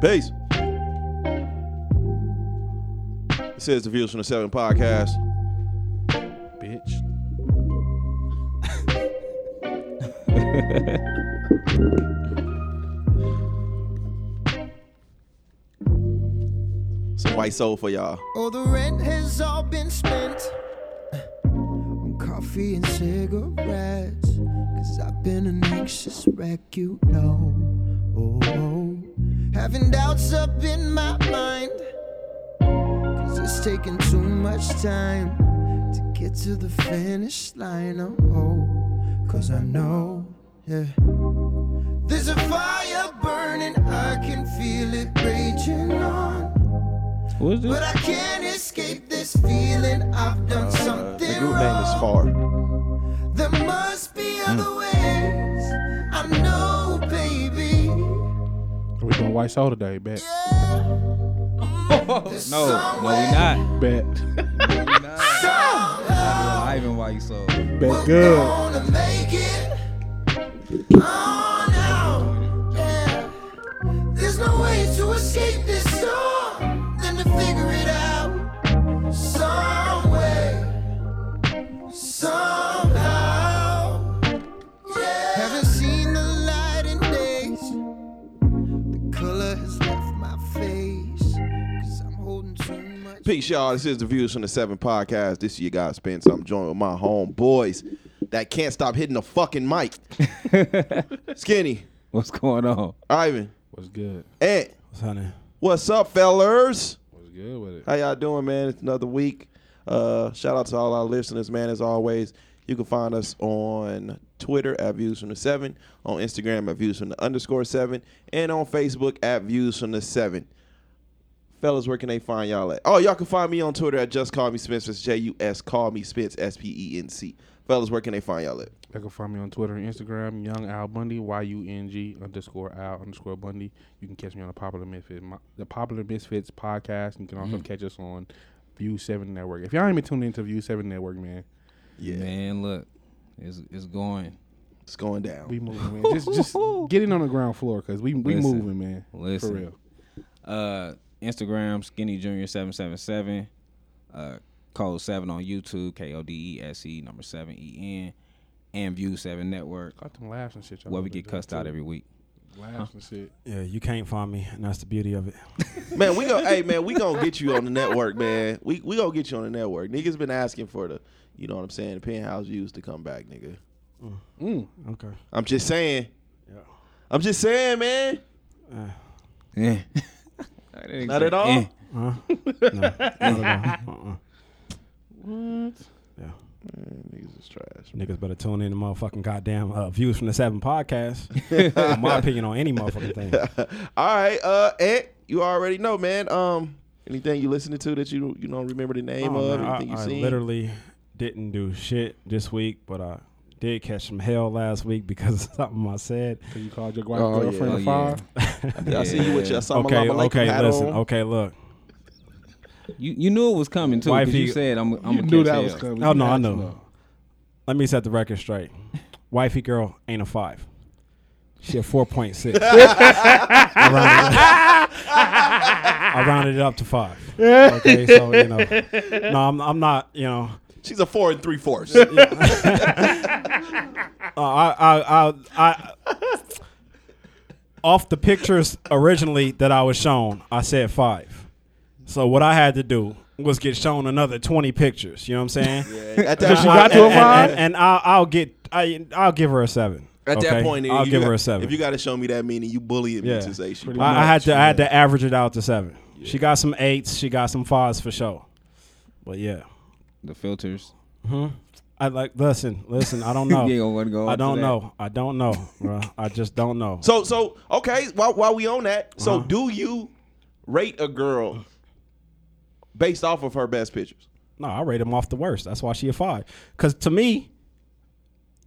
Peace. It says the Views from the Seven podcast. bitch. Some white soul for y'all. Oh, the rent has all been spent on coffee and cigarettes. Cause I've been an anxious wreck, you know. Oh, oh, oh. Having doubts up in my mind. Cause it's taking too much time to get to the finish line. Oh, cause I know, yeah. There's a fire burning, I can feel it raging on. What is But? I can't escape this feeling I've done Uh, something the group name is wrong. Far. There must be other We doing white soul today, bet. No, no, we way not. Bet. somehow Ivan, why you so? Bet we're good. Peace, y'all. This is the Views from the Seven podcast. This is your guy Spence. I'm joined with my homeboys that can't stop hitting the fucking mic. Skinny, What's going on? Ivan, What's good? Ant. What's happening? What's up, fellers? What's good with it? How y'all doing, man? It's another week. Uh, shout out to all our listeners, man. As always, you can find us on Twitter at Views from the Seven, on Instagram at Views from the underscore Seven, and on Facebook at Views from the Seven. Fellas, where can they find y'all at? Oh, y'all can find me on Twitter at Just Call Me Spence. That's J U S Call Me Spence S P E N C. Fellas, where can they find y'all at? You can find me on Twitter and Instagram, Young Al Bundy, Y U N G underscore Al underscore Bundy. You can catch me on the Popular Misfits, the Popular Misfits podcast. You can also catch us on View Seven Network. If y'all ain't been tuned into View Seven Network, man, Yeah, Man, look, it's it's going. it's going down. we moving, man. just just get in on the ground floor because we we Listen, moving, man. listen. For real. Uh, Instagram Skinny Junior seven seven seven. Uh, code seven on YouTube. K O D E S E number seven E N. And View Seven Network, Got them laughs and shit. y'all where we get doing, cussed out every week. Laughs and shit. Yeah, you can't find me, and that's the beauty of it. man, we go. hey, man, we gonna get you on the network, man. We we gonna get you on the network. Niggas been asking for the, you know what I'm saying, the penthouse views to come back, nigga. Mm. Okay. I'm just saying. Yeah. I'm just saying, man. Yeah. Not at all. Eh. Huh? No, not at all. Uh-uh. What? Yeah. Man, niggas is trash. Niggas better tune in to motherfucking goddamn uh, views from the seven podcast. My opinion on any motherfucking thing. All right, uh, Ant, you already know, man. Um, anything you listening to that you you don't remember the name Oh, of? man, Anything I, you I seen? literally didn't do shit this week, but I did catch some hell last week because of something I said. So you called your Oh, girlfriend yeah. a Oh, five? yeah. I see you with your Assalamu okay, alaikum okay, hat listen. on. Okay, look. You you knew it was coming too because Wifey- you said I'm I'm you gonna knew catch that was hell. coming. Oh, no, I had know. Let me set the record straight. Wifey girl ain't a five. She a four point six. I, rounded it, I rounded it up to five. Okay, so you know, no, I'm, I'm not. You know, She's a four and three fourths. uh, I, I, I, I, off the pictures originally that I was shown, I said five. So what I had to do was get shown another twenty pictures. You know what I'm saying? Yeah. At that she point, got to a and, five? and, and I'll, I'll get I, I'll give her a seven. at that point, I'll give got- her a seven. If you got to show me that meaning, you bullying me Yeah. to say she. Pretty bullied. I, I had to I had to average it out to seven. She got some eights. She got some fives for sure. But yeah, The filters. hmm I like listen, listen. I don't know. You ain't gonna go I don't know. I don't know, bro. I just don't know. So so okay, while while we on that, so Uh-huh. do you rate a girl based off of her best pictures? No, I rate him off the worst. That's why she a five. Because to me,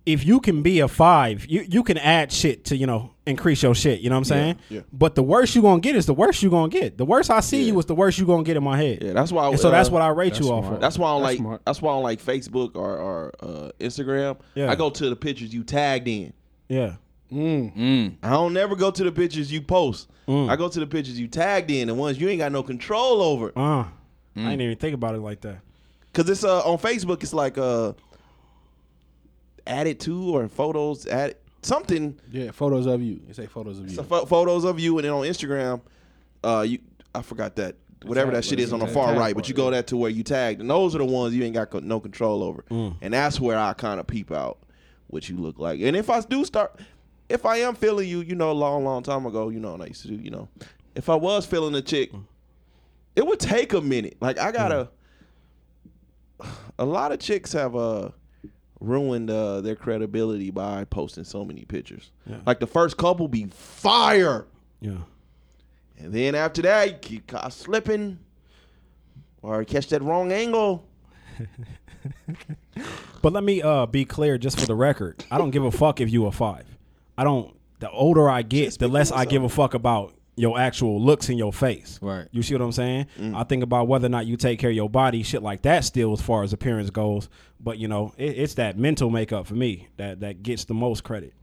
if you can be a five, you, you can add shit to, you know, increase your shit. You know what I'm saying? yeah. But the worst you going to get is the worst you going to get. The worst I see Yeah. you is the worst you going to get in my head. Yeah, that's why. And so that's uh, what I rate that's you off of. That's why I don't That's like. smart. That's why I don't like Facebook or, or uh, Instagram. Yeah. I go to the pictures you tagged in. yeah. Mm. I don't never go to the pictures you post. Mm. I go to the pictures you tagged in, the ones you ain't got no control over. Uh, I didn't even think about it like that. Cause it's uh on Facebook, it's like uh added to or photos add something. Yeah, photos of you. It say photos of you. So pho- photos of you, and then on Instagram, uh, you I forgot that whatever that shit is on the far right, but you go that to where you tagged, and those are the ones you ain't got co- no control over, Mm. and that's where I kind of peep out what you look like. And if I do start, if I am feeling you, you know, a long, long time ago, you know, and I used to do, you know, if I was feeling a chick, it would take a minute. Like I gotta. A lot of chicks have uh ruined uh, their credibility by posting so many pictures. Yeah. Like the first couple be fire. Yeah. And then after that, you keep caught slipping or catch that wrong angle. But let me uh be clear, just for the record. I don't give a fuck if you a five. I don't. The older I get, Just the less I give a fuck about your actual looks in your face. Right. You see what I'm saying? Mm. I think about whether or not you take care of your body, shit like that. Still, as far as appearance goes, but you know, it, it's that mental makeup for me that that gets the most credit.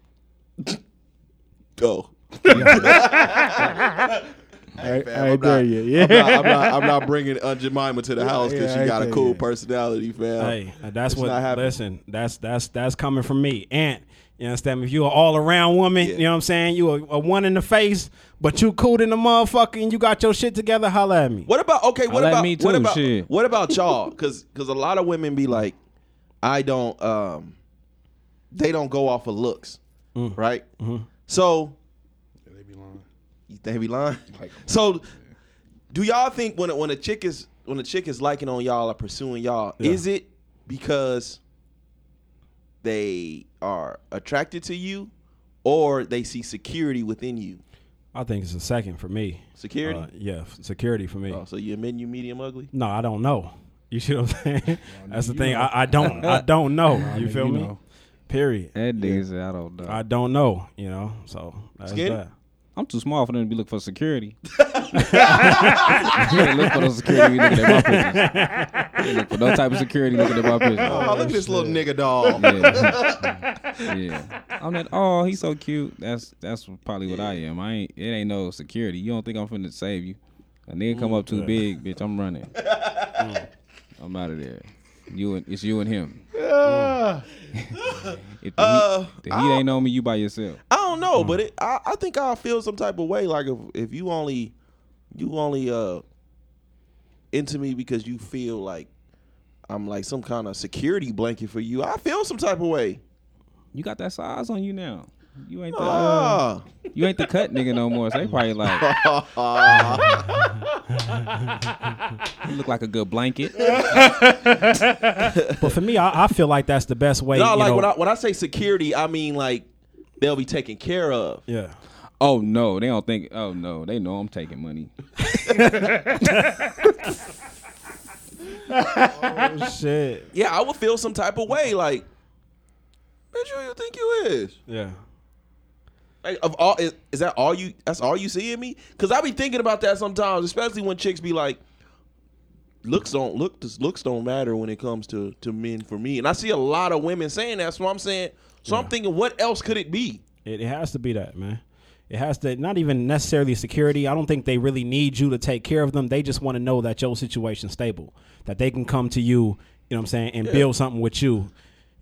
Go. I, Hey, fam, I ain't I'm there not- yet. Yeah. I'm not, I'm not, I'm not bringing Aunt Jemima to the house because yeah, she got a cool it. personality, fam. Hey, that's It's what. not happening. Listen, that's that's that's coming from me. And you understand? me? If you're an all around woman, Yeah. you know what I'm saying. You a, a one in the face, but you cool in the motherfucker, and you got your shit together. Holla at me. What about okay? What like about me what too, about shit. what about y'all? Because because a lot of women be like, I don't um, they don't go off of looks, Mm. right? Mm-hmm. So They be lying. they be lying? Like- So do y'all think when a, when a chick is when a chick is liking on y'all or pursuing y'all, Yeah. is it because they are attracted to you, or they see security within you? I think it's a second for me. Security. Uh, yeah, f- security for me. oh, so you admit you medium ugly? No, I don't know. You see what I'm saying? That's the thing. I, I don't. I don't know. You nigga, feel you me? know. Period. That nigga said I don't know. I don't know. You know. So that's Skinny? that. I'm too small for them to be looking for security. you ain't look for no security looking at my pictures. You look for no type of security looking at my pictures. Oh, look at oh, this little nigga dog. Yeah. yeah. I'm that oh, he's so cute. That's that's probably what I am. I ain't it ain't no security. You don't think I'm finna save you. A nigga come up too mm-hmm. big, bitch, I'm running. Mm. I'm out of there. You and it's you and him. if the Uh, heat, the heat ain't on me, you by yourself. I don't know, but it, I, I think I'll feel some type of way. Like if, if you only you only uh into me because you feel like I'm like some kind of security blanket for you, I feel some type of way. You got that size on you now. You ain't the uh, Ah. you ain't the cut nigga no more. So they probably like you look like a good blanket. But for me, I, I feel like that's the best way. no, you like know, when I when I say security, I mean like they'll be taken care of. yeah. Oh no, they don't think. Oh no, they know I'm taking money. Oh, shit. Yeah, I would feel some type of way. Like, bitch, who you think you is? Yeah. Like of all is, is that all you that's all you see in me? Cause I be thinking about that sometimes, especially when chicks be like, looks don't look looks don't matter when it comes to to men for me. And I see a lot of women saying that, so I'm saying so I'm thinking what else could it be? It, it has to be that, man. It has to not even necessarily security. I don't think they really need you to take care of them. They just want to know that your situation's stable, that they can come to you, you know what I'm saying, and build something with you,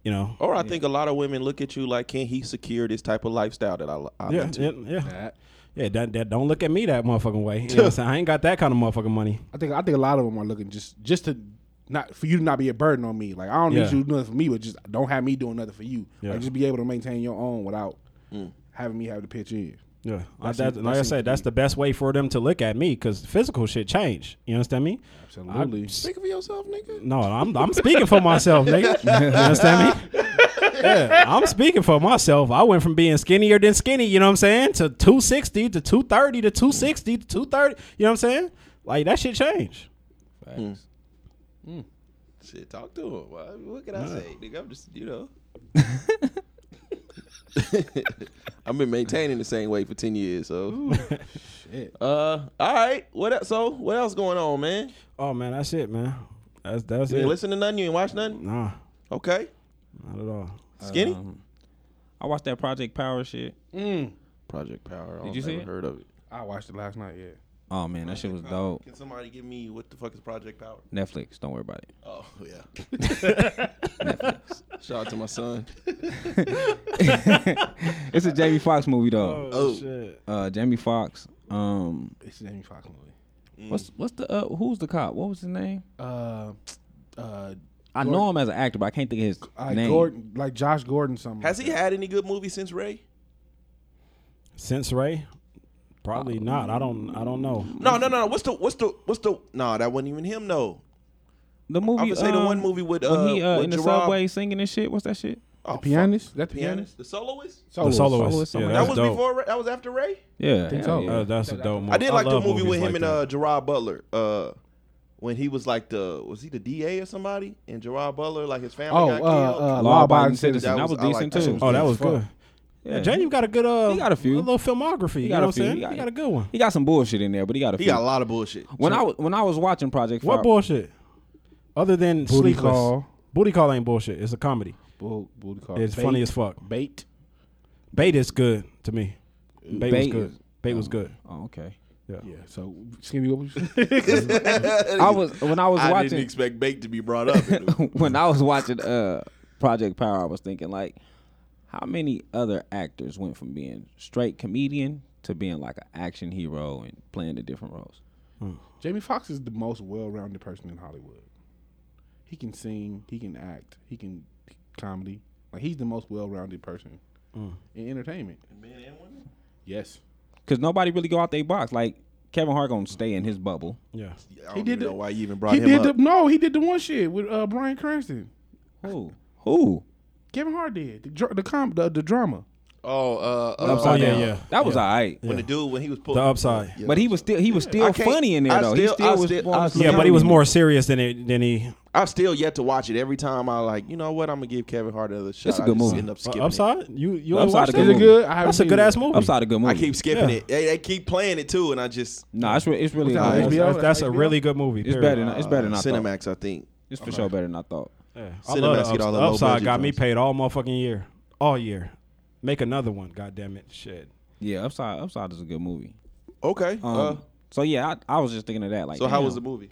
you know. Or I think a lot of women look at you like, can he secure this type of lifestyle that I, I'm Yeah, into? yeah, yeah. That. Yeah, that, that, don't look at me that motherfucking way. You know what I'm saying? I ain't got that kind of motherfucking money. I think I think a lot of them are looking just just to not for you to not be a burden on me. Like I don't Yeah. need you to do nothing for me, but just don't have me doing nothing for you. Yeah. Like just be able to maintain your own without mm. having me have to pitch in. Yeah, That that, seems- like that I said, that's the best way for them to look at me because physical shit change. You understand me? Absolutely. I- Speak for yourself, nigga. No, I'm I'm speaking for myself, nigga. You understand me? Yeah, I'm speaking for myself. I went from being skinnier than skinny, you know what I'm saying, to 260 to 230 to 260 to 230. You know what I'm saying? Like that shit changed. Hmm. Hmm. Shit, talk to him. Why- What can I say, nigga? I'm just, you know. I've been maintaining the same weight for ten years, so. Shit. Uh, all right. What else? So, what else going on, man? Oh man, that's it, man. That's that's You it. ain't listen to nothing. You ain't watch nothing. Nah, Okay. not at all. Skinny. Um, I watched that Project Power shit. Mm. Project Power. I Did you see never it? Heard of it? I watched it last night. Yeah. Oh man, that shit was Project Power. dope. Can somebody give me what the fuck is Project Power? Netflix, don't worry about it. Oh yeah. Netflix. Shout out to my son. It's a Jamie Foxx movie though. Oh. shit. Uh, Jamie Foxx. Um, It's a Jamie Foxx movie. what's what's the uh, who's the cop? What was his name? Uh, uh, I know him as an actor, but I can't think of his like name. Gordon, like Josh Gordon. Something. Has like he that. had any good movies since Ray? Since Ray, probably not. I don't. I don't know. No, no, no. no. What's the what's the what's the? No, that wasn't even him. No, The movie. I movie. would say the um, one movie with uh, he uh, with in the Gerard- subway singing and shit. What's that shit? Oh, The fuck. pianist? That the pianist, pianist? the soloist. The soloist. Soloist, Yeah. That was dope. before. That was after Ray. Yeah, Think hell so. yeah. Uh, that's a dope movie. I did like the movie with him like and uh, Gerard Butler. Uh, when he was like the was he the DA or somebody? And Gerard Butler, like his family Oh, got uh, killed. uh, Law-abiding law-abiding citizen. citizen. That That was was- I like decent that shit. too. Oh, that was good. Yeah. Yeah, Jamie got a good. Uh, He got a few. a little filmography. He you got know a what I'm few. saying? He He got- got, a good one. He got some bullshit in there, but he got a he few. got a lot of bullshit. when I was when I was watching Project What Fire, bullshit? Other than Booty Sleepless. call. Booty call ain't bullshit. It's a comedy. Bull, booty call. It's Bait. funny as fuck. Bait. Bait is good to me. Bait, Bait was good. is- Bait was good. Oh, okay. Yeah. Yeah. So, Skinny, what was? I was when I was I watching I didn't expect bait to be brought up. when I was watching uh Project Power, I was thinking like, how many other actors went from being straight comedian to being like an action hero and playing the different roles? Jamie Foxx is the most well-rounded person in Hollywood. He can sing, he can act, he can comedy. Like he's the most well-rounded person in entertainment. Men and women. Yes, Because nobody really go out their box. Like Kevin Hart gonna stay in his bubble. Yeah. I He did even the- know why you even brought he him did up. the no, he did the one shit with uh, Bryan Cranston. Who? Who? Kevin Hart did the dr- the com the, the drama. oh, uh, uh, Upside oh, yeah, down. yeah. That was Yeah. alright. when the dude when he was pulling The upside. Yeah. But he was still he was still I can't- funny in there I though. he still- still I was. still- I still- Yeah, but he was more serious than it, than he. I've still yet to watch it. Every time I like, you know what? I'm gonna give Kevin Hart another shot. It's a I good just movie. End up Uh, skipping it. upside. You you Upside ever watched a that? good Is it movie. good? I haven't That's a seen good it. ass movie. Upside a good movie. I keep skipping Yeah. it. They, they keep playing it too, and I just Nah, it's re- it's really What's that, good. That's, HBO? that's, that's a really good movie. It's period. better than it's better than I uh, thought. Cinemax. I think. It's for sure better than I thought. Yeah. I Cinemax love the get all the low upside. budget Got me paid all motherfucking year, all year. Make another one. God damn it. Shit. Yeah, Upside Upside is a good movie. Okay. Um, uh, so yeah, I, I was just thinking of that. Like, so how was the movie?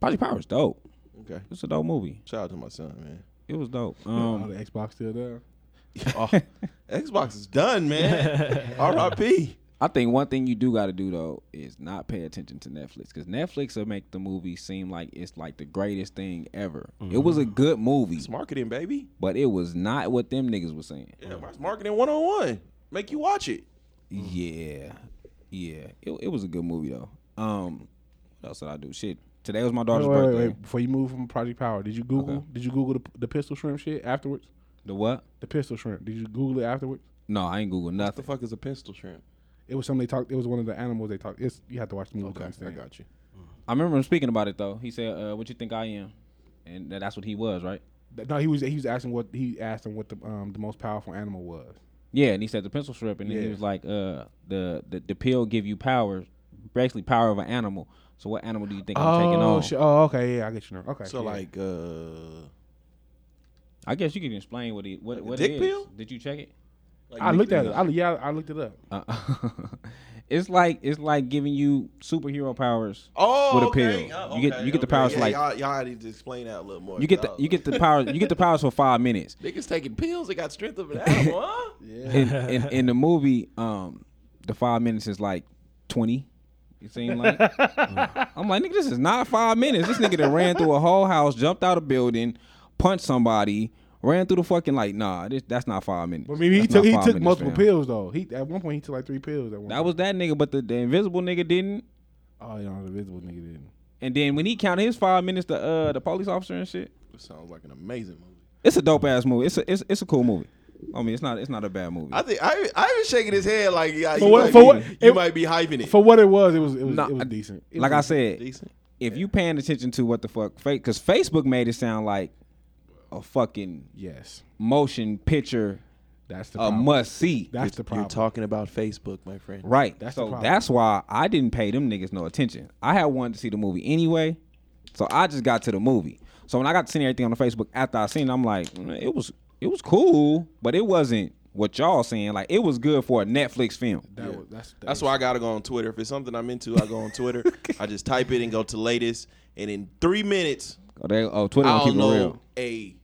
Project Power is dope. Okay. It's a dope movie. Shout out to my son, man. It was dope. oh, Um, the Xbox still there. Oh, Xbox is done, man. R.I.P. I think one thing you do got to do though is not pay attention to Netflix because Netflix will make the movie seem like it's like the greatest thing ever. It was a good movie, It's marketing, baby. but it was not what them niggas was saying. Yeah, it's marketing one on one. Make you watch it. Yeah, yeah. It, it was a good movie though. Um, what else did I do? Shit. Today was my daughter's Wait, wait, birthday. wait. Before you move from Project Power, did you Google? Okay. Did you Google the, the pistol shrimp shit afterwards? The what? The pistol shrimp. Did you Google it afterwards? No, I ain't Google nothing. What the fuck is a pistol shrimp? It was something they talked. It was one of the animals they talked. It's you have to watch the movie. Okay, I got you. I remember him speaking about it though. He said, uh, "What you think I am?" And that's what he was, right? No, he was he was asking what he asked him what the um the most powerful animal was. Yeah, and he said the pencil shrimp, and then he was like, "Uh, the the the pill give you powers, basically power of an animal. So what animal do you think I'm taking on?" shit. oh, okay, yeah, I get you now. Okay, So yeah. like, uh, I guess you can explain what he what what dick it is. pill? Did you check it? Like I looked at it. I, yeah, I looked it up. Uh, it's like it's like giving you superhero powers. Oh, with a okay. pill. Oh, You get- okay, you get the powers yeah, like- y'all, y'all need to explain that a little more. You get the Y'all- get the power you get the powers for five minutes. niggas taking pills. They got strength of an animal, huh? In, in in the movie, um, the five minutes is like twenty. It seemed like I'm like, nigga, this is not five minutes. This nigga that ran through a whole house, jumped out a building, punched somebody, ran through the fucking like, nah, this that's not five minutes. But maybe he That's took he took minutes, multiple fam. pills though. He at one point he took like three pills. At one That was that nigga, but the, the invisible nigga didn't. oh yeah, the invisible nigga didn't. And then when he counted his five minutes, the uh the police officer and shit, This sounds like an amazing movie. it's a dope ass movie. It's a it's, it's a cool movie. I mean, it's not it's not a bad movie. I think I I was shaking his head like yeah, For you, what- might, for be, what- you it- might be hyping it. For what it was, it was it was, Nah, it was decent. It like was I said, Decent. if you paying attention to what the fuck fake, because Facebook made it sound like a fucking yes, motion picture, that's the a problem. must see. That's the problem. You're talking about Facebook, my friend. Right. That's the so problem. that's why I didn't pay them niggas no attention. I had wanted to see the movie anyway, so I just got to the movie. So when I got to see everything on the Facebook after I seen it, I'm like, "Mm, it was it was cool, but it wasn't what y'all saying. Like it was good for a Netflix film. That was that's That's why I gotta go on Twitter. If it's something I'm into, I go on Twitter. I just type it and go to latest, and in three minutes, Oh, they, oh Twitter gonna I'll keep it know real. a.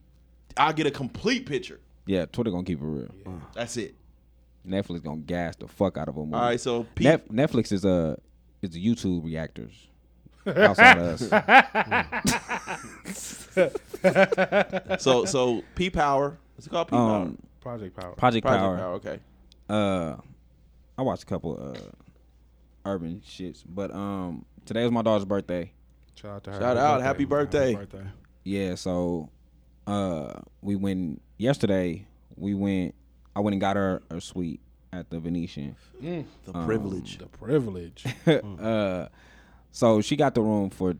I'll get a complete picture. Yeah, Twitter gonna keep it real. That's it. Netflix gonna gas the fuck out of them. All right, so Pete, Net, Netflix is a is the YouTube reactors outside of us. so so P Power. What's it called? P Power. Um, Project Power. Project, Project Power. Power. Okay. Uh, I watched a couple uh urban shits, but um today was my daughter's birthday. Shout out to her. Shout out, happy birthday. Birthday. Yeah, so uh we went yesterday. We went. I went and got her a suite at the Venetian. The Um, privilege. The privilege. uh, so she got the room for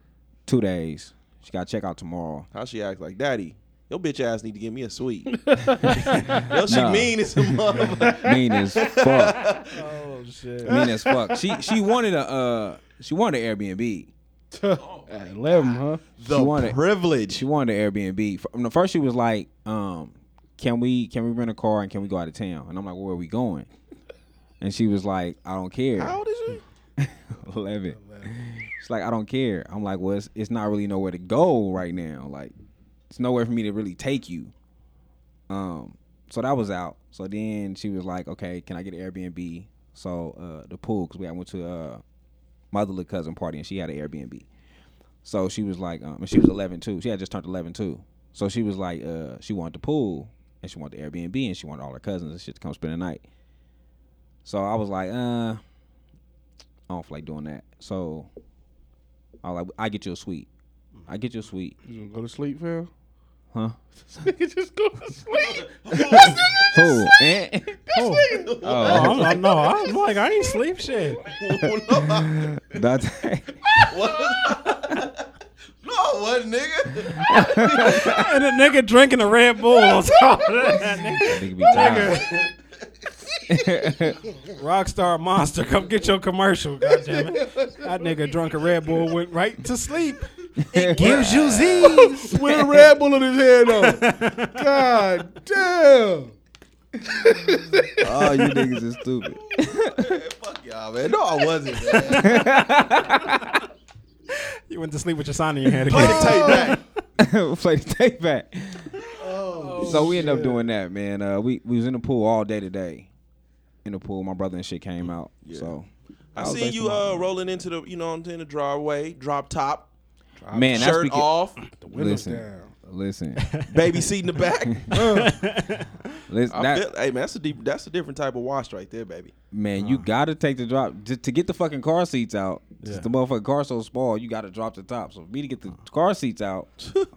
two days. She got to check out tomorrow. How she act like, Daddy? Your bitch ass need to give me a suite. Yo, she Nah. mean as a mother. Mean as fuck. Oh shit. mean as fuck. She she wanted a uh she wanted an Airbnb. At Eleven, huh? The She wanted- privilege. She wanted an Airbnb. From the first, she was like, um, "Can we can we rent a car and can we go out of town?" And I'm like, "Where are we going?" And she was like, "I don't care." How old is she? Eleven. She's like, "I don't care." I'm like, "Well, it's, it's not really nowhere to go right now. Like, it's nowhere for me to really take you." Um, so that was out. So then she was like, "Okay, can I get an Airbnb?" So uh, the pool because we I went to uh, my other little cousin party and she had an Airbnb. So she was like, um, and she was 11 too. She had just turned 11 too. So she was like, uh, she wanted the pool and she wanted the Airbnb and she wanted all her cousins and shit to come spend the night. So I was like, uh, I don't feel like doing that. So I was like, I get you a suite. I get you a suite, You gonna go to sleep, Phil? Huh? Nigga just go to sleep. Who? Eh? Oh, I'm, I'm, no, I'm like I ain't sleep shit. Dante. No, what, nigga? and a nigga drinking a Red Bull on top of that. Nigga be tired. Rockstar Monster, come get your commercial, God damn goddammit. That nigga drunk a Red Bull went right to sleep. It gives you Z's. With a Red Bull in his head on. God damn. Oh, you niggas is stupid. Fuck y'all, man. No, I wasn't, man. You went to sleep with your sign in your hand Play again. the tape back. Play the tape back. so we end up doing that, man. Uh, we we was in the pool all day today. In the pool, my brother and shit came out. So I was seen you my- uh, rolling into the, you know, what I'm saying, the driveway, drop top, man, that's shirt because, off, The windows Listen. down. Listen, baby seat in the back. listen I that, feel, hey man, that's a deep, that's a different type of wash right there, baby. man, you gotta take the drop to, to get the fucking car seats out. Yeah. the motherfucking car so small, you gotta drop the top. So for me to get the car seats out,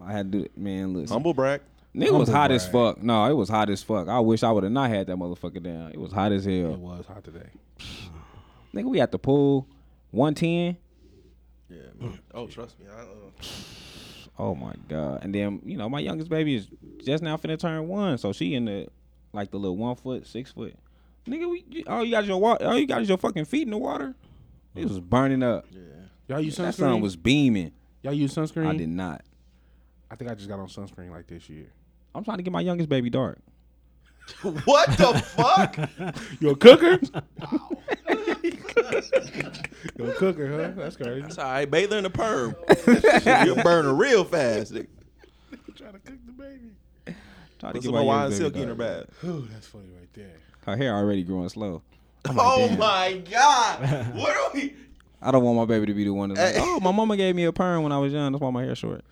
I had to do it. Man, listen, Humble brag. Nigga was humble hot as fuck. No, it was hot as fuck. I wish I would have not had that motherfucker down. It was hot as hell. It was hot today. Nigga, we at the pool, one ten. Yeah. Man. Oh, trust me. I, uh, Oh my god! And then you know my youngest baby is just now finna turn one, so she in the like the little one foot, six foot. Nigga, we you- all you got your water, all you got is your fucking feet in the water. It was burning up. Yeah. Y'all use sunscreen. That sun was beaming. Y'all use sunscreen? I did not. I think I just got on sunscreen like this year. I'm trying to get my youngest baby dark. what the fuck? You a cooker? you a cooker, huh? That's crazy. That's all right. Bathe her in the perm. You'll burn her real fast. nigga. Trying to cook the baby. Trying to Put get some my Hawaiian youngest silk baby in her bath. Ooh, that's funny right there. Her hair already growing slow. Oh damn. my god! What are we? I don't want my baby to be the one that's like, oh, my mama gave me a perm when I was young. That's why my hair short.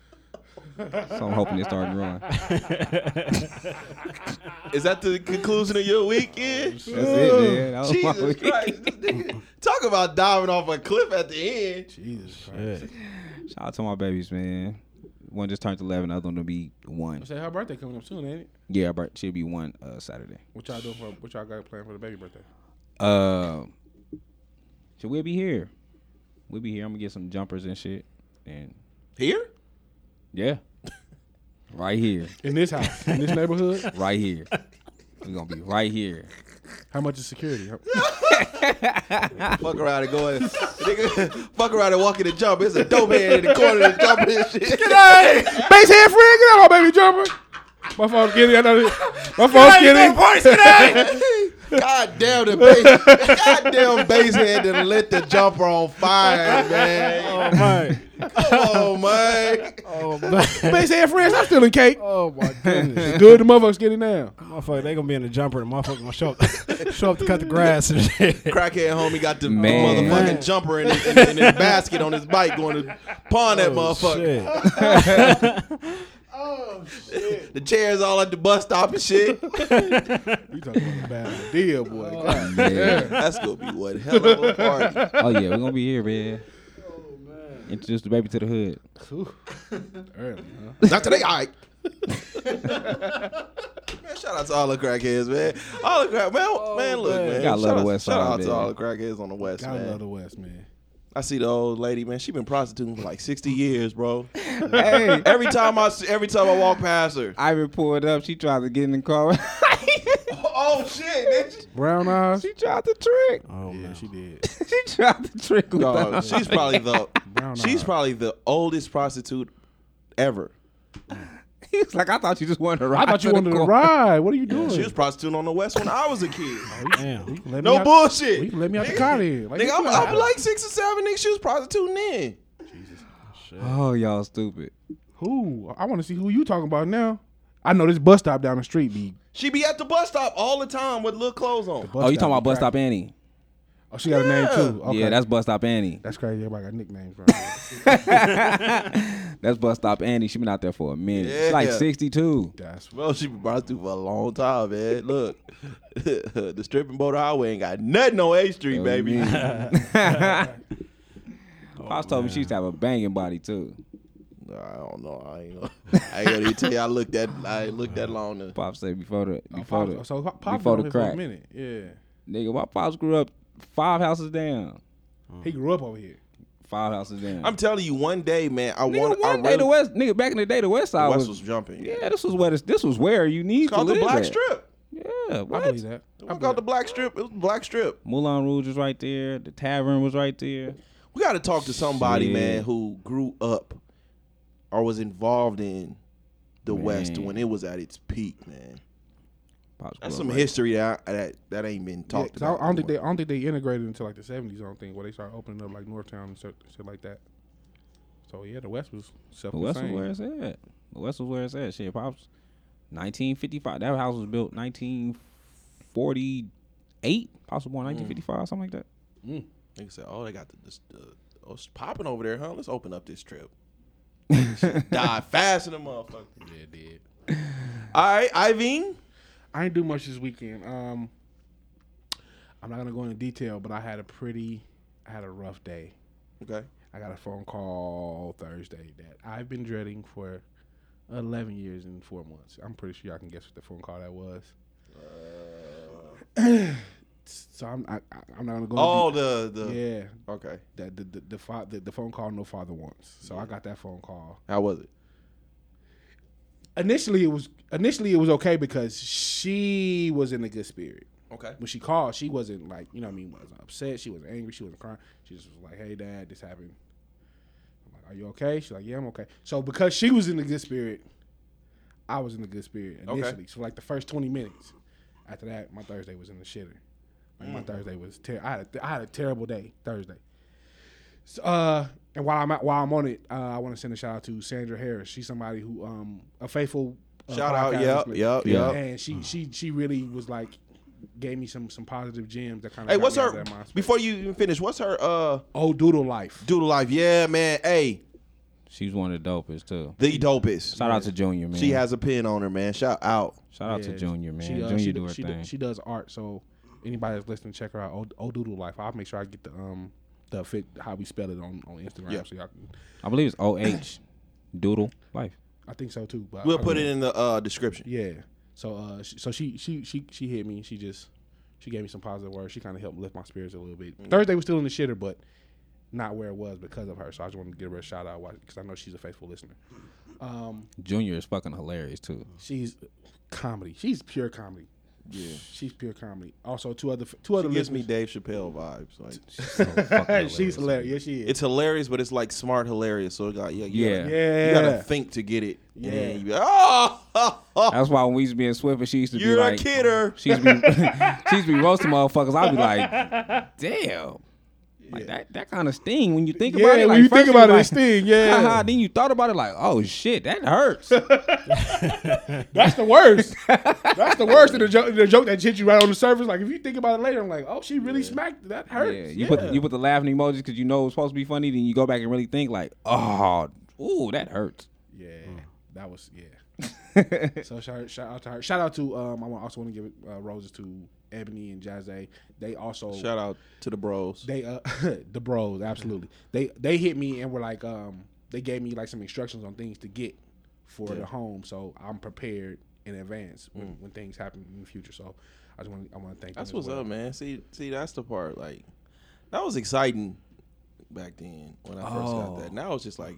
So I'm hoping it starts growing. Is that the conclusion of your weekend? That's it, man. That was my Jesus weekend. Christ! This nigga, talk about diving off a cliff at the end. Jesus Christ. Shout out to my babies, man. One just turned 11, the other one will be one. I say her birthday coming up soon, ain't it? Yeah, but she'll be one uh, Saturday. What y'all doing for what y'all got planned for the baby birthday? Uh, so we'll be here. We'll be here. I'm gonna get some jumpers and shit. And Here? yeah, right here, In this house, in this neighborhood. right here. We're gonna be right here. How much is security? Fuck around and go in. Nigga, fuck around and walk in the jump. It's a dope head in the corner and jumping and shit. Hey, base head friend, get out, my baby jumper. My fault, Skinny. I know. My fault, Skinny. God damn the base. God damn base head that lit the jumper on fire, man. Oh man. Oh man. Oh man. Base head friends, I'm still in cake. Oh my goodness. Good, the motherfucker skinny now. Motherfucker, they gonna be in the jumper and motherfucker gonna show up, show up to cut the grass and shit. Crackhead homie got the Man. motherfucking Man. jumper in his, in, in his basket on his bike going to pawn that Oh, motherfucker. shit. The chairs all at the bus stop and shit. You talking about a bad idea, boy. God. Yeah. That's gonna be one hell of a party. Oh yeah, we're gonna be here, man. Introduce the baby to the hood. Early, huh? Not today, all right. man, shout out to all the crackheads, man. All the crack, man, man, look, man. Gotta love shout the out, West shout Side, out to all the crackheads on the West, Gotta man. love the West, man. I see the old lady, man. She been prostituting for like sixty years, bro. Hey, Every time I see, every time I walk past her. Ivan pulled up. She tried to get in the car. Oh, oh shit, Brown eyes. she tried to trick. Oh Yeah, man. she did. she tried to trick with Dog, she's probably the Brown she's eyes. probably the oldest prostitute ever. He was like, I thought you just wanted to ride. I thought you to wanted to ride. What are you doing? She was prostituting on the West when I was a kid. Oh, damn. Let me No out- bullshit. You let me out the car then. Like, Nigga, I'm, I'm like six or seven. Nigga, she was prostituting then. Oh, oh, y'all stupid. Who? I want to see who you talking about now. I know this bus stop down the street be. She be at the bus stop all the time with little clothes on. Oh, you talking about be Bus Stop. Annie? Oh, she got a name too. Okay. Yeah, that's Bus Stop Annie. that's crazy. Everybody got nicknames, bro. That's Bus Stop Annie. She been out there for a minute. Yeah. She's like 62. that's Well, she been prostitute for a long time, man. Look, the stripping boat highway ain't got nothing on A Street, oh, baby. Pops told me she used to have a banging body too. I don't know. I ain't know. I ain't gonna tell you. I looked that. I ain't looked that long. To, Pops said before the Oh, before Pop- the so Pop Pop before the on here for crack. a minute. Yeah, nigga. My pops grew up five houses down. Mm. he grew up over here. Five houses down. I'm telling you, one day, man, I nigga, want. I one day really, the West nigga back in the day the West Side the West was, was jumping. yeah. This was where this, this was where you need It's called to the live Black at. Strip. Yeah, I believe that. I was called the Black Strip. It was the Black Strip. Moulin Rouge was right there. The tavern was right there. We got to talk to somebody, Shit. man, who grew up or was involved in the West when it was at its peak, man. Pops That's grew some right history that that that ain't been Yeah, talked 'cause I, about. I don't think they. anymore. I don't think they integrated until like the seventies. I don't think where they started opening up like Northtown and shit, shit like that. So yeah, the West was self The West was where it's at. The West was where it's at. Shit, pops. 1955. That house was built 1948. Pops was born mm. 1955, something like that. Mm. Nigga said, "Oh, they got the, this, the oh, it's popping over there, huh? Let's open up this trip." Die fast in the motherfucker. Yeah, it did. All right, Ivan. I ain't do much this weekend. Um, I'm not gonna go into detail, but I had a pretty, I had a rough day. Okay. I got a phone call Thursday that I've been dreading for 11 years and four months. I'm pretty sure y'all can guess what the phone call that was. so I'm I, I- I'm not gonna go. Oh, into the the. yeah, Okay. that the the the, the the phone call no father wants. So I got that phone call. How was it? Initially, it was initially it was okay because she was in a good spirit. Okay. when she called, she wasn't like, you know what I mean, wasn't upset. She wasn't angry. She wasn't crying. She just was like, hey, dad, this happened. I'm like, are you okay? She's like, yeah, I'm okay. So because she was in a good spirit, I was in a good spirit Okay. initially. So like the first 20 minutes. After that, my Thursday was in the shitter. Like Mm. my Thursday was ter- I had a, I had a terrible day Thursday. So, uh, and while I'm at, while I'm on it, uh, I want to send a shout out to Sandra Harris. She's somebody who um a faithful uh, Shout out, yep, listener. yep, yep. And she she she really was like gave me some some positive gems that kind of Hey, what's her? Before you even finish, what's her uh oh doodle life doodle life? Yeah, man. Hey, She's one of the dopest too. the dopest. Shout out to Junior, man. She has a pin on her, man. Shout out. Shout out Yeah, to Junior, man. She, uh, Junior she, do her she, thing. she does art. So anybody that's listening, check her out. Oh, oh doodle life. I'll make sure I get the um the fit how we spell it on on Instagram. Yeah. So y'all can, I believe it's O H Doodle Life. I think so too. But We'll I- put it in the uh, description. Yeah. So uh, she, so she she she she hit me. She just she gave me some positive words. She kind of helped lift my spirits a little bit. Mm. Thursday was still in the shitter, but not where it was because of her. So I just wanted to give her a shout out because I know she's a faithful listener. Um, Junior is fucking hilarious too. she's comedy. She's pure comedy. Yeah, she's pure comedy. Also, two other two other She gives me. Dave Chappelle vibes. Like So fucking she's hilarious. Yeah, she is. it's hilarious, but it's like smart hilarious. So it got yeah, you Yeah. gotta- yeah, You gotta think to get it. Yeah. And you be like, oh, That's why when we used to be in Swift, and she used to be like, You're a kidder. she used to be, she used to be roasting motherfuckers. I'd be like, damn. Like that, that kind of sting when you think Yeah, about it. when Like, you think about it, you're it sting, yeah. haha, then you thought about it like, oh shit, that hurts. That's the worst. That's the worst of the joke. The joke that hit you right on the surface. Like if you think about it later, I'm like, oh, she really smacked. That hurts. yeah, you put you put the laughing emojis because you know it's supposed to be funny. Then you go back and really think like, oh, ooh, that hurts. Yeah, that was yeah. so shout, shout out to her. Shout out to um. I also want to give uh, roses to Ebony and Jazzy. They also Shout out to the bros. they uh the bros absolutely. They they hit me and were like um they gave me like some instructions on things to get for the home, so I'm prepared in advance when, when things happen in the future. So I just want I want to thank. That's them as what's well. up, man. See, see, that's the part. Like, that was exciting back then when I first got that. Now it's just like,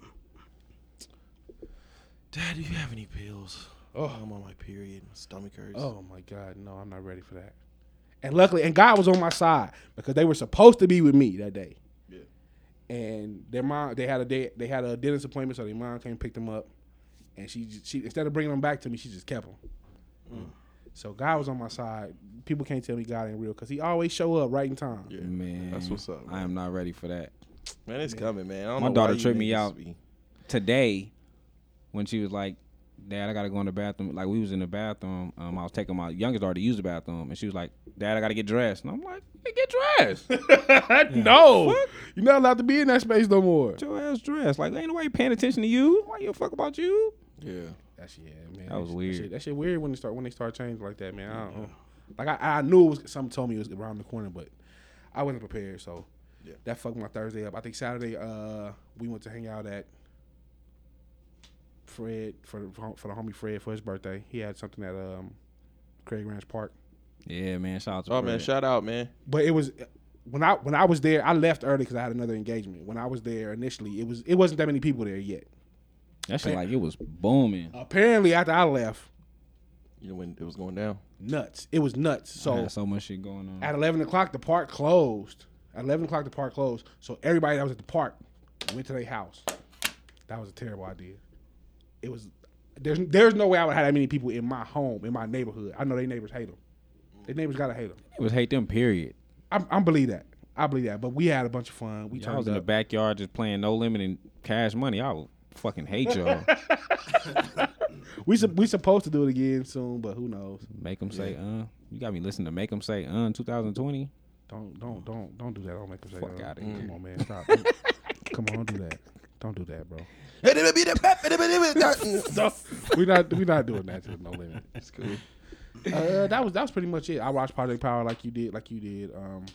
Dad, do you have any pills? Oh, I'm on my period. My stomach hurts. Oh my God, no, I'm not ready for that. And luckily, and God was on my side because they were supposed to be with me that day. Yeah. And their mom, they had a day, they had a dentist appointment, so their mom came and picked them up, and she, j- she instead of bringing them back to me, she just kept them. Mm. So God was on my side. People can't tell me God ain't real because He always show up right in time. Yeah, Man, that's what's up. I am not ready for that. man it's coming, man. I don't My know daughter why tripped me out. be- today when she was like, Dad, I gotta go in the bathroom. Like we was in the bathroom. Um, I was taking my youngest daughter to use the bathroom, and she was like, Dad, I gotta get dressed. And I'm like, hey, get dressed. no, you're not allowed to be in that space no more. Get your ass dressed. Like ain't nobody paying attention to you. Why you a fuck about you? Yeah. That's yeah, man. That was shit- weird. That shit, that shit weird when they start when they start changing like that, man. I don't know. Like I, I knew it was something told me it was around the corner, but I wasn't prepared. So Yeah. that fucked my Thursday up. I think Saturday, uh, we went to hang out at Fred for for the homie Fred for his birthday. He had something at um Craig Ranch Park. Yeah, man. Shout out to Oh man, shout out, man. But it was when I when I was there. I left early because I had another engagement. When I was there initially, it was it wasn't that many people there yet. That shit like it was booming. Apparently, after I left, You know when it was going down. nuts. It was nuts. So So had so much shit going on. At eleven o'clock, the park closed. At eleven o'clock, the park closed. So everybody that was at the park went to their house. That was a terrible idea. It was. There's there's no way I would have that many people in my home in my neighborhood. I know their neighbors hate them. Their neighbors gotta hate them. It was hate them. Period. I, I believe that. I believe that. But we had a bunch of fun. We I turned was in the backyard just playing no limit and cash money. I would fucking hate y'all. We sup- we supposed to do it again soon, but who knows? Make them say, uh. You got me listening to make them say, uh, 2020. Don't don't don't don't do that. Don't make them say Fuck that. outta here. Come on, man. Stop. Come on, don't do that. Don't do that, bro. We not we not doing that to no limit. It's cool. Uh, that was that was pretty much it. I watched Project Power like you did, like you did. Um,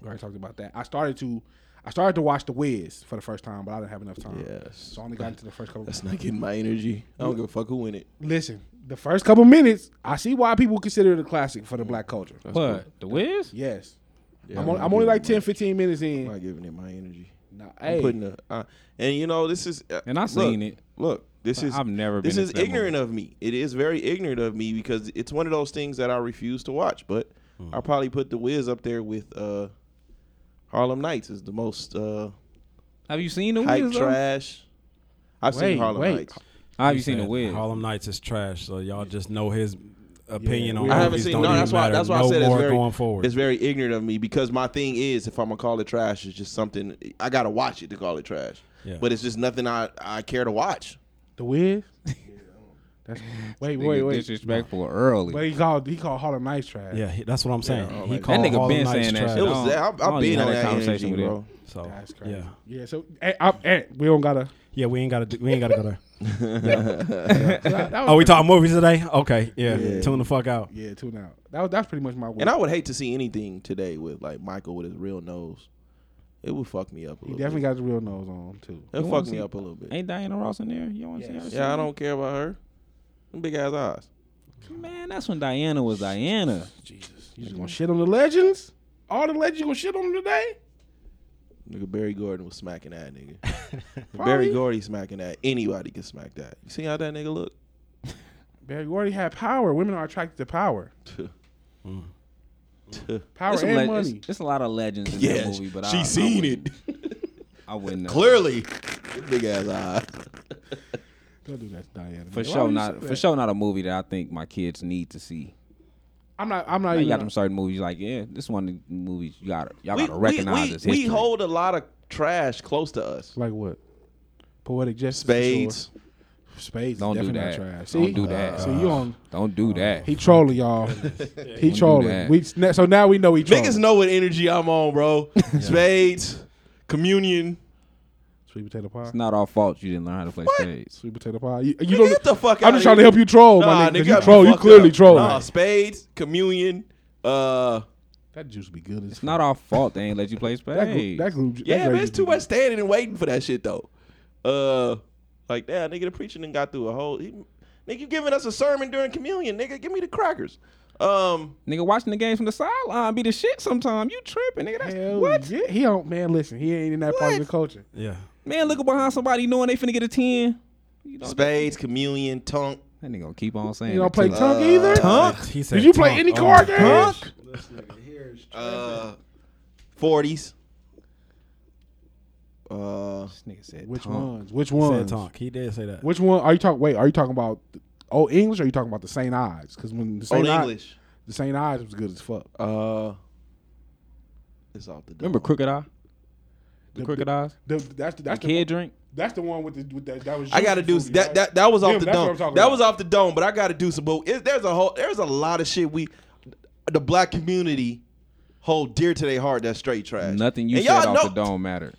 we already talked about that. I started to, I started to watch The Wiz for the first time, but I didn't have enough time. Yes. So I only got into the first couple. That's not getting my energy. I don't give a fuck who in it. Listen, the first couple minutes, I see why people consider it a classic for the black culture. That's What? The Wiz? Yes, Yeah, I'm, not only, I'm only like it 10, my- 15 minutes in. I'm in. not giving it my energy. Nah, I'm hey, putting a, uh, and you know this is uh, And I look, seen it. Look, this is I've never this been is ignorant movie. of me. It is very ignorant of me because it's one of those things that I refuse to watch. But Hmm. I'll probably put the Wiz up there with uh, Harlem Nights is the most uh, Have you seen the hype Wiz? trash. I've Wait, seen Harlem wait. Nights. Have you seen the Wiz? Harlem Nights is trash, so y'all just know his opinion Yeah, on we- I haven't seen- don't no, that's why- that's why I said it's very- going forward. It's very ignorant of me because my thing is if I'm gonna call it trash, it's just something I gotta watch it to call it trash. Yeah. But it's just nothing I, I care to watch. the Wiz. That's, wait, Nigga wait, wait. Disrespectful early. But he called he called Harlem Nights trash. yeah, he, that's what I'm saying. Yeah, he like- called That nigga Harlem been Nights saying that trash. shit. It I was don't- that. I I've, don't I've been even on have that that conversation conversation, with him. bro. So That's crazy. yeah, Yeah. So I, we don't gotta. yeah, we ain't got to we ain't got to go there. That, that was Oh, we talking movies today? Okay, yeah, Yeah. tune the fuck out. Yeah, tune out. That was that's pretty much my. Week. And I would hate to see anything today with like Michael with his real nose. It would fuck me up a little. he little definitely bit. got the real nose on too. It'll You wanna me see- up a little bit. Ain't Diana Ross in there? You want to see her? Yes. Yeah, I don't care about her. Them big ass eyes. Man, that's when Diana was Diana. Jesus, you just gonna shit on the legends? All the legends you gonna shit on them today? Nigga Barry Gordon was smacking that nigga. Berry Gordy smacking that. Anybody can smack that. You see how that nigga look? Berry Gordy had power. Women are attracted to power. Power It's a, and le- money. it's, it's a lot of legends in that movie, but she I wouldn't- it I wouldn't. uh, clearly. Big ass eyes. Don't do that, to Diana. For man. Why sure would you not. For that? sure not a movie that I think my kids need to see. I'm not. I'm not Now you got them certain movies like yeah, this one of the movies you got to y'all we, got to recognize we, as we, history. we hold a lot of trash close to us. like what? Poetic justice. for Spades. Sure. Spades. Don't is do definitely that. not trash. Don't See? do that. See, you on? Don't do that. He trolling y'all. he trolling. that. We so now we know he trolling. Niggas know what energy I'm on, bro. Spades, communion. Sweet potato pie. It's not our fault you didn't learn how to play spades. Sweet potato pie. You, you don't. get the fuck I'm outta just trying to help you troll, Nah, my nigga. 'cause nigga, You troll. You clearly up. trolling. Nah, spades, communion. Uh, That juice be good as It's not our fault they ain't let you play That group. spades. That group. yeah, grape man, it's too much standing and waiting for that shit though. Uh, like that nigga, the preacher done got through a whole. He, nigga, you giving us a sermon during communion, nigga? Give me the crackers. Um, Nigga watching the games from the sideline be the shit sometime. You tripping, nigga. That's Hell what? Yeah, he don't. Man, listen, he ain't in that part of the culture. Yeah. Man, looking behind somebody knowing they finna get a 10. You know, spades, communion, tongue. That nigga gonna keep on saying You don't it, play too. tunk either. Tunk? He said Did you play tunk. any Oh card my games? gosh. Uh, forties. Uh, This nigga said Which tunk. ones? Which He said ones? tonk. He did say that. Which one are you talking? Wait, are you talking about the old English? or Are you talking about the Saint Ides? Because when the Saint old Ives, English. the Saint Ides was good as fuck. Uh, it's off the. Remember dome. Crooked I? The The- Crooked Eyes? The, that's the, The that's the, kid drink? that's the one with the with that. That was. I got to do Yuzu that. right? That that was off Them, the dome. That about. was off the dome. But I got to do some. But it, there's a whole. There's a lot of shit we, the black community, hold dear to their heart. That's straight trash. Nothing you And said y'all off know- the dome mattered.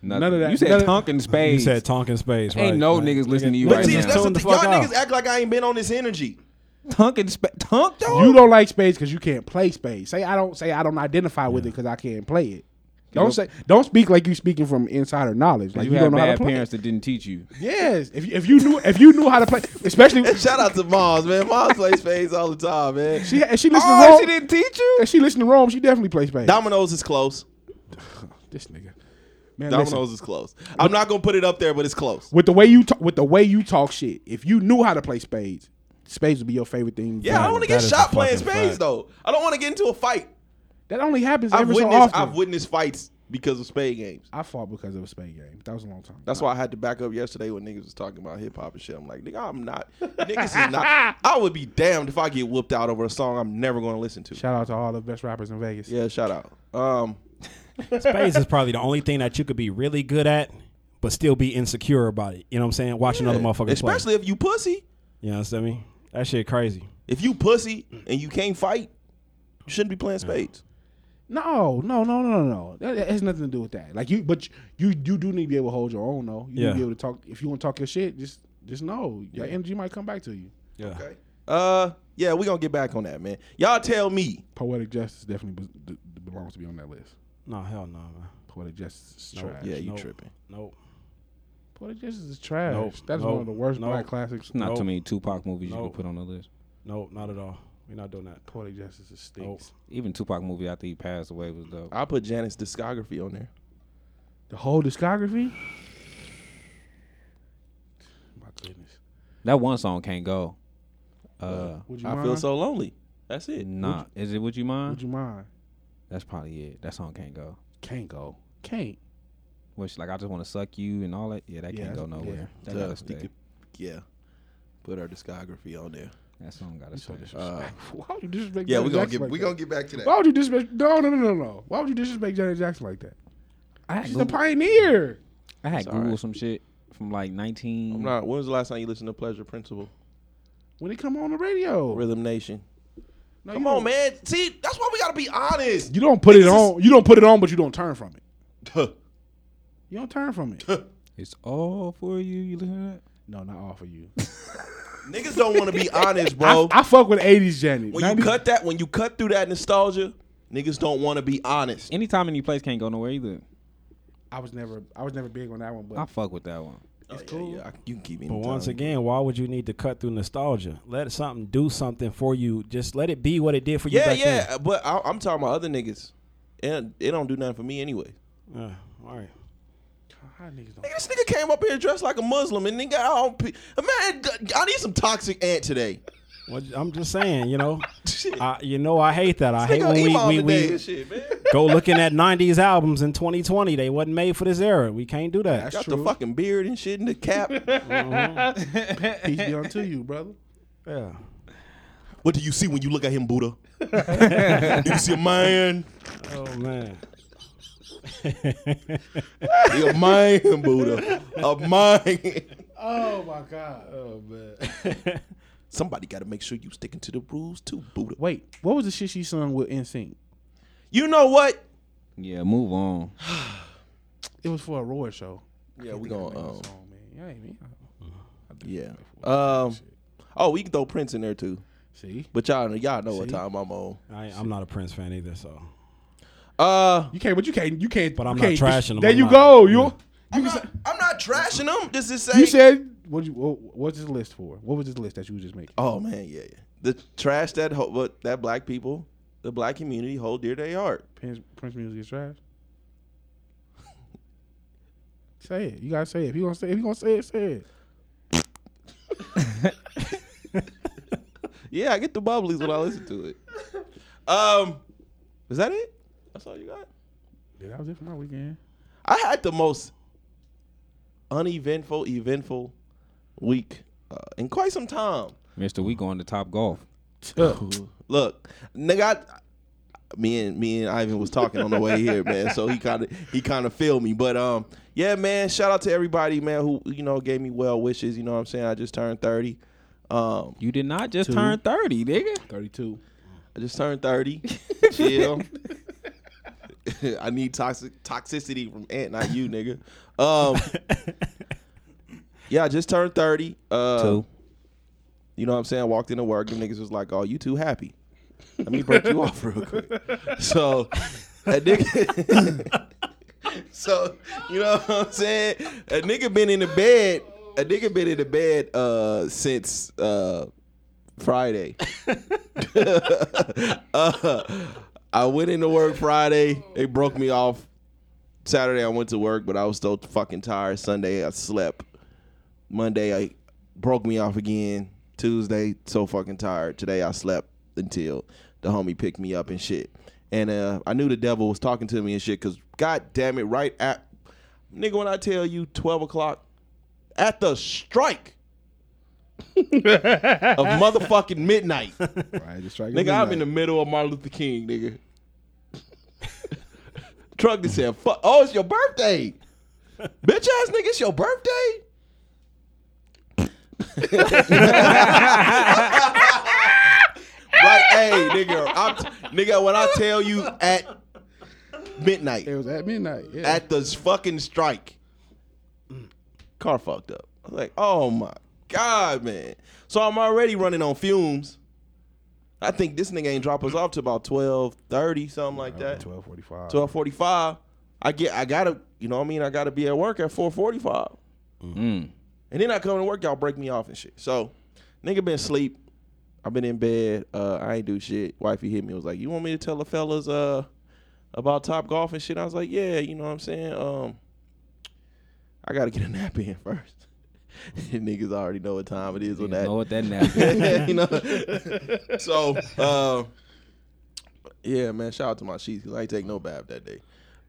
Nothing. None of that- You said none of- tunk You said tonk in space, right? Ain't no Right. niggas listening to you But right see, now. that's Tune the the. Y'all out. niggas act like I ain't been on this energy. tunk and spa- tunk though? You don't like spades because you can't play spades. Say I don't say I don't identify with it because I can't play it. Don't say don't speak like you're speaking from insider knowledge. Like you, you, had don't know how to play. parents that didn't teach you. Yes, if you, if you knew if you knew how to play, especially Shout out to Moms, man. Moms plays spades all the time, man. she if she listens Oh, to Rome. she didn't teach you? If she listen to Rome, she definitely plays spades. Dominoes is close. this nigga, man, Dominoes listen, is close. I'm not gonna put it up there, but it's close. with the way you talk, with the way you talk shit, if you knew how to play spades, spades would be your favorite thing. Yeah, I don't want to get shot playing spades fact. though. I don't want to get into a fight. That only happens I've every so witnessed. often. I've witnessed fights because of spade games. I fought because of a spade game. That was a long time. That's why I had to back up yesterday when niggas was talking about hip hop and shit. I'm like, nigga, I'm not. niggas is not. I would be damned if I get whooped out over a song I'm never going to listen to. Shout out to all the best rappers in Vegas. Yeah, shout out. Um, Spades is probably the only thing that you could be really good at, but still be insecure about it. You know what I'm saying? Watching other motherfuckers especially play. if you pussy. You know what I mean? That shit crazy. If you pussy and you can't fight, you shouldn't be playing spades. No, no, no, no, no. That, that has nothing to do with that. Like you, but you, you do need to be able to hold your own. though. you need Yeah. to be able to talk. If you want to talk your shit, just, just know that energy might come back to you. Yeah. Okay. Uh, yeah, we gonna get back on that, man. Y'all tell me. Poetic justice definitely be- d- d- belongs to be on that list. No, hell no, man. Poetic justice is Nope. trash. Yeah, you Nope. tripping. Nope. Poetic justice is trash. Nope. That's Nope. one of the worst Nope. black classics. Not Nope. too many Tupac movies you Nope. can put on the list. Nope, not at all. We're not doing that. Poetic justice is stinks. Even Tupac movie after he passed away was dope. I'll put Janet's discography on there. The whole discography. My goodness. That one song can't go. Uh, Would you I mind? feel so lonely. That's it. nah. Is it Would You Mind? Would you mind? That's probably it. That song can't go. Can't go. Can't. Which like I just want to suck you and all that. Yeah, that Yeah, can't go nowhere. yeah. That Yeah, gotta stay. could- yeah. Put our discography on there. That song gotta stay. Uh, Why would you disrespect? yeah, Janet we gonna Jackson get like we that? gonna get back to that. Why would you disrespect? No, no, no, no, no. Why would you disrespect Janet Jackson like that? I had, She's a pioneer. I had Sorry. Google some shit from like 19. I'm not. When was the last time you listened to Pleasure Principle? When it come on the radio, Rhythm Nation. No, Come on, don't- man. See, that's why we gotta be honest. You don't put it Niggas on. You don't put it on, but you don't turn from it. Huh. You don't turn from it. It's all for you. You listen to that? no, not all for you. Niggas don't want to be honest, bro. I, I fuck with '80s Janet. when you cut that, when you cut through that nostalgia, niggas don't want to be honest. Anytime any place can't go nowhere either. I was never. I was never big on that one, but I fuck with that one. Oh, cool. yeah, I- you can keep me. But once again, why would you need to cut through nostalgia? Let something do something for you. Just let it be what it did for you. yeah, back yeah. But I, I'm talking about other niggas, and it don't do nothing for me anyway. Then. Yeah, all right. How niggas don't- Nigga, this nigga came up here dressed like a Muslim, and nigga, I don't, pe- man, I need some toxic ant today. Well, I'm just saying, you know, I, you know, I hate that. I hate Nigga, when we we, today we and shit, man. go looking at '90s albums in 2020. They wasn't made for this era. We can't do that. Got the fucking beard and shit in the cap. Uh-huh. Peace be unto you, brother. Yeah. what do you see when you look at him, Buddha? do you see a man? Oh man. He a man, Buddha. A man. Oh my god. Oh man. Somebody got to make sure you sticking to the rules too, Buddha. Wait, what was the shit she sung with NSYNC? You know what? Yeah, move on. It was for a Roy show. Yeah, we I gonna. Um, song, man. Yeah, I mean, I yeah. like for- Um. Oh, we can throw Prince in there too. See, But y'all, y'all know what time I'm on. I, I'm not a Prince fan either, so Uh, you can't, but you can't, you can't. But I'm you not can't- trashing them. There I'm you not- go. You, yeah. you, I'm can not, say- I'm not trashing them. This is say. you said what? You, what, what's this list for? What was this list that you was just making? Oh man, yeah, yeah. The trash that ho- what that black people, the black community hold dear to their heart. Prince, Prince music is trash. say it. You gotta say it. If you gonna say, if you gonna say it, say it. Yeah, I get the bubblies when I listen to it. Um, is that it? That's all you got. Yeah, that was it for my weekend. I had the most uneventful, eventful week uh, in quite some time. Mister, we going to Top Golf. Look, nigga, I, me and me and Ivan was talking on the way here, man. So he kind of he kind of feel me, but um, yeah, man. Shout out to everybody, man, who you know gave me well wishes. You know what I'm saying? I just turned thirty. Um, You did not just Two. turn thirty, nigga. Thirty-two. I just turned thirty. Chill. I need toxic toxicity from Ant, not you, nigga. Um, yeah, I just turned thirty. Uh, Two. You know what I'm saying? I walked into work, them niggas was like, "Oh, you too happy." Let me break you off real quick. So, a nigga. so, you know what I'm saying? A nigga been in the bed. A nigga been in the bed uh, since uh, Friday. uh, I went into work Friday. They broke me off. Saturday I went to work, but I was still fucking tired. Sunday I slept. Monday I broke me off again. Tuesday so fucking tired. Today I slept until the homie picked me up and shit. And uh, I knew the devil was talking to me and shit because god damn it, right at nigga when I tell you twelve o'clock at the strike of motherfucking midnight. Right, just. Nigga, I'm in the middle of Martin Luther King, nigga. Truck that said, "Fuck, oh, it's your birthday, bitch ass nigga, it's your birthday." right, hey, nigga, I'm t- nigga. When I tell you at midnight, It was at midnight. Yeah. at the fucking strike, car fucked up. I was like, oh my god, man. So I'm already running on fumes. I think this nigga ain't drop us off to about twelve thirty, something like that. Twelve forty-five. Twelve forty five. I get, I gotta, you know what I mean. I gotta be at work at four forty five, Mm. and then I come to work, y'all break me off and shit. So, nigga been sleep. I've been in bed. Uh, I ain't do shit. Wifey hit me. Was like, you want me to tell the fellas uh about top golf and shit? I was like, yeah. You know what I'm saying? Um, I gotta get a nap in first. Niggas already know what time it is on that. Know what that nap is. you know. so, uh, yeah, man. Shout out to my sheets because I ain't take no bath that day.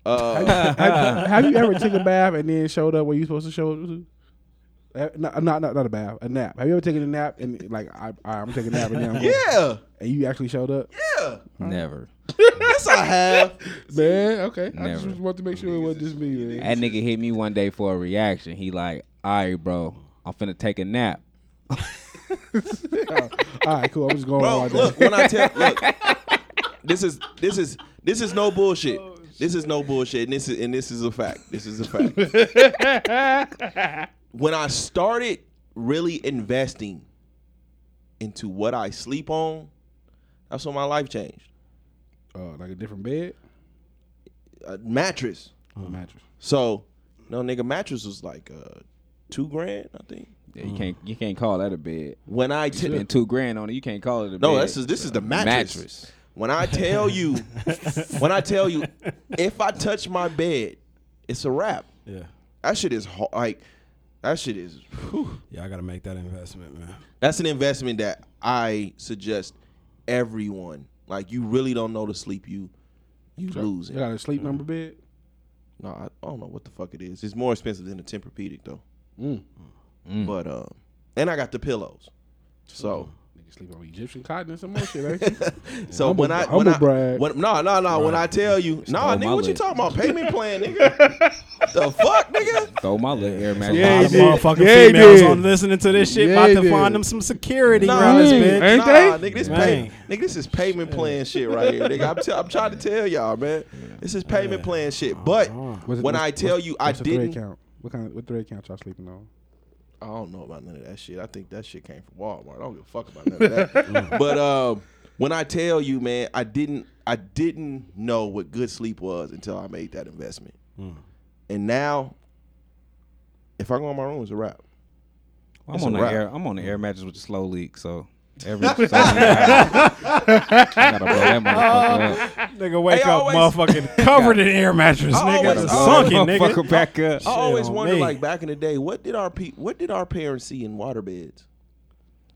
Uh, have, have you ever taken a bath and then showed up where you supposed to show up to? Uh, Not, not, not, not a bath, a nap. Have you ever taken a nap and like I, I I'm taking a nap and then I'm going, yeah, and you actually showed up? yeah. Never. Yes, I have. Man, okay. I just want to make sure it wasn't just me, man. That nigga hit me one day for a reaction. He like, all right, bro, I'm finna take a nap. All right, cool. I'm just going Bro, on like look, when I tell look, this is this is this is no bullshit. This is no bullshit, and this is and this is a fact. This is a fact. when I started really investing into what I sleep on, that's when my life changed. Uh, like a different bed, A mattress. a mattress. So, no nigga, mattress was like uh, two grand, I think. Yeah, you can't you can't call that a bed. When I t- Spend two grand on it, you can't call it a bed. no, this is this is the uh, mattress. mattress. When I tell you, when I tell you, if I touch my bed, it's a wrap. Yeah. That shit is ho- like That shit is. whew. Yeah, I gotta make that investment, man. That's an investment that I suggest everyone. Like you really don't know the sleep you you You losing. You got a sleep number bed? No, I, I don't know what the fuck it is. It's more expensive than a Tempur-Pedic though. Mm. But um, and I got the pillows. So Nigga sleep on Egyptian cotton and some more shit, ain't you? so Humble- when I humble when I brag. when, no no no when I tell you no Stole nigga my what you talking about payment plan nigga the fuck nigga Throw my little air mattress. Yeah, A lot of motherfucking Yeah, he females did. on listening to this shit Yeah, about to find them some security Nah, around this Mm, bitch. ain't nah, they? nigga this Man. pay, nigga this is payment plan shit right here nigga I'm, t- I'm trying to tell y'all man this is payment plan shit but when I tell you I what's the thread didn't count? What kind of what thread count y'all sleeping on? I don't know about none of that shit. I think that shit came from Walmart. I don't give a fuck about none of that. but um, when I tell you, man, I didn't I didn't know what good sleep was until I made that investment. And now, if I go in my room, it's a wrap. I'm It's on the wrap. air. I'm on the air mattress with the slow leak, so every so many I gotta blow that motherfucker up. Nigga wake Hey, I up always- motherfucking covered in air mattress, I nigga. always- It's I sunken, Blow that nigga. motherfucker back up. I Shit always on wonder, me. like back in the day, what did our pe- what did our parents see in water beds?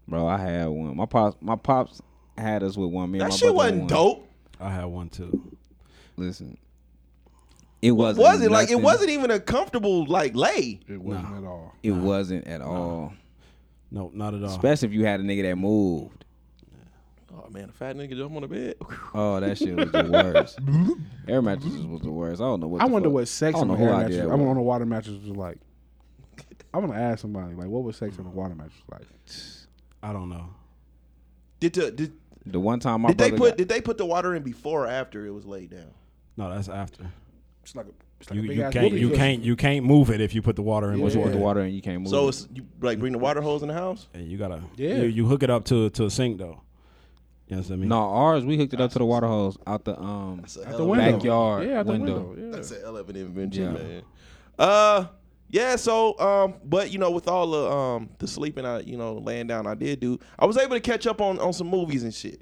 Bro, I had one. My pops, my pops had us with one. Me and That my shit brother wasn't one. dope. I had one too. Listen, it wasn't. Was it like it nothing- wasn't even a comfortable like lay? It wasn't at all. It wasn't at all. No, not at all. Especially if you had a nigga that moved. Oh man, a fat nigga jump on the bed. Oh, that shit was the worst. air mattresses was the worst. I don't know what. I the wonder fuck. what sex I on the know air who mattress. I'm was. on a water mattress was like. I want to ask somebody like, what was sex on a water mattress like? I don't know. Did the, did, The one time my did they put got- did they put the water in before or after it was laid down? No, that's after. It's like a, it's like You, you can't you can't you can't move it if you put the water in Yeah. once you put the water in, you can't move. So it. it's you like bring the water hose in the house. Hey, you gotta Yeah. You, you hook it up to to a sink though. You know what I mean? no, ours we hooked it up to the water hose out the um Out the window. backyard Yeah, out the window. window. Yeah. That's a hell of an invention, Yeah. man. Uh, yeah. So, um, but you know, with all the um the sleeping, I you know laying down, I did do. I was able to catch up on on some movies and shit.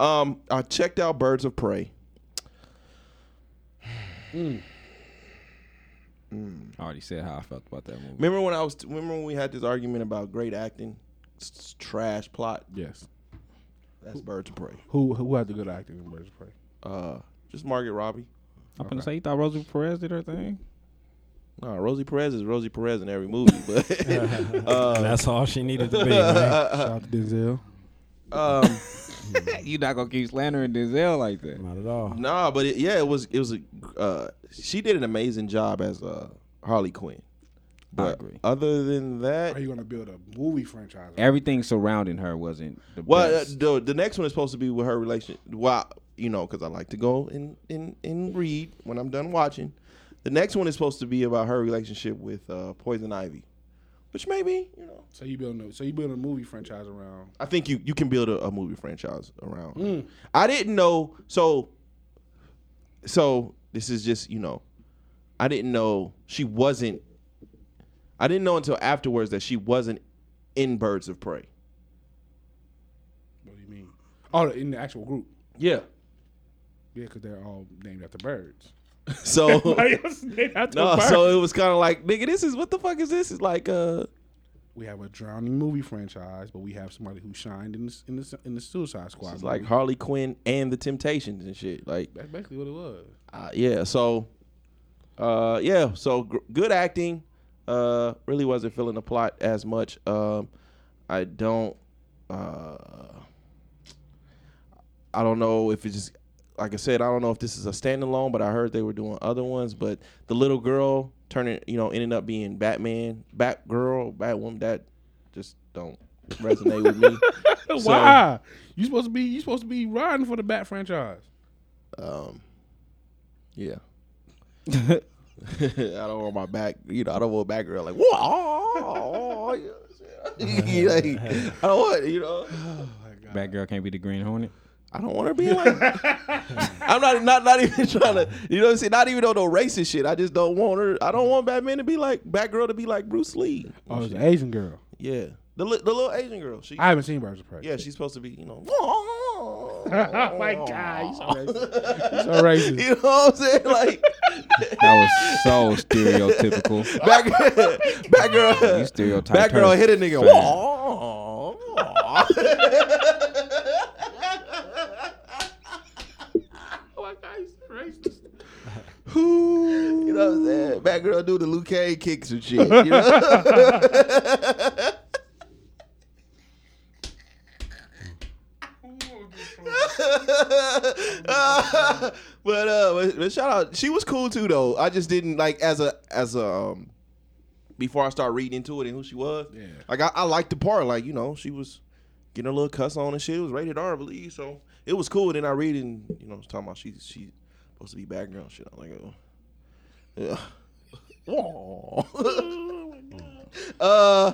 Um, I checked out Birds of Prey. I already said how I felt about that movie. Remember when I was? Remember when we had this argument about great acting, s- s- trash plot? Yes. That's Birds of Prey. Who who had the good acting in Birds of Prey? Uh, just Margot Robbie. I'm gonna say you thought Rosie Perez did her thing. No, Rosie Perez is Rosie Perez in every movie, but And that's all she needed to be, man. Shout out to Denzel. um. you not gonna keep slandering Denzel like that. Not at all. Nah, but it, yeah, it was it was a uh, she did an amazing job as uh, Harley Quinn. But agree. other than that, Are you gonna build a movie franchise? Everything surrounding her wasn't the well, uh, best. the the next one is supposed to be with her relation. Well, you know, because I like to go and and and read when I'm done watching. The next one is supposed to be about her relationship with uh, Poison Ivy, which maybe you know. So you building a, so you build a movie franchise around? I think you you can build a, a movie franchise around. Mm. I didn't know. So, so this is just you know, I didn't know she wasn't. I didn't know until afterwards that she wasn't in Birds of Prey. What do you mean? Oh, in the actual group. Yeah. Yeah, because they're all named after birds. So Everybody else is named after no, so it was kind of like, nigga, this is what the fuck is this? It's like, uh, we have a drowning movie franchise, but we have somebody who shined in the in the, in the Suicide Squad. it's like. Harley Quinn and the Temptations and shit. Like, That's basically what it was. uh, yeah. So, uh, yeah. So gr- good acting. Uh, really wasn't feeling the plot as much. Um, I don't. Uh, I don't know if it's just like I said. I don't know if this is a standalone, but I heard they were doing other ones. But the little girl turning, you know, ended up being Batman, Batgirl, Batwoman. That just don't resonate with me. So- Why? You supposed to be you supposed to be riding for the Bat franchise. Um, yeah. I don't want my back. You know, I don't want Batgirl like whoa. you know what I'm saying? Like, I don't want you know. Oh Batgirl can't be the Green Hornet. I don't want her being like. I'm not not not even trying to. You know what I'm saying? Not even on no racist shit. I just don't want her. I don't want Batman to be like Batgirl to be like Bruce Lee. Oh, it's the Asian girl. Yeah, the li- the little Asian girl. She I haven't seen Birds of Prey. yeah, she's supposed to be you know. oh my god, he's so racist. He's so racist. You know what I'm saying? Like That was so stereotypical. back back girl You stereotype back girl hit a nigga. Fat. Wah. Oh my god, he's so racist. You know what I'm saying? Back girl do the Luke Cage kicks and shit. You know? but uh, but, but shout out, she was cool too though. I just didn't like as a as a um before I start reading into it and who she was. Yeah. Like I, I liked the part, like you know she was getting a little cuss on and shit. It was rated R, I believe, so it was cool. Then I read and you know talking about she she supposed to be background shit. I'm like, oh, yeah. Aw. uh,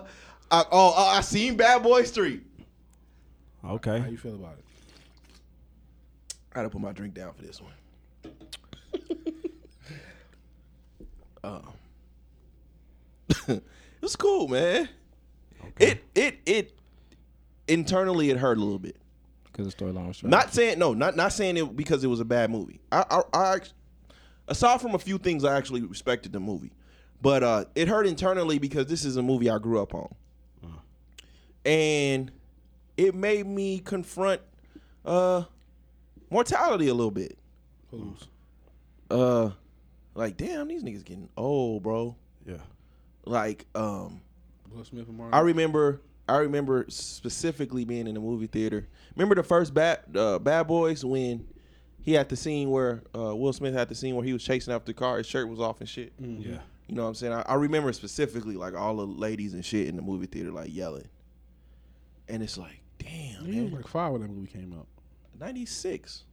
I, oh, I seen Bad Boys Three. Okay. How you feel about it? I gotta put my drink down for this one. uh, it was cool, man. It it it internally it hurt a little bit. Because the storyline was trash. Not saying no, not not saying it because it was a bad movie. I I, I aside from a few things, I actually respected the movie, but uh, it hurt internally because this is a movie I grew up on, and it made me confront uh mortality a little bit. Who's? Uh, like damn, these niggas getting old, bro. Yeah. Like um. Will Smith and Martin. I remember I remember specifically being in the movie theater. Remember the first Bad uh, Bad Boys when he had the scene where uh, Will Smith had the scene where he was chasing after the car, his shirt was off and shit. Yeah. You know what I'm saying? I, I remember specifically like all the ladies and shit in the movie theater like yelling, and it's like, damn, he man, like five when that movie came out. '96.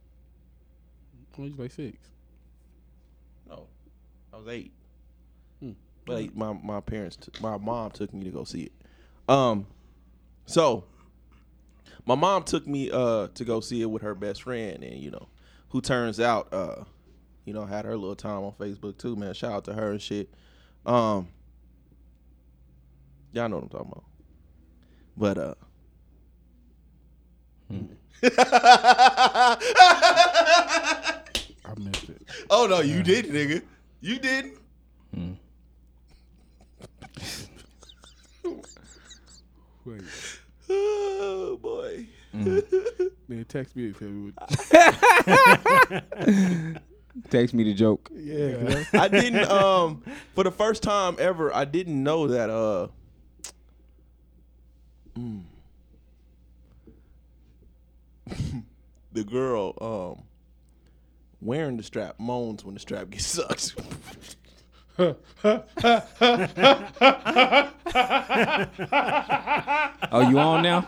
Well, he was like six. No, I was eight. Hmm. But I- my my parents, t- my mom took me to go see it. Um, so my mom took me uh to go see it with her best friend, and you know, who turns out uh, you know, had her little time on Facebook too. Man, shout out to her and shit. Um, y'all know what I'm talking about. But uh. I missed it. Oh no, you did, nigga. You didn't. Wait, Oh boy. man, text me if it would. Text me the joke. Yeah, I didn't um for the first time ever I didn't know that uh mm. the girl um wearing the strap moans when the strap gets sucked. Oh, you on now?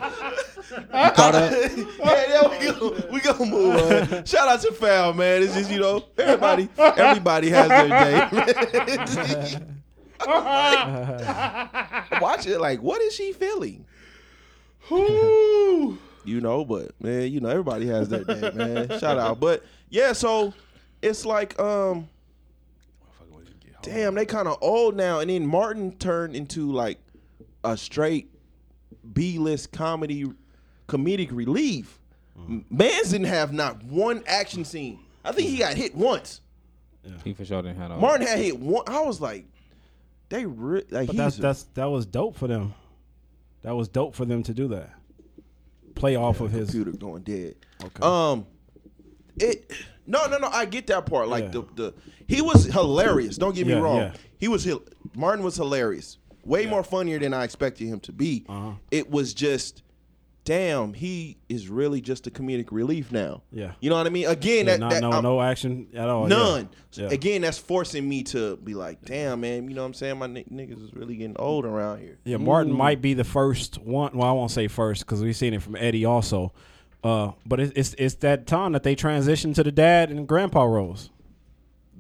You caught up? yeah, yeah, we go we gonna move on. Shout out to Fal, man. It's just, you know, everybody everybody has their day. Watch it like what is she feeling? Ooh. you know, but man, you know, everybody has their day, man. Shout out. But yeah, so it's like, um, damn, they kind of old now. And then Martin turned into like a straight B list comedy, comedic relief. Mans didn't have not one action scene. I think he got hit once. He for sure didn't have no. Martin had hit one. I was like, they re- like But that's a- that's that was dope for them. That was dope for them to do that. Play off of his. computer going dead. Okay. Um, it no no no. I get that part. Like Yeah. the the he was hilarious. Don't get me Yeah, wrong. yeah. He was hil- Martin was hilarious. Way more funnier than I expected him to be. Uh-huh. It was just, damn, he is really just a comedic relief now. Yeah. You know what I mean? Again, that, not- that no I'm- no action at all. yeah. None. Yeah. Again, that's forcing me to be like, damn, man. You know what I'm saying? My ni- niggas is really getting old around here. Yeah, Martin might be the first one. Well, I won't say first because we've seen it from Eddie also. Uh, but it's, it's it's that time that they transitioned to the dad and grandpa roles.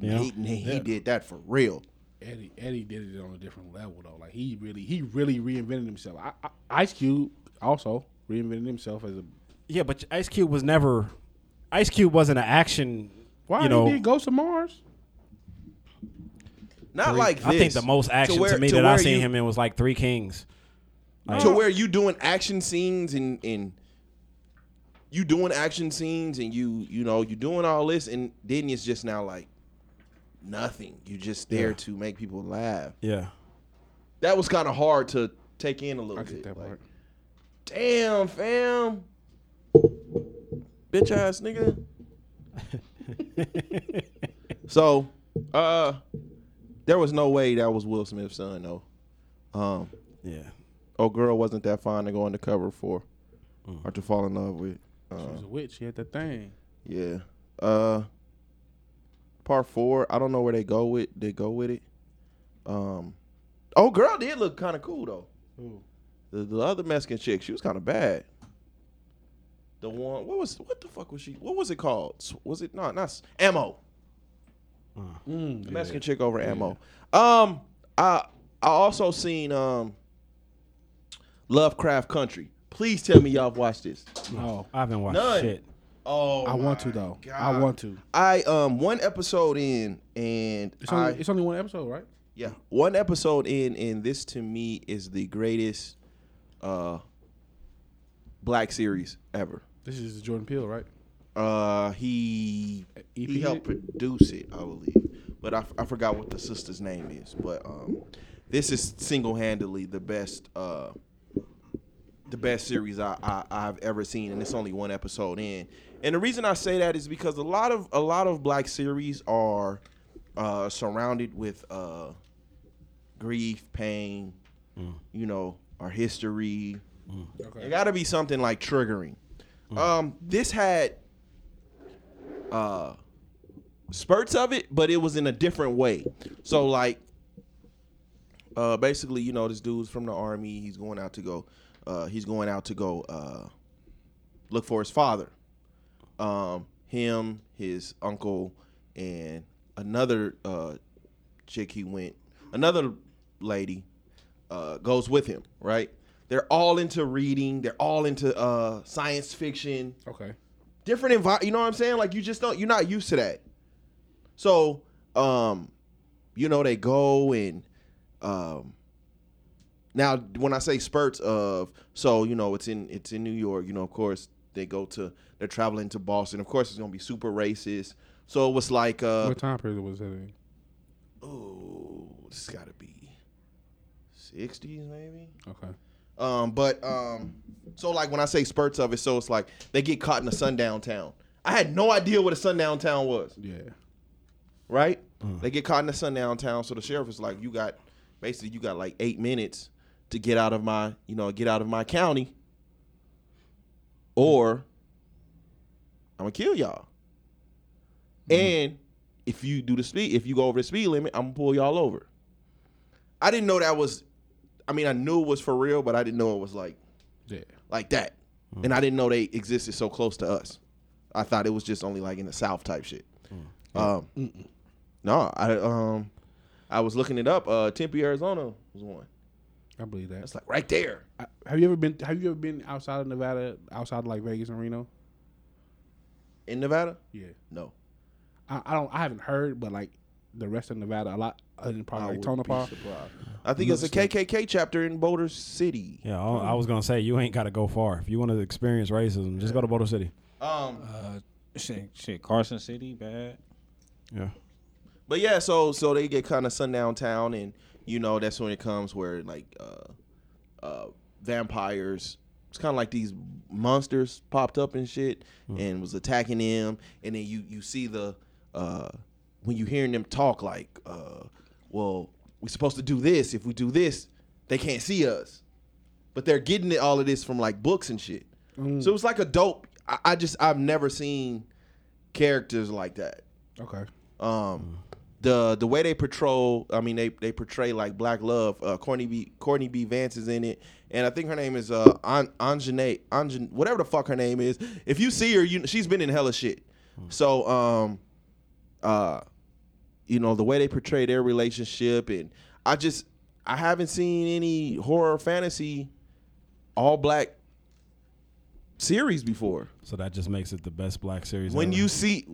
You know? He, he, he did that for real. Eddie Eddie did it on a different level though. Like he really he really reinvented himself. I, I, Ice Cube also reinvented himself as a. Yeah, but Ice Cube was never. Ice Cube wasn't an action. Why you know, he did Ghost of Mars? Not like this. I think the most action to, where- me that I where seen you- him in was like Three Kings. Like, to where you doing action scenes and and you doing action scenes and you you know you doing all this and then it's just now like nothing. You just there Yeah. to make people laugh. Yeah. That was kind of hard to take in a little I bit. that Like, part. Damn, fam. Bitch ass nigga. so, uh, there was no way that was Will Smith's son, though. Um, Yeah. oh, girl wasn't that fine to go undercover for Mm. or to fall in love with. She Uh, was a witch. She had that thing. yeah. Uh, part four. I don't know where they go with. They go with it. Um, oh, girl did look kind of cool though. Ooh. The, the other Mexican chick, she was kind of bad. The one, what was, what the fuck was she? What was it called? Was it not, not ammo? Mm, The yeah. Mexican chick over ammo. Um, I I also seen um, Lovecraft Country. Please tell me y'all have watched this. No, I haven't watched None. shit. Oh, I want to my though. I want to. I um one episode in and It's only, I it's only one episode, right? yeah one episode in and this to me is the greatest uh black series ever. This is Jordan Peele, right? Uh, he EP he helped it? produce it, I believe, but I, f- I forgot what the sister's name is. But um, this is single handedly the best uh the best series I, I I've ever seen, and it's only one episode in. And the reason I say that is because a lot of a lot of black series are uh, surrounded with uh, grief, pain, you know, our history. Okay. It got to be something like triggering. Um, this had uh, spurts of it, but it was in a different way. So like, uh, basically, you know, this dude's from the army. He's going out to go. Uh, he's going out to go uh, look for his father. Um, him, his uncle, and another uh, chick he went. Another lady uh, goes with him. Right. They're all into reading. They're all into uh, science fiction Okay. different envi- you know what I'm saying? Like you just don't you're not used to that. So, um, you know, they go and um now when I say spurts of so, you know, it's in it's in New York, you know, of course they go to they're traveling to Boston. Of course it's gonna be super racist. So it was like uh what time period was that in? oh this gotta be sixties maybe? Okay. Um, but um, so like when I say spurts of it, so it's like they get caught in a sundown town. I had no idea what a sundown town was. Yeah. Right? They get caught in a sundown town, so the sheriff is like, "You got basically you got like eight minutes to get out of my, you know, get out of my county, or I'm gonna kill y'all. And if you do the speed, if you go over the speed limit, I'm gonna pull y'all over." I didn't know that was. I mean, I knew it was for real, but I didn't know it was like Yeah. like that. And I didn't know they existed so close to us. I thought it was just only like in the South type shit. Um, no, I um, I was looking it up. Uh, Tempe, Arizona was one. I believe that. It's like right there. I- Have you ever been? Have you ever been outside of Nevada, outside of like Vegas and Reno? In Nevada? Yeah. No. I, I don't. I haven't heard, but like the rest of Nevada, a lot. Other than I probably like would be Tonopah. surprised. I think it's a KKK chapter in Boulder City. Yeah, I, I was gonna say you ain't got to go far. If you want to experience racism, just go to Boulder City. Um, Uh, shit, shit, Carson City, bad. Yeah. But yeah, so so they get kind of sundown town, and you know that's when it comes where like uh, uh, vampires. It's kind of like these monsters popped up and shit, and was attacking them, and then you you see the uh, when you hearing them talk like, uh, well, we're supposed to do this. If we do this, they can't see us, but they're getting it, all of this from like books and shit. So it was like a dope. I, I just I've never seen characters like that Okay. um the the way they patrol i mean they they portray like black love uh courtney b courtney b. Vance is in it. And i think her name is uh An- Anjane, Anjan whatever the fuck her name is. If you see her you she's been in hella shit. So um uh you know the way they portray their relationship and i just i haven't seen any horror fantasy all black series before. So that just makes it the best black series. when ever. you see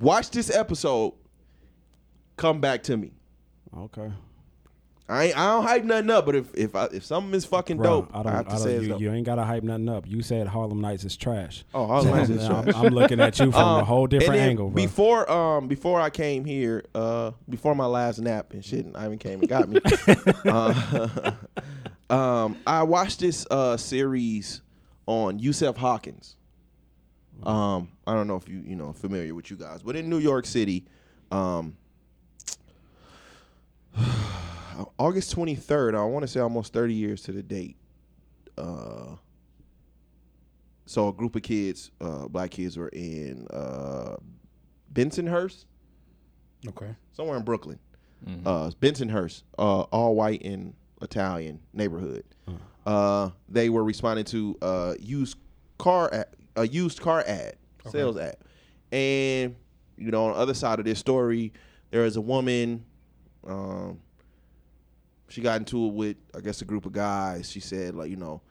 watch this episode come back to me okay, I ain't, I don't hype nothing up, but if if I, if something is fucking Bro, dope, I I, don't. I have to don't say you, you ain't gotta hype nothing up. You said Harlem Nights is trash. oh, Harlem Nights is I'm. I'm looking at you from a Um, whole different angle, bro. Before um before I came here, uh before my last nap and shit, and Ivan came and got me. uh, um I watched this uh series on Yusuf Hawkins. Um I don't know if you you know familiar with you guys, but in New York City, um August 23rd, I want to say almost 30 years to the date. Uh so a group of kids, uh, black kids, were in uh, Bensonhurst, Okay. somewhere in Brooklyn. Uh, Bensonhurst, uh, all white and Italian neighborhood. Uh, they were responding to uh, used car ad, a used car ad, sales ad, and you know on the other side of this story, there is a woman. Um, she got into it with I guess a group of guys. She said like you know,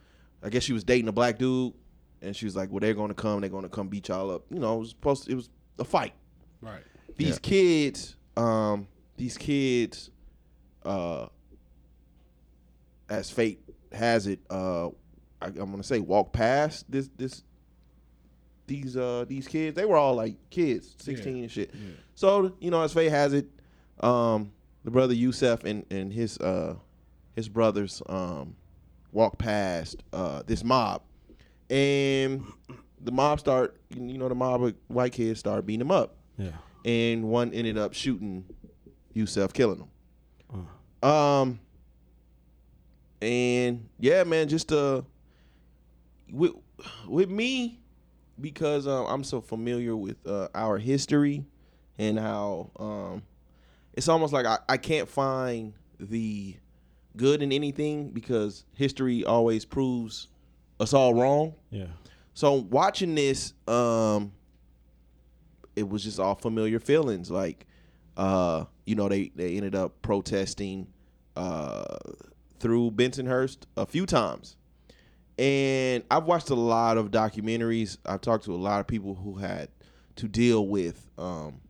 I guess she was dating a black dude, and she was like, well they're going to come, they're going to come beat y'all up. You know, it was supposed to, it was a fight. Right. these kids um these kids uh as fate has it uh I, i'm gonna say walk past this this these uh these kids. They were all like kids 16 and shit. So you know as fate has it um the brother yusuf and and his uh his brothers um walk past uh this mob and the mob start you know the mob of white kids start beating them up yeah. and one ended up shooting Yusuf, killing him. Um, and yeah, man, just uh, with with me because uh, I'm so familiar with uh, our history and how um, it's almost like I, I can't find the good in anything because history always proves us all wrong. Yeah. So watching this, um, it was just all familiar feelings. Like, uh, you know, they they ended up protesting uh, through Bensonhurst a few times, and I've watched a lot of documentaries. I've talked to a lot of people who had to deal with um,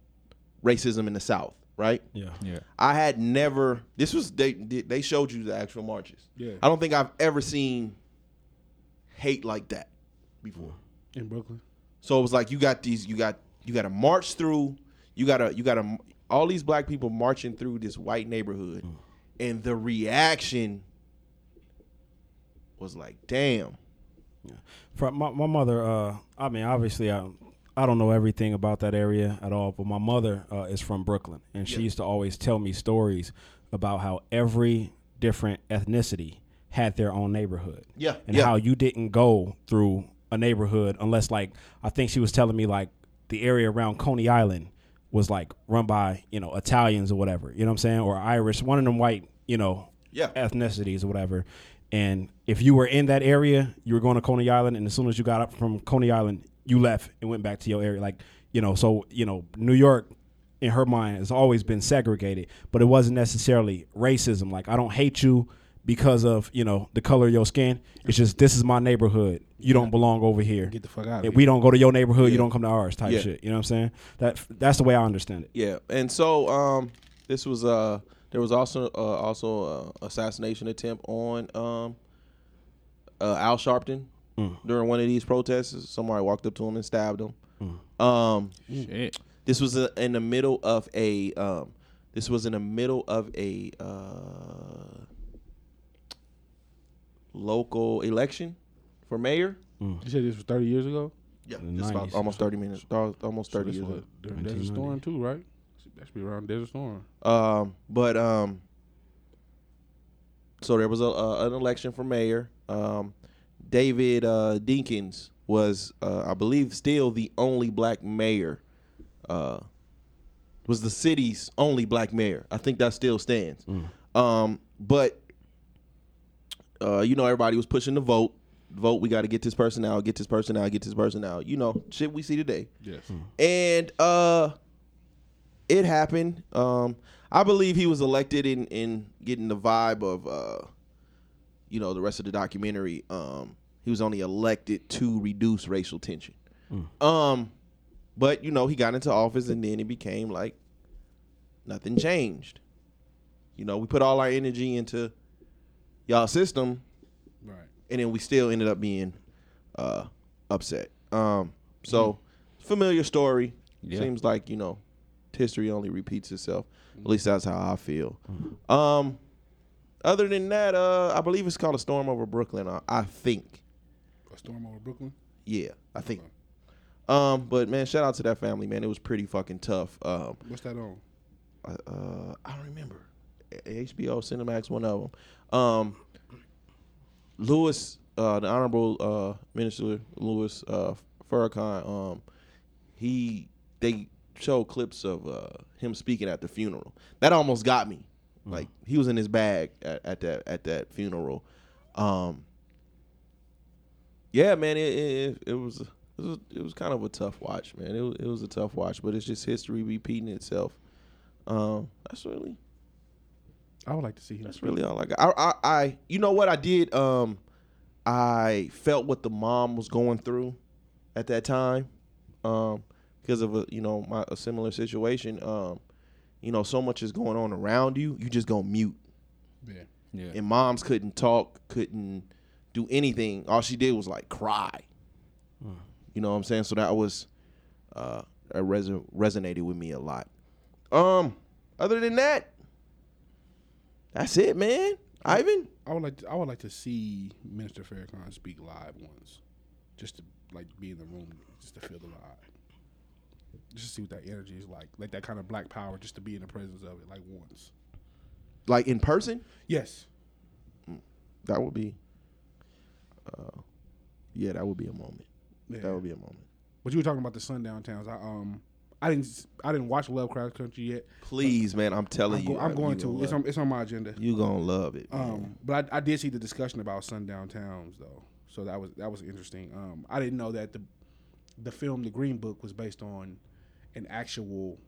racism in the South. Right? Yeah. Yeah. I had never. This was they they showed you the actual marches. Yeah. I don't think I've ever seen hate like that before. In Brooklyn. So it was like you got these, you got you got to march through, you got to you got to all these black people marching through this white neighborhood, and the reaction was like, damn. From my, my mother, uh, I mean, obviously, I, I don't know everything about that area at all, but my mother uh, is from Brooklyn, and she Yeah. used to always tell me stories about how every different ethnicity had their own neighborhood. Yeah, And yeah. how you didn't go through a neighborhood unless, like, I think she was telling me, like, the area around Coney Island was, like, run by, you know, Italians or whatever, you know what I'm saying? Or Irish, one of them white, you know, Yeah. ethnicities or whatever. And if you were in that area, you were going to Coney Island, and as soon as you got up from Coney Island, you left and went back to your area. Like, you know, so, you know, New York, in her mind, has always been segregated, but it wasn't necessarily racism. Like, I don't hate you because of, you know, the color of your skin. It's just, this is my neighborhood. You don't belong over here. Get the fuck out of If we don't go to your neighborhood, you don't come to ours type Yeah. shit. You know what I'm saying? That That's the way I understand it. Yeah, and so um, this was uh, there was also uh, also uh, assassination attempt on um, uh, Al Sharpton during one of these protests. Somebody walked up to him and stabbed him. Um, Shit. This was a, in the middle of a. Um, this was in the middle of a uh, local election for mayor. You said this was 30 years ago? Yeah, just about almost thirty minutes. Almost thirty this years. was ago. during Desert Storm too, right? That should be around Desert Storm. Um, but um, so there was a, a an election for mayor. Um, David uh, Dinkins was, uh, I believe, still the only black mayor. Uh, was the city's only black mayor. I think that still stands. Um, but uh, you know, everybody was pushing the vote. Vote. We got to get this person out. Get this person out. Get this person out. You know, shit we see today Yes. and uh it happened um i believe he was elected in in getting the vibe of uh you know the rest of the documentary um he was only elected to reduce racial tension um but you know he got into office and then it became like nothing changed you know, we put all our energy into y'all system, Right. and then we still ended up being uh, upset. Um, so familiar story. Yeah. Seems like you know, history only repeats itself. At least that's how I feel. Um, other than that, uh, I believe it's called a storm over Brooklyn. I, I think. A storm over Brooklyn. Yeah, I think. Um, but man, shout out to that family, man. It was pretty fucking tough. Um, What's that on? uh, I don't remember. HBO, Cinemax, one of them. Um, Louis, uh, the Honorable uh, Minister Louis uh, Farrakhan, um, he they showed clips of uh, him speaking at the funeral. That almost got me. Like he was in his bag at, at that at that funeral. Um, yeah, man, it it, it was. It was, it was kind of a tough watch, man. It was, it was a tough watch, but it's just history repeating itself. Um, that's really I would like to see him. that's really all I got. I, I, I, you know what I did? Um, I felt what the mom was going through at that time, um, because of a you know my a similar situation. Um, you know, so much is going on around you, you just go mute. Yeah. Yeah. And moms couldn't talk, couldn't do anything. All she did was like cry. You know what I'm saying? So that was uh, that reson- resonated with me a lot. Um, other than that, that's it, man. Ivan. I would like to, I would like to see Minister Farrakhan speak live once, just to like be in the room, just to feel the vibe, just see what that energy is like, like that kind of black power, just to be in the presence of it, like once. Like in person, Yes. that would be. Uh, yeah, that would be a moment. Yeah. That would be a moment. But you were talking about the sundown towns. I um I didn't I didn't watch Lovecraft Country yet. Please, man, I'm telling I'm, you, I'm going you to. It's on it's on my agenda. You gonna love it. man. Um, but I, I did see the discussion about sundown towns though, so that was that was interesting. Um, I didn't know that the the film The Green Book was based on an actual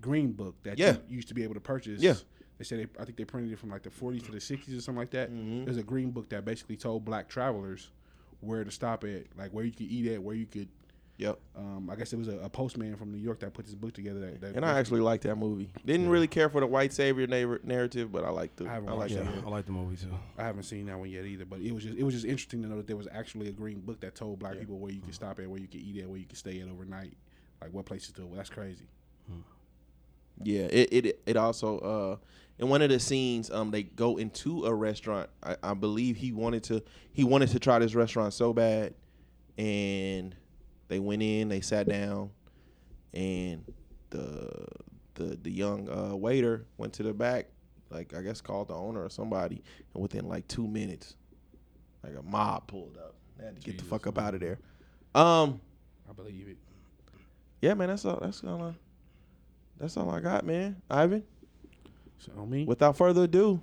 Green Book that Yeah. you used to be able to purchase. Yeah. They said they, I think they printed it from like the 40s to the 60s or something like that. Mm-hmm. There's a Green Book that basically told black travelers where to stop at, like where you could eat at, where you could. Yep. Um, I guess it was a, a postman from New York that put this book together. That, that And I actually liked that movie. Didn't really care for the white savior narr- narrative, but I liked the. I I, haven't like watched that. it. movie. I like the movie too. I haven't seen that one yet either, but it was just it was just interesting to know that there was actually a green book that told black people where you could stop at, where you could eat at, where you could stay at overnight, like what places to. That's crazy. Yeah, it it it also uh in one of the scenes um they go into a restaurant. I, I believe he wanted to he wanted to try this restaurant so bad, and they went in, they sat down, and the the the young uh, waiter went to the back, like I guess called the owner or somebody, and within like two minutes, like a mob pulled up. They had to get the fuck up out of there. Um, I believe it. Yeah, man, that's all. That's all. I, that's all I got, man. Ivan. So on me. Without further ado,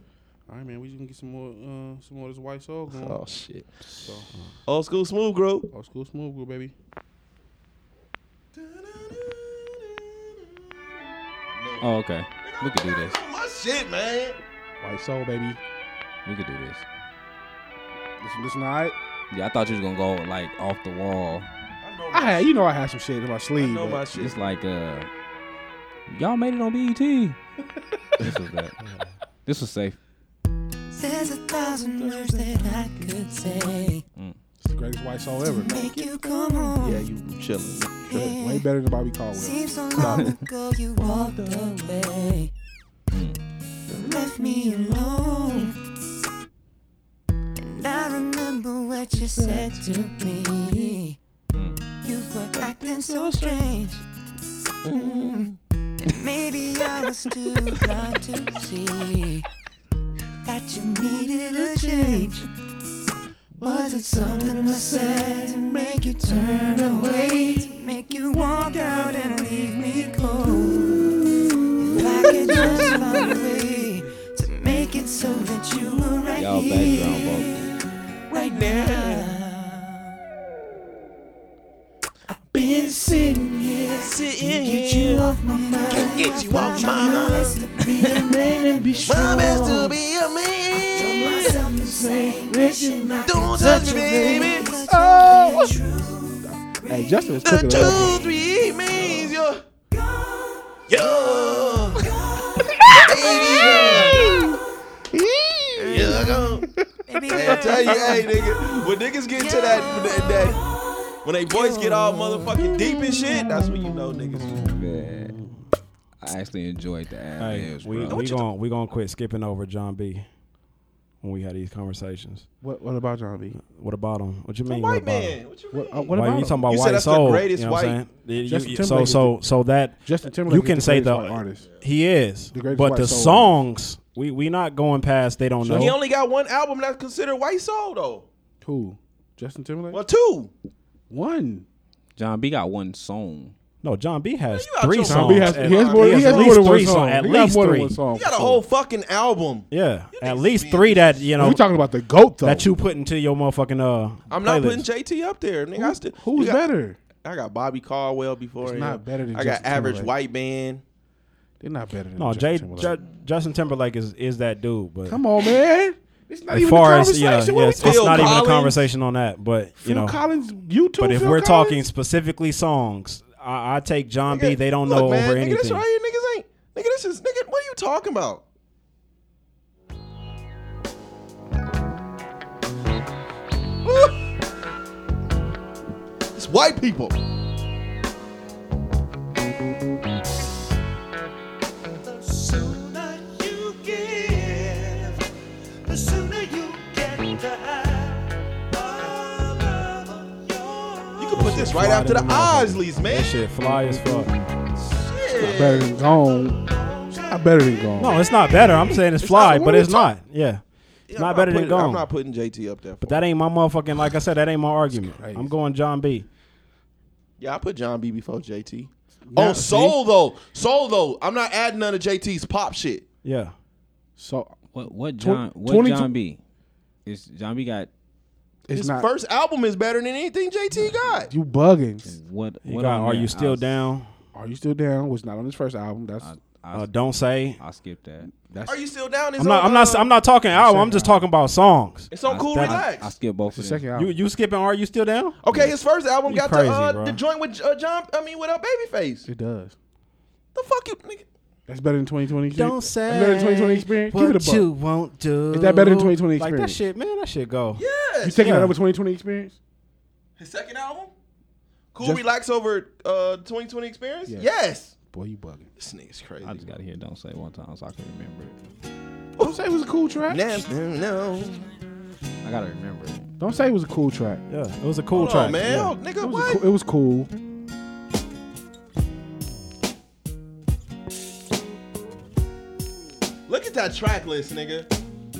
All right, man. We just gonna get some more uh some more of this white soul going. oh shit, So old school smooth group. old school smooth group, baby. Oh, okay. We could do this. My shit, man. White soul, baby. We could do this. Listen, listen, all right. Yeah, I thought you was gonna go like off the wall. I know I had, you know, I had some shit in my I sleeve. know my shit. It's like uh, y'all made it on BET. this was that. This was safe. There's a thousand words that I could say. it's the greatest white song ever. Make you come home. Yeah, you chilling. Way better than Bobby Caldwell. Seems so long ago you walked away. You left me alone. And I remember what you said to me. Were acting so strange. Mm. And maybe I was too blind to see that you needed a change. Was it something I said to make you turn away? To make you walk out and leave me cold? If I could just find a way to make it so that you were right Y'all here, background vocals. right now. been sitting here, sitting here. Get you off my mind. Get you off my mind. Best be a man and be strong. My best to be a man. I myself to say, don't touch me, baby. Oh. Hey, Justin was cooking The truth remains your. Yo. Baby. Yo. Baby. I tell you, hey, nigga, when niggas get to that, that when they voice get all motherfucking deep and shit, that's when you know niggas. Man, I actually enjoyed the ad Hey, libs, we bro. we gonna we gonna quit skipping over Jon B. When we had these conversations. What What about Jon B? What about him? What you The mean? white what about him? man. What you What, uh, what Why about you him? talking about You said white that's the soul? greatest you know what I'm white- saying? You- Justin you- so Timberlake so so that Justin Timberlake you is can the say greatest the white artist. he is, The greatest but white the soul. songs we we not going past. They don't So know. he only got one album that's considered white soul though. Who? Justin Timberlake. Well, two. One. Jon B got one song. no, Jon B has you out three your songs. Jon B has, at- he has more, he has has at more least than one three song. songs. At he got least more than three. one song. He got a whole fucking album. Yeah, at niggas least being three that you know we talking about the goat though. that you put into your motherfucking uh. I'm not playlist. putting JT up there, nigga. I still, Who's you got- better? I got Bobby Caldwell before It's him. not better than I got Justin average Timberlake. white man. They're not better than No, Justin Jay, Timberlake. Ju- Justin Timberlake is is that dude, but Come on, man. It's not as even far a as yeah, yeah, it's, not even a conversation on that. But you Phil know, Collins, YouTube. but if Phil we're talking specifically songs, I, I take Jon B. They don't look, know man, over nigga, This right here, niggas ain't. Nigga, this is nigga. What are you talking about? It's white people. This right after the Isleys, man. That shit fly as fuck. Not better than Gone. Not better than Gone. No, it's not better. I'm saying it's fly, not- but what it's we talk- not. Yeah, it's I'm not better than putting, I'm Gone. not putting JT up there. But that ain't my motherfucking. Like I said, that ain't my argument. crazy. I'm going Jon B. yeah, I put Jon B before JT. Now, oh, see? soul though, soul though. I'm not adding none of JT's pop shit. Yeah, So What what John what 22 Jon B? Is Jon B got it's His not. first album is better than anything JT got. you bugging. what? you what got. Are there? you still I'll- down? Are you still down? Was not on his first album. That's I, I, Uh, don't say. I'll skip that. that's. Are you still down? I'm not. on, I'm not. uh, I'm not talking album. I'm just talking about songs. It's on I- Cool I- Relax. I, skip both the them. second album? You you skipping? Are you still down? okay, his first album You got crazy, the uh, the joint with uh, John. I mean, with a Babyface. it does. The fuck you, nigga. That's better than 2020. Don't That's say better than 2020 experience. Give it a buck. won't do. Is that better than 2020 Like that experience? shit, man. That shit go. Yes. You taking Yeah. that over 2020 experience? his second album? Cool Just- Relax over uh 2020 Experience? Yes. Yes. Boy, you bugging. This nigga's crazy. I just gotta hear "Don't Say" one time so I can remember it. Don't say it was a cool track. no, no. I gotta remember it. Don't say it was a cool track. Yeah, it was a cool Hold track. on, man. Yeah. Oh, nigga, It was, what? a cool, it was cool. That track list, nigga.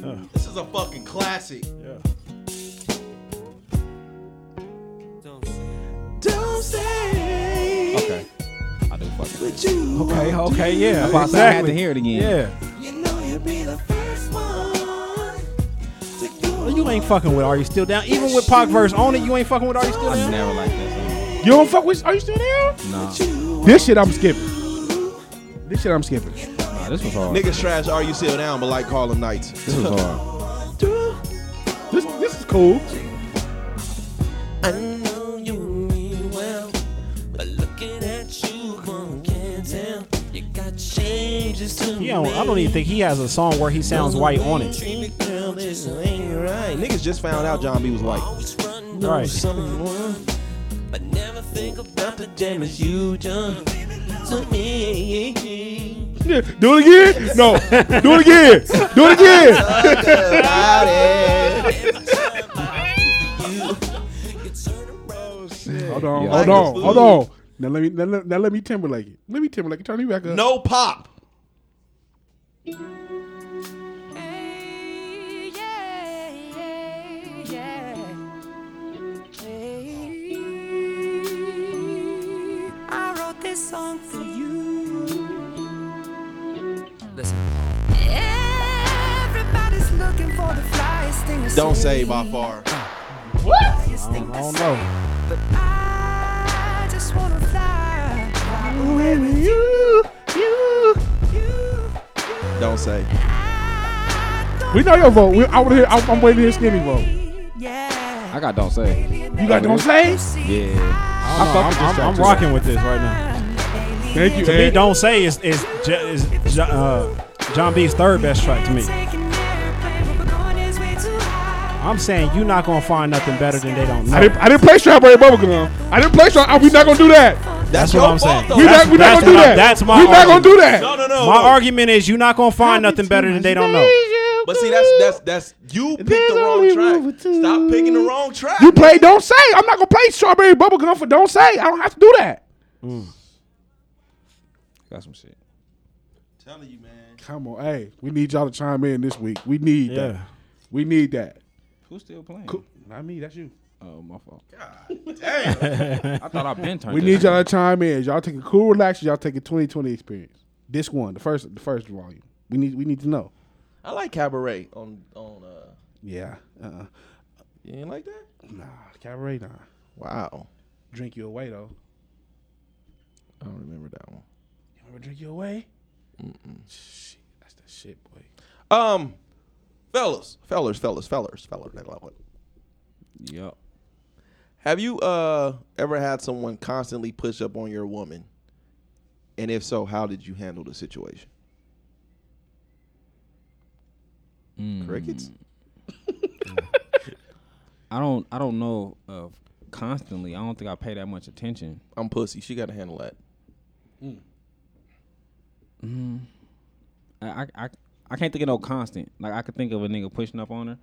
Yeah. This is a fucking classic. Yeah. Don't say Okay, I do fuck with you Okay. Okay. Yeah. That's why I had Exactly. to hear it again. Yeah. You know you'll be the first one to go. Well, you ain't fucking with Are You Still Down? Even with Pac verse on it, you ain't fucking with Are You Still I Down? never liked that You don't fuck with? Are you still there? song. Nah, This shit I'm skipping. This shit I'm skipping. Nah, this was hard. Niggas trash Are You Still Down, but like Harlem Nights. This was hard. This this is cool. I know you mean well, but looking at you, one can't tell. You got changes to He don't, I don't even think he has a song where he sounds white on it. Girl, this ain't right. Niggas just found out Jon B was white. Right. someone, but never think about the damage you done to me. Yeah, do it again. No, do it again. Do it again. Hold on, hold on, hold fool. on. Now let me now, let- now let me Timberlake it. Let me Timberlake it. Turn you back up. No pop. Don't say by far. Flyest I don't, I don't know. But I just wanna fly. With you, you. You, Don't say. We know your vote. We, I want to hear. I'm, I'm waiting to hear Skinny vote. Yeah. I got "Don't Say." You got don't say? Yeah, I fuck with this I'm, track I'm rocking with this right now. Thank you. To me, Don't Say is is, J- is uh, Jon B's third best track to me. Taking airplane, but we're going this way too high. I'm saying you're not gonna find nothing better than they don't know. I didn't, I didn't play strawberry bubblegum. I didn't play straw. We're not gonna do that. That's your what I'm saying. We're not, we not gonna do my- that. That's my We're not gonna do that. No, no, no. My no. argument is you're not gonna find nothing better than they don't know. But see, that's that's that's you picked the wrong track. Stop picking the wrong track. You play Don't Say. I'm not gonna play strawberry bubblegum for Don't Say. I don't have to do that. Got some shit. telling you, man. Come on, hey, we need y'all to chime in this week. We need Yeah. that. We need that. Who's still playing? Cool. Not me. That's you. Oh, my fault. God damn. I thought I've been turned. We need y'all to chime in. Y'all take a cool relax. Y'all take a 2020 experience. This one, the first, the first volume. We need, we need to know. I like cabaret on on. uh Yeah. Uh. You ain't like that? Nah, cabaret. Nah. Wow. Drink you away though. I don't remember that one. You remember drink you away? Shit, that's the shit, boy. Um, fellas, fellas, fellas, fellas, fellas. Yep. Have you uh ever had someone constantly push up on your woman? And if so, how did you handle the situation? Crickets. I don't. I don't know of constantly. I don't think I pay that much attention. I'm pussy. She got to handle that. I, I I I can't think of no constant. Like I could think of a nigga pushing up on her,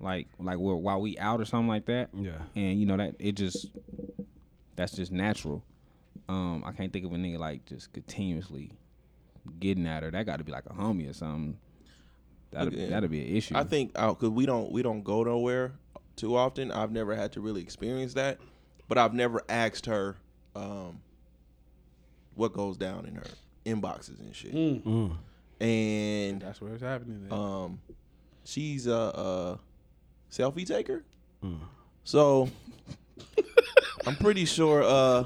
like like we're, while we out or something like that. Yeah. And you know that it just that's just natural. Um, I can't think of a nigga like just continuously getting at her. That got to be like a homie or something. That'd Yeah. that'd be an issue. I think because we don't we don't go nowhere too often. I've never had to really experience that, but I've never asked her um, what goes down in her inboxes and shit. And That's where it's happening. Then. um, she's a, a selfie taker, so I'm pretty sure. Uh,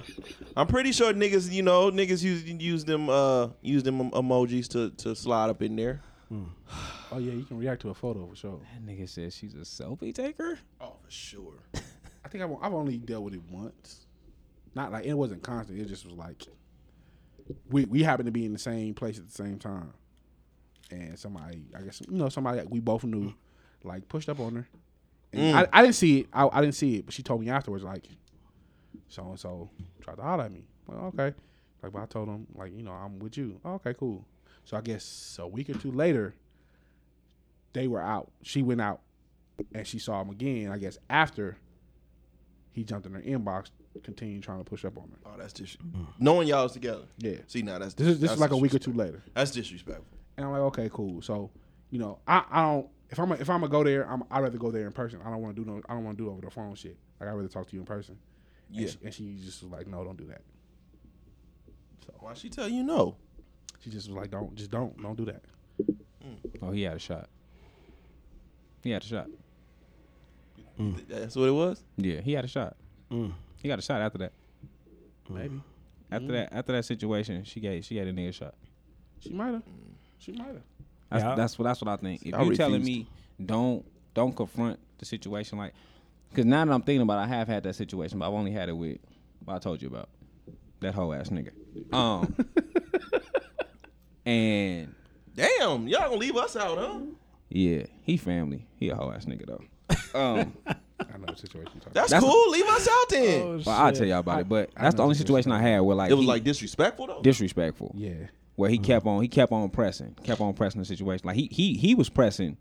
I'm pretty sure niggas, you know, niggas use use them uh use them emojis to to slide up in there. oh yeah, you can react to a photo for sure. that nigga says she's a selfie taker. Oh, for sure. I think I've, I've only dealt with it once. Not like it wasn't constant. It just was like we we happened to be in the same place at the same time, and somebody I guess you know somebody that we both knew like pushed up on her. And mm. I, I didn't see it. I, I didn't see it, but she told me afterwards like so and so tried to holler at me. Well, okay. Like, but I told him like you know I'm with you. Oh, okay, cool. So I guess a week or two later, they were out. She went out, and she saw him again. I guess after he jumped in her inbox, continued trying to push up on me. Oh, that's dis- mm. knowing y'all was together. Yeah. See, now that's This is this that's is like a week or two later, That's disrespectful. and I'm like, okay, cool. So, you know, I, I don't if I'm a, if I'm gonna go there, I'm I'd rather go there in person. I don't want to do no I don't want to do over the phone shit. Like I would rather talk to you in person. And Yeah. she, and she just was like, no, don't do that. Why she tell you no? She just was like, don't just don't don't do that. Mm. Oh, he had a shot. He had a shot. That's what it was. Yeah, he had a shot. Mm. He got a shot after that. Maybe After that, after that situation, she gave she gave a nigga a shot. she might have. She might have. That's Yeah. that's what that's what I think. If I you telling refused. me don't don't confront the situation like, because now that I'm thinking about, it, I have had that situation, but I've only had it with what I told you about that whole ass nigga. Um, and Damn, y'all gonna leave us out, huh? yeah, he family. He a whole ass nigga though. Um, I know the situation. You're talking That's, That's- cool. leave us out then. Oh, but I'll tell y'all about it. But I that's the know only the situation I had where like it was he- like disrespectful though. disrespectful. Yeah. where he mm-hmm. kept on he kept on pressing, kept on pressing the situation. Like he he he was pressing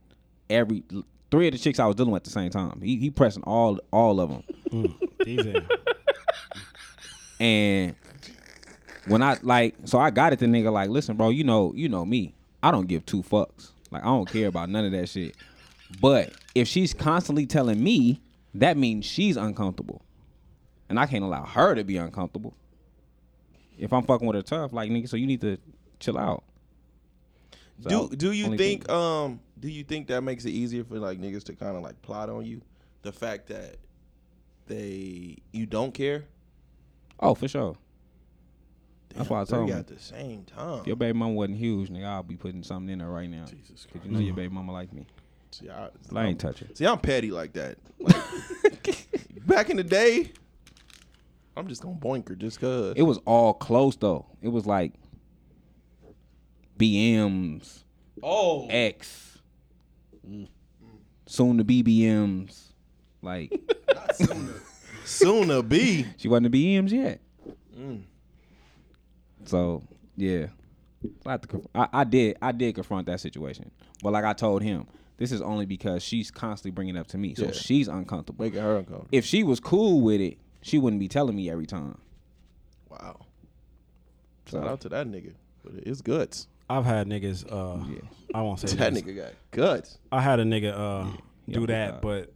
every three of the chicks I was dealing with at the same time. He he pressing all all of them. These mm. are- And when I like, so I got it. The nigga like, listen, bro, you know, you know me. I don't give two fucks. Like I don't care about none of that shit. But if she's constantly telling me, that means she's uncomfortable, and I can't allow her to be uncomfortable. If I'm fucking with her tough, like nigga, so you need to chill out. So, do do you think um do you think that makes it easier for like niggas to kind of like plot on you? The fact that they you don't care. Oh, for sure. That's why I told him. at the same time. If your baby mama wasn't huge, nigga, I'll be putting something in her right now. Jesus Christ. Cause you know your baby mama like me. See, I, I ain't touching. it. See, I'm petty like that. Like, back in the day, I'm just gonna boink her just cause. It was all close though. It was like BMs, oh, X. soon to BBMs. Like Soon to be. she wasn't the BMs yet. Mm. So yeah, I, to I, I did I did confront that situation, but like I told him, this is only because she's constantly bringing it up to me, so Yeah. she's uncomfortable. Making her uncomfortable. If she was cool with it, she wouldn't be telling me every time. Wow. So Shout out to that nigga. But it's guts. I've had niggas. Uh, Yeah. I won't say That niggas. nigga got guts. I had a nigga uh, he do almost that, but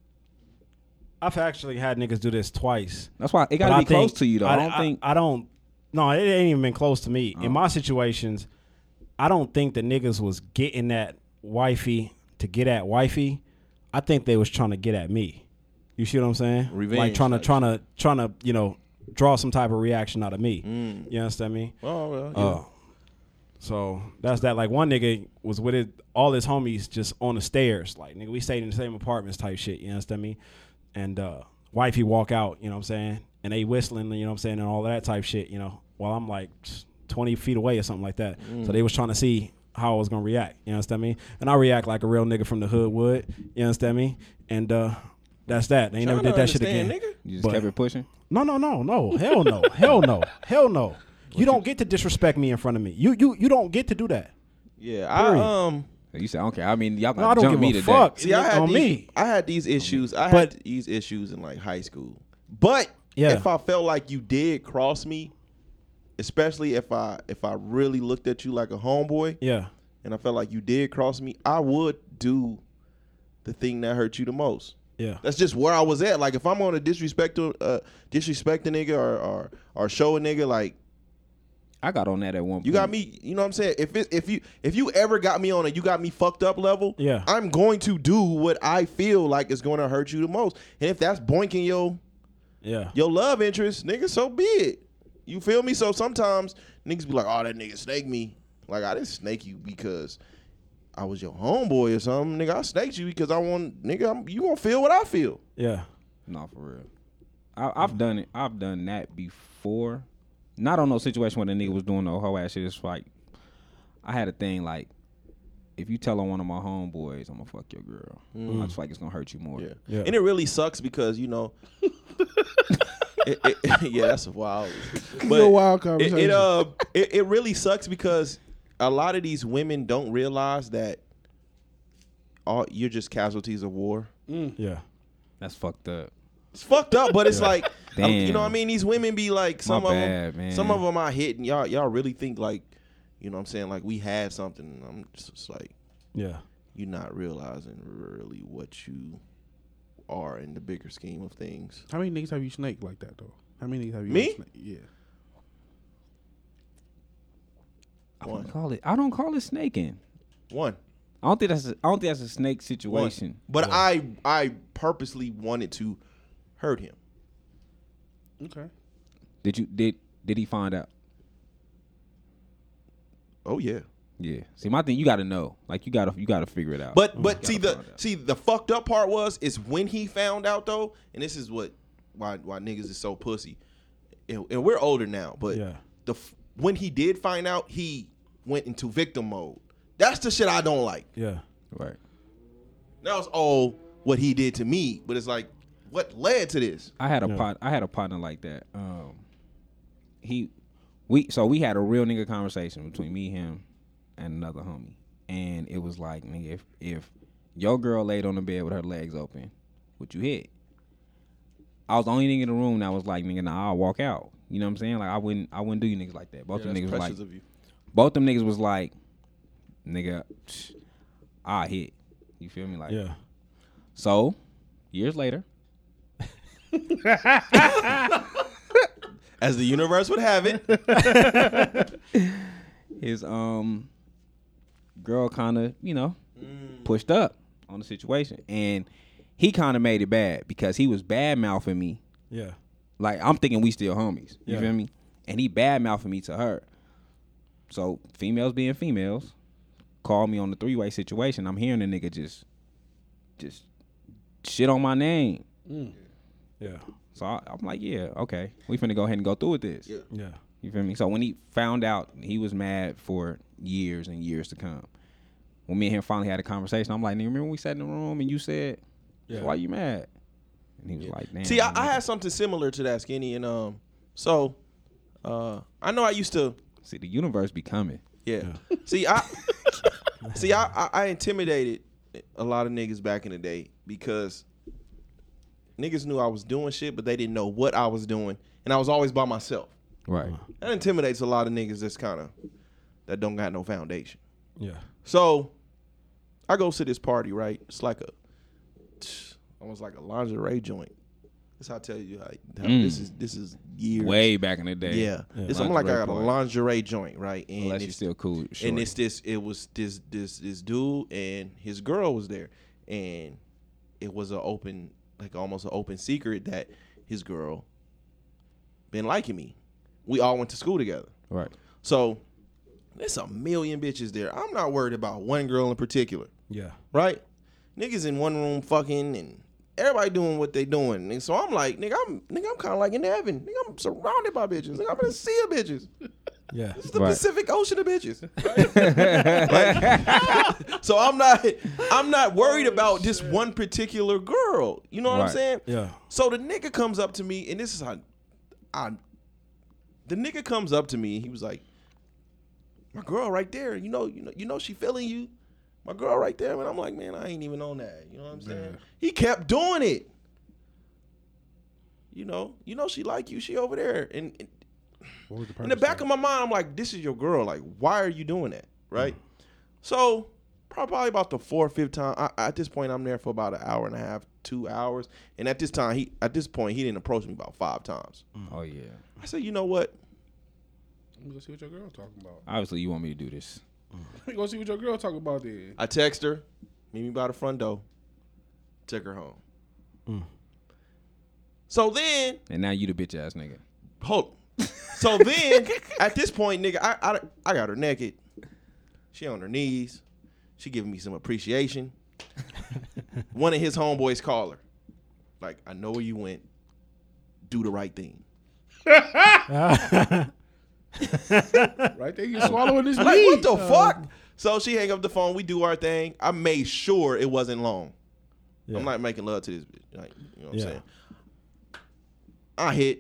I've actually had niggas do this twice. that's why it gotta I be close to you though. I, don't think I don't. No, it ain't even been close to me. Oh. In my situations, I don't think the niggas was getting that wifey to get at wifey. I think they was trying to get at me. You see what I'm saying? Revenge, like trying to trying to trying to you know draw some type of reaction out of me. Mm. You understand me? Oh well. Yeah. Uh, so that's that. Like one nigga was with it, all his homies just on the stairs. Like nigga, we stayed in the same apartments type shit. You understand me? And uh, wifey walk out. You know what I'm saying? And they whistling. You know what I'm saying? And all that type shit. You know, while I'm like 20 feet away or something like that. So they was trying to see how I was gonna react. You understand me? And I react like a real nigga from the hood would. You understand me? And uh, that's that. They never did that shit again. Nigga. you just but- kept it pushing. No, no, no, no. Hell no. Hell no. Hell no. You don't get to disrespect me in front of me. You you you don't get to do that. Yeah. I Period. um. You said okay. I mean, y'all No, I don't jump give me a today. fuck. See, I had on these, me. I had these issues. I But- had these issues in like high school. But Yeah. if I felt like you did cross me, especially if I if I really looked at you like a homeboy, Yeah. and I felt like you did cross me, I would do the thing that hurt you the most. Yeah. That's just where I was at. Like if I'm gonna disrespect a uh, disrespect a nigga or, or or show a nigga like I got on that at one. Point. You got me, you know what I'm saying? If it, if you if you ever got me on a you got me fucked up level, Yeah. I'm going to do what I feel like is going to hurt you the most. And if that's boinking your Yeah. your love interest, nigga, so be it. You feel me? So sometimes niggas be like, "Oh, that nigga snake me." Like I didn't snake you because I was your homeboy or something, nigga. I snaked you because I want, nigga. I'm, you gonna feel what I feel. Yeah. No, for real. I, I've done it. I've done that before. Not on no situation where the nigga was doing no hoe ass shit. It's like I had a thing like, if you tell on one of my homeboys, I'm gonna fuck your girl. Mm. I just feel like it's gonna hurt you more. Yeah. Yeah. And it really sucks because you know. It, it, yeah, that's a wild. But a wild conversation. it uh, it, it really sucks because a lot of these women don't realize that all you're just casualties of war. Yeah. That's fucked up. It's fucked up, but it's like um, you know what I mean. These women be like some My of bad, them. man. Some of them I hit, and y'all y'all really think like, you know what I'm saying like we had something. I'm just, just like Yeah. you're not realizing really what you are in the bigger scheme of things. How many niggas have you snaked like that though? How many niggas have you Me? snaked? Yeah. I One. don't call it. I don't call it snaking. One. I don't think that's. A, I don't think that's a snake One. situation. But I I purposely wanted to hurt him. Okay. Did you did did he find out? Oh yeah. Yeah. See, my thing, you got to know. Like you got to you got to figure it out. But but see the see the fucked up part was is when he found out though, and this is what why why niggas is so pussy, and, and we're older now, but Yeah. the when he did find out, he went into victim mode. That's the shit I don't like. Yeah. right. That was all what he did to me, but it's like what led to this. I had a Yeah. pot. I had a partner like that. Um, he, we so we had a real nigga conversation between me, him, and another homie, and it was like, nigga, if if your girl laid on the bed with her legs open, would you hit? I was the only nigga in the room that was like, nigga, nah, I'll walk out. You know what I'm saying? Like I wouldn't, I wouldn't do you niggas like that. Both Yeah, them niggas was like, of you. both them niggas was like, nigga, I hit. You feel me? Like, Yeah. so years later, As the universe would have it. his um girl kind of you know mm. pushed up on the situation. And he kind of made it bad because he was bad mouthing me. Yeah. like i'm thinking we still homies you Yeah. feel me? And he bad mouthing me to her. So females being females call me on the three-way situation. I'm hearing the nigga just just shit on my name. Mm. Yeah. so I, i'm like yeah okay. We finna go ahead and go through with this. Yeah. you feel me? So when he found out, he was mad for years and years to come. when me and him finally had a conversation, I'm like, nigga, remember when we sat in the room and you said, Yeah. why you mad? And he was like, damn. See, I, I had something similar to that, Skinny, and um, so uh, I know I used to, see the universe be coming. yeah. see, I see, I, I I intimidated a lot of niggas back in the day because niggas knew I was doing shit, but they didn't know what I was doing, and I was always by myself. Right. That intimidates a lot of niggas that's kind of that don't got no foundation. Yeah. So I go to this party, right? It's like a almost like a lingerie joint. That's how I tell you how, how Mm. this is this is years. Way back in the day. yeah. It's almost like I Lingerie got a lingerie joint, right? And Unless you it's, still cool. Short. and it's this it was this this this dude and his girl was there. And it was an open like almost an open secret that his girl been liking me. We all went to school together. right. So there's a million bitches there. I'm not worried about one girl in particular, Yeah. right? Niggas in one room fucking and everybody doing what they doing. And so I'm like, nigga, I'm nigga, I'm kind of like in heaven. Nigga, I'm surrounded by bitches. Nigga, I'm in a sea of bitches. Yeah. It's the Right. Pacific Ocean of bitches. Like, so I'm not I'm not worried oh, about this one particular girl. You know what I'm saying? Yeah. So the nigga comes up to me, and this is how I. The nigga comes up to me. He was like, "My girl right there. You know, you know, you know, she feeling you. My girl right there." And I'm like, "Man, I ain't even on that." You know what I'm saying? He kept doing it. You know, you know, she like you. She over there, and, and What was the in the back of of my mind, I'm like, "This is your girl. Like, why are you doing that?" Right? Mm. So probably about the fourth, fifth time. I, at this point, I'm there for about an hour and a half, two hours. And at this time, he at this point, he didn't approach me about five times. Mm. Oh yeah. I said, you know what? Let me go see what your girl talking about. Obviously, you want me to do this. Let me go see what your girl talking about then. I text her, meet me by the front door, took her home. Mm. So then, And now you the bitch ass nigga. hold. So then, at this point, nigga, I, I I got her naked. She on her knees. She giving me some appreciation. One of his homeboys call her. Like, I know where you went. Do the right thing. Right there, you swallowing this Like, what the fuck? So she hang up the phone. We do our thing. I made sure it wasn't long. Yeah. I'm not making love to this bitch. Like, you know what Yeah. I'm saying? I hit.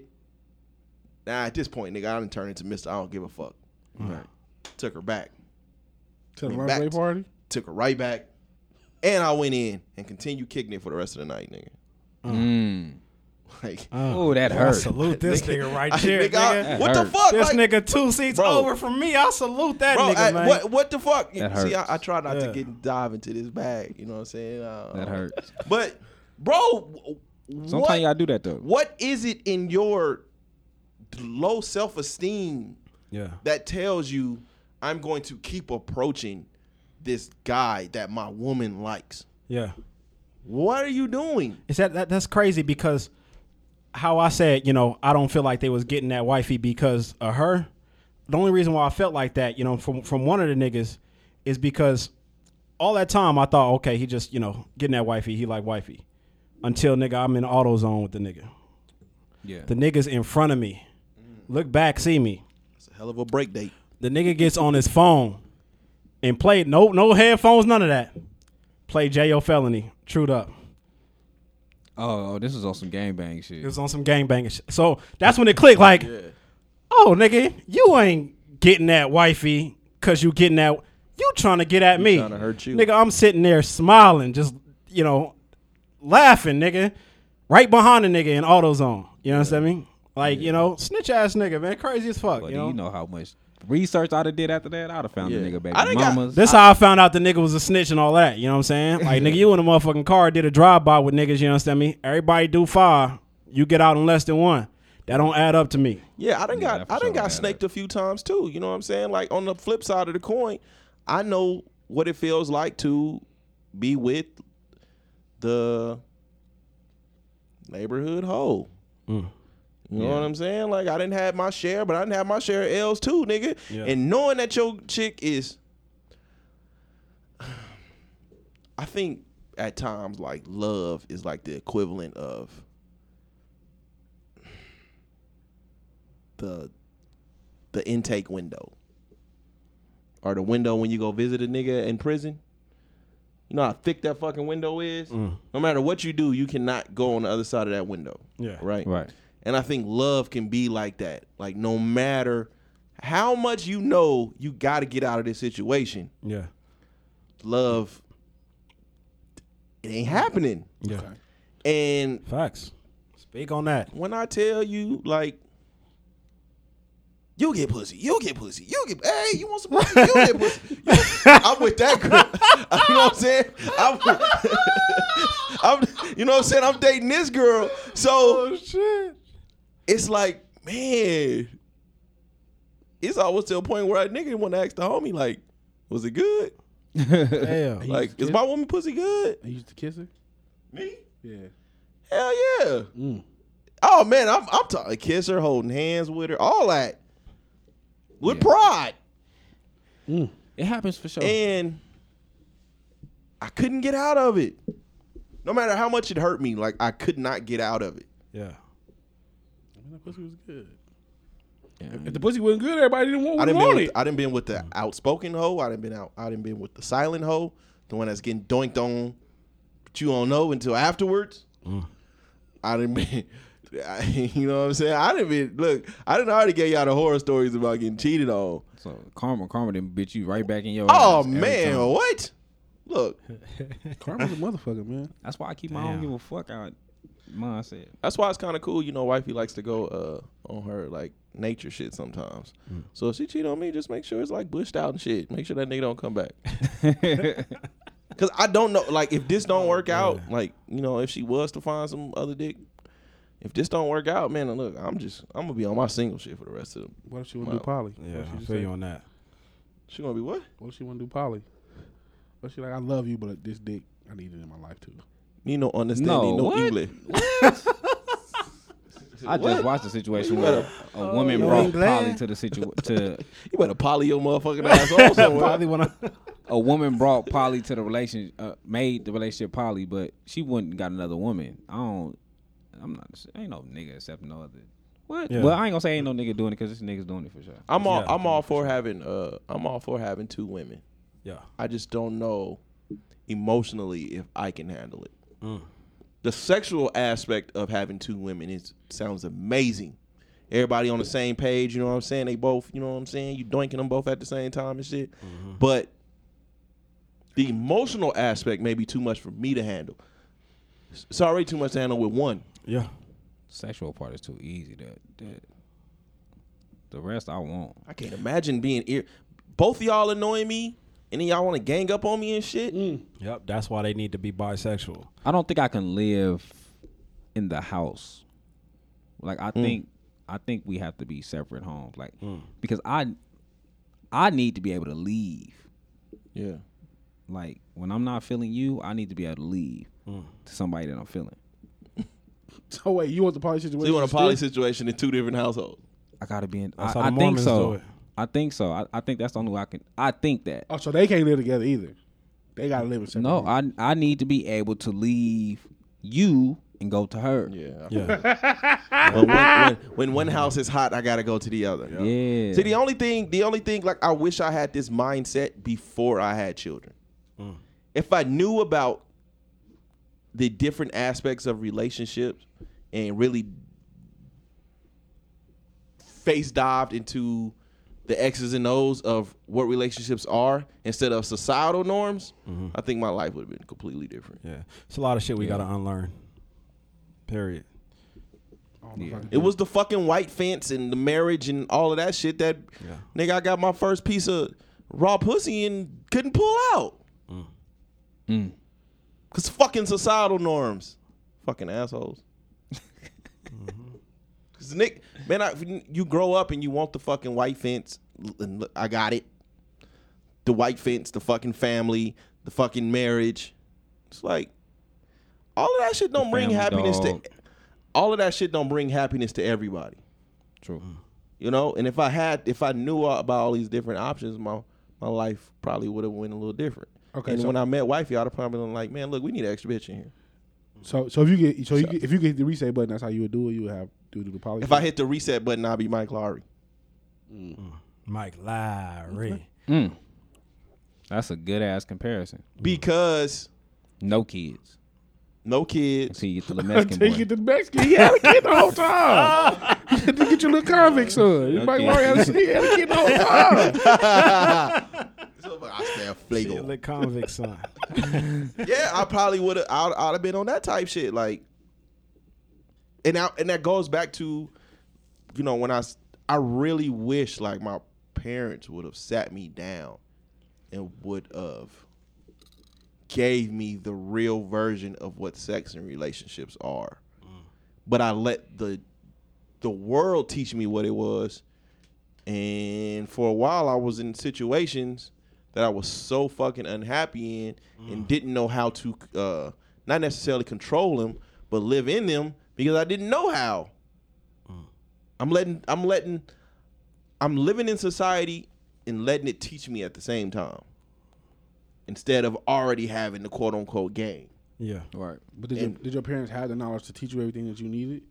Nah, at this point, nigga, I done turned into Mr. I don't give a fuck. Right. Took her back. to the Back party. Took her right back. And I went in and continued kicking it for the rest of the night, nigga. Mm. Like, Oh, that I hurt. salute this nigga right I- there, nigga, I- nigga. what the fuck? This Like, nigga two seats Bro. over from me. I salute that bro, nigga, I- man. what what the fuck? That See, I, hurts. I try not Yeah. to get dive into this bag. You know what I'm saying? Uh, That hurts. But, bro, w- Sometimes what, you gotta do that though. what is it in your low self esteem yeah. that tells you I'm going to keep approaching this guy that my woman likes? Yeah. What are you doing? Is that, that that's crazy because how I said, you know, I don't feel like they was getting that wifey because of her. The only reason why I felt like that, you know, from from one of the niggas is because all that time I thought, okay, he just, you know, getting that wifey, he like wifey. Until nigga, I'm in AutoZone with the nigga. Yeah. The nigga's in front of me. Look back, see me. It's a hell of a break date. The nigga gets on his phone and play no no headphones, none of that. Play Jayo Felony, trued up. Oh, oh, this is on some gang bang shit. It was on some gangbanging shit. So that's when it clicked like, oh nigga, you ain't getting that wifey cause you getting that you trying to get at me. trying to hurt you. Nigga, I'm sitting there smiling, just you know, laughing, nigga. Right behind the nigga in AutoZone. You know what I'm mean? Like, you know, snitch ass nigga, man. Crazy as fuck. But you know? you know how much research I'd have did after that. I'd have found Yeah. the nigga baby I done got- mamas. This how I found out the nigga was a snitch and all that. You know what I'm saying? Like nigga, you in a motherfucking car did a drive by with niggas. You understand me? Everybody do five. You get out in less than one. That don't add up to me. Yeah, I done Yeah, got for I done sure, got man. snaked a few times too. You know what I'm saying? Like on the flip side of the coin, I know what it feels like to be with the neighborhood hoe. Mm. You know Yeah. what I'm saying? Like I didn't have my share, but I didn't have my share of L's too, nigga. Yeah. And knowing that your chick is, I think at times like love is like the equivalent of the the intake window or the window when you go visit a nigga in prison. You know how thick that fucking window is. Mm. No matter what you do, you cannot go on the other side of that window. Yeah. Right. Right. And I think love can be like that. Like no matter how much you know, you got to get out of this situation. Yeah. Love, it ain't happening. Yeah. And Facts. Speak on that. when I tell you, like, you get pussy, you get pussy, you get, hey, you want some pussy, you get pussy. You- I'm with that girl. you know what I'm saying? I'm, I'm, you know what I'm saying? I'm dating this girl. So oh, it's like, man, it's always to a point where a nigga want to ask the homie, like, was it good? Hell. Like, is my woman pussy good? I used to kiss her. Me? Yeah. Hell yeah. Mm. Oh man, I'm I'm talking kiss her, holding hands with her, all that. With Yeah. pride. It happens for sure. And I couldn't get out of it. No matter how much it hurt me, like I could not get out of it. Yeah. I mean, that pussy was good. Yeah. If the pussy wasn't good, everybody didn't want, I didn't want been it. with, I didn't been with the outspoken hoe. I didn't been out. I didn't been with the silent hoe, the one that's getting doinked on, but you don't know until afterwards. Mm. I didn't been. I, you know what I'm saying? I didn't been look. I didn't already get y'all the horror stories about getting cheated on. So karma, karma didn't bitch you right back in your Oh man, what? Look, Karma's a motherfucker, man. That's why I keep my don't give a fuck out mindset. that's why it's kind of cool. You know, wifey likes to go uh, on her like nature shit sometimes. So if she cheat on me, just make sure it's like bushed out and shit. Make sure that nigga don't come back. Cause I don't know, like if this don't work out, like you know, if she was to find some other dick, if this don't work out, man, look, I'm just I'm gonna be on my single shit for the rest of them. What if she want to Wow. do poly? Yeah. She I just feel say- you on that. She gonna be what? What if she want to do poly? What if she like, I love you, but this dick, I need it in my life too. Me no understanding, No, no, what? English. I just watched a situation where a woman brought English. poly to the situation. to You better poly your motherfucking asshole somewhere. A woman brought poly to the relation uh, made the relationship poly, but she wouldn't got another woman. I don't. I'm not. Ain't no nigga accepting no other. What? Yeah. Well, I ain't gonna say ain't no nigga doing it because this nigga's doing it for sure. I'm all Yeah, I'm all for having uh I'm all for having two women. Yeah. I just don't know emotionally if I can handle it. Mm. The sexual aspect of having two women is sounds amazing. Everybody on the same page, you know what I'm saying? They both, you know what I'm saying? You doinking them both at the same time and shit. But the emotional aspect may be too much for me to handle. It's already too much to handle with one. Yeah. Sexual part is too easy. That, that the rest I won't. I can't imagine being ir- both of y'all annoying me, and then y'all want to gang up on me and shit. Mm. Yep. That's why they need to be bisexual. I don't think I can live in the house. Like I mm. think I think we have to be separate homes. Like mm. because I I need to be able to leave. Yeah. Like when I'm not feeling you, I need to be able to leave to somebody that I'm feeling. So wait, you want the poly situation? So you want a poly situation in two different households? I gotta be in. That's I, how I the think so. do it. I think so. I, I think that's the only way I can. I think that. Oh, so they can't live together either. They gotta live in separate. No. I I need to be able to leave you and go to her. Yeah. Yeah. when, one, when, when one house is hot, I gotta go to the other. Yeah. See, the only thing, the only thing, like I wish I had this mindset before I had children. Mm. If I knew about the different aspects of relationships and really face dived into the X's and O's of what relationships are instead of societal norms, I think my life would have been completely different. Yeah. It's a lot of shit we gotta unlearn. Period. I don't know if I Yeah. It was the fucking white fence and the marriage and all of that shit that Yeah. nigga I got my first piece of raw pussy and couldn't pull out. Mm. Cause fucking societal norms. Fucking assholes. Cause Nick, man, I, you grow up and you want the fucking white fence. And look, I got it. The white fence, the fucking family, the fucking marriage. It's like all of that shit don't bring happiness dog. to. All of that shit don't bring happiness to everybody. True. Mm. You know, and if I had, if I knew about all these different options, my my life probably would have went a little different. Okay, And so- when I met wifey, I'd have probably been like, "Man, look, we need an extra bitch in here." So so if you get so you get, if you get the reset button, that's how you would do it. You would have do do the poly. If I hit the reset button, I'd be Mike Lowrey. Mike Lowrey. Mm. That's a good ass comparison. because No kids no kids. until you get to the Mexican Until you boy. to the Mexican, he had a kid the whole time. you to get your little convict son. You might Okay. want to have a he had a kid the whole time. so I stand See, flagle. the convict son. yeah, I probably would have. I'd, I'd have been on that type shit. Like, and I, and that goes back to, you know, when I I really wish like my parents would have sat me down and would have gave me the real version of what sex and relationships are. But I let the the world teach me what it was. And for a while I was in situations that I was so fucking unhappy in and didn't know how to uh not necessarily control them, but live in them because I didn't know how. I'm letting I'm letting I'm living in society and letting it teach me at the same time. Instead of already having the quote unquote game. Yeah. Right. But did your, did your parents have the knowledge to teach you everything that you needed?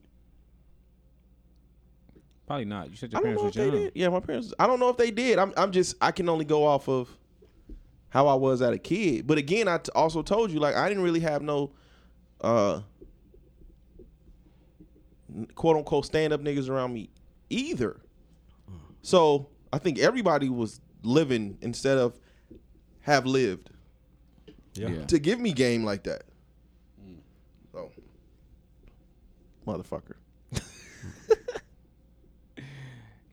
Probably not. You said your don't parents if were they young. did. Yeah, my parents. I don't know if they did. I'm. I'm just. I can only go off of how I was as a kid. But again, I t- also told you like I didn't really have no, uh, quote unquote stand up niggas around me either. So I think everybody was living instead of have lived Yeah. Yeah. to give me game like that. So, motherfucker.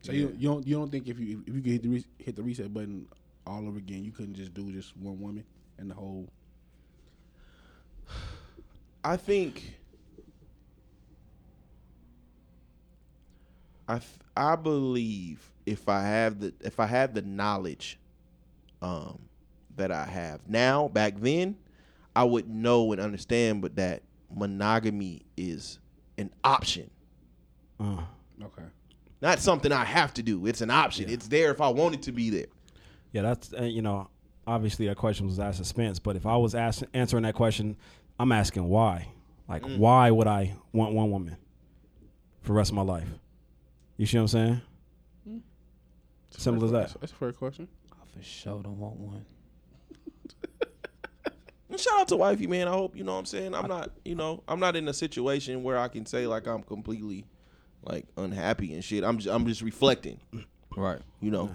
So you, you don't you don't think if you if you could hit the re- hit the reset button all over again, you couldn't just do just one woman and the whole. I think I th- I believe if I have the if I have the knowledge um that I have now back then I would know and understand but that monogamy is an option Uh, Okay. not something I have to do it's an option it's there if I want it to be there yeah, that's uh, you know, obviously that question was at suspense, but if I was ask, answering that question, I'm asking why. Like, Mm. why would I want one woman for the rest of my life? You see what I'm saying? Simple as that. that's a fair question. I for sure don't want one. Shout out to wifey, man. I hope you know what I'm saying. I'm not, you know, I'm not in a situation where I can say like I'm completely like unhappy and shit. I'm just, I'm just reflecting, Right. you know.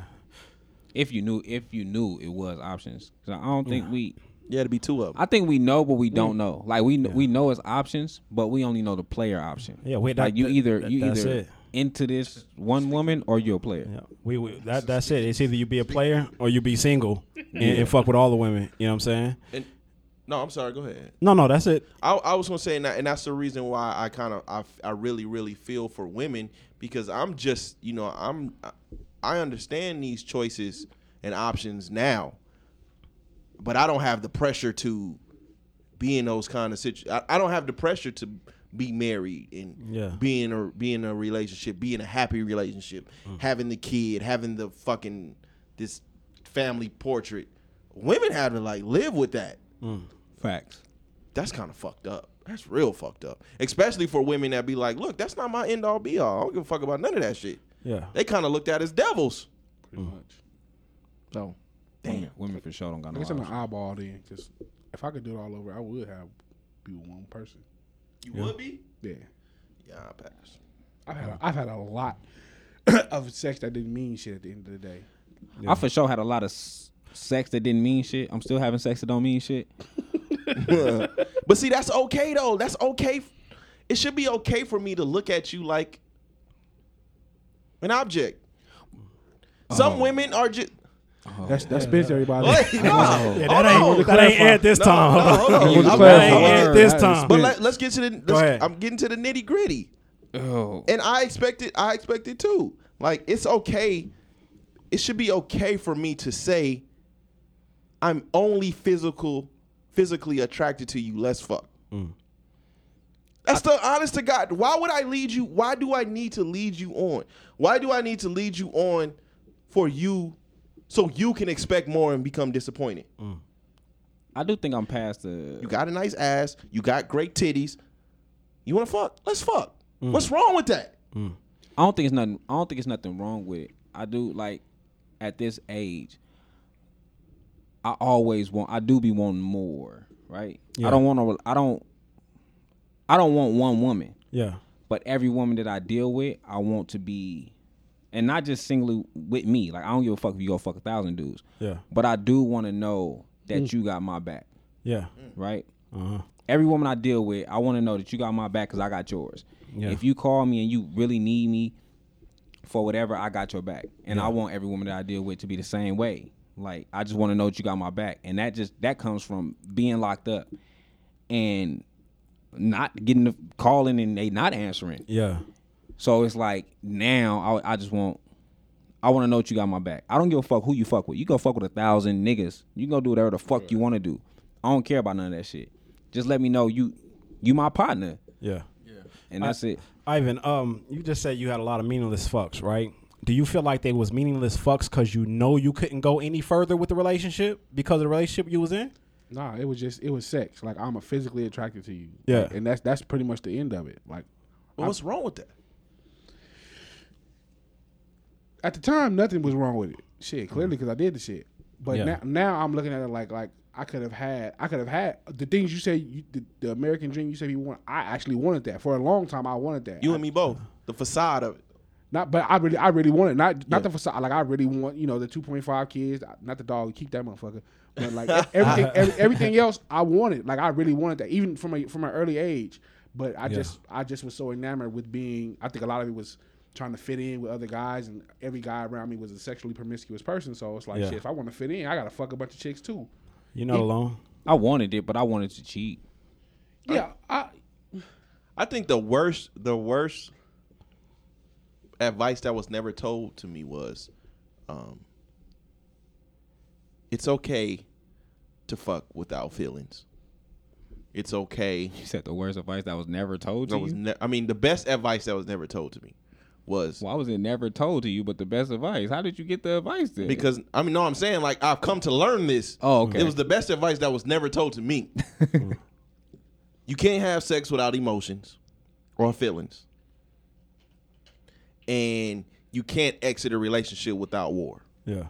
If you knew, if you knew it was options, 'Cause I don't think we. Yeah, to be two of them. I think we know, but we Mm. don't know. Like we kn we know it's options, but we only know the player option. Yeah, wait, that- like you that- either that- you that's either it. Into this one woman or you're a player. Yeah, we, we that that's it. It's either you be a player or you be single and, and fuck with all the women. You know what I'm saying? And no, I'm sorry. Go ahead. No, no, that's it. I, I was gonna say, and, that, and that's the reason why I kind of, I, I really, really feel for women because I'm just, you know, I'm, I understand these choices and options now, but I don't have the pressure to be in those kind of situations. I, I don't have the pressure to be married and Yeah. be in a be in a relationship, be in a happy relationship, mm. having the kid, having the fucking this family portrait. Women have to like live with that mm. Facts. that's kind of fucked up. That's real fucked up. Especially for women that be like, look, that's not my end all be all. I don't give a fuck about none of that shit. Yeah. They kind of looked at as devils. Pretty mm. much. So, Damn. Women for sure don't got I no. guess I'm an option. eyeball then, because if I could do it all over, I would have be one person. You would be? Yeah. Yeah, I pass. I've had a, I've had a lot of sex that didn't mean shit at the end of the day. I for sure had a lot of s- sex that didn't mean shit. I'm still having sex that don't mean shit. But see, that's okay though. That's okay. It should be okay for me to look at you like an object. Some oh. women are just. Oh, that's that's Spence, everybody. Wait, no. Yeah, Hold that oh, ain't, on. that ain't it this time. No, hold on. I'm- That ain't it this time. But let, let's get to the. let's- ahead. I'm getting to the nitty gritty. Oh. and I expected I expected too. Like it's okay. It should be okay for me to say I'm only physical physically attracted to you. Let's fuck. Mm. That's the honest to God. Why would I lead you? Why do I need to lead you on? Why do I need to lead you on for you so you can expect more and become disappointed? Mm. I do think I'm past the. You got a nice ass, you got great titties. You want to fuck? Let's fuck. Mm. What's wrong with that? Mm. I don't think it's nothing. I don't think it's nothing wrong with it. I do like at this age. I always want. I do be wanting more, right? Yeah. I don't want to. I don't. I don't want one woman, Yeah. but every woman that I deal with, I want to be, and not just singly with me. Like I don't give a fuck if you go fuck a thousand dudes, Yeah. but I do want to know that you got my back, Yeah. right? Uh huh. Every woman I deal with, I want to know that you got my back because I got yours. Yeah. If you call me and you really need me for whatever, I got your back. And I want every woman that I deal with to be the same way. Like I just want to know that you got my back, and that just that comes from being locked up and not getting the calling and they not answering. Yeah. So it's like now I, I just want I want to know that you got my back. I don't give a fuck who you fuck with. You go fuck with a thousand niggas. You go do whatever the fuck you want to do. I don't care about none of that shit. Just let me know you you my partner, Yeah. Yeah. And that's it. Ivan, um, you just said you had a lot of meaningless fucks, right? Do you feel like they was meaningless fucks because you know you couldn't go any further with the relationship because of the relationship you was in? Nah, it was just it was sex. Like I'm physically attracted to you. Yeah. And that's that's pretty much the end of it. Like Well, what's wrong with that? At the time, nothing was wrong with it. Shit, mm-hmm. clearly because I did the shit. But Yeah. now, now I'm looking at it like like I could have had I could have had the things you say you, the, the American dream you said you want. I actually wanted that for a long time. I wanted that. You I- and me both. The facade of it. Not, but I really, I really want it. Not, not Yeah. the facade. Like I really want, you know, the two point five kids. Not the dog. Keep that motherfucker. But like everything, every, everything else, I wanted. Like I really wanted that, even from a from an early age. But I just, I just was so enamored with being. I think a lot of it was trying to fit in with other guys, and every guy around me was a sexually promiscuous person. So it's like, Yeah. shit. If I want to fit in, I gotta fuck a bunch of chicks too. You're not alone. I wanted it, but I wanted to cheat. Yeah, I, I think the worst, the worst advice that was never told to me was, um, it's okay to fuck without feelings. It's okay. You said the worst advice that was never told to That was you. ne- I mean, the best advice that was never told to me was Why was it never told to you? But the best advice. How did you get the advice then? because I mean, no, I'm saying like I've come to learn this. Oh, okay. It was the best advice that was never told to me. you can't have sex without emotions or feelings, and you can't exit a relationship without war. Yeah.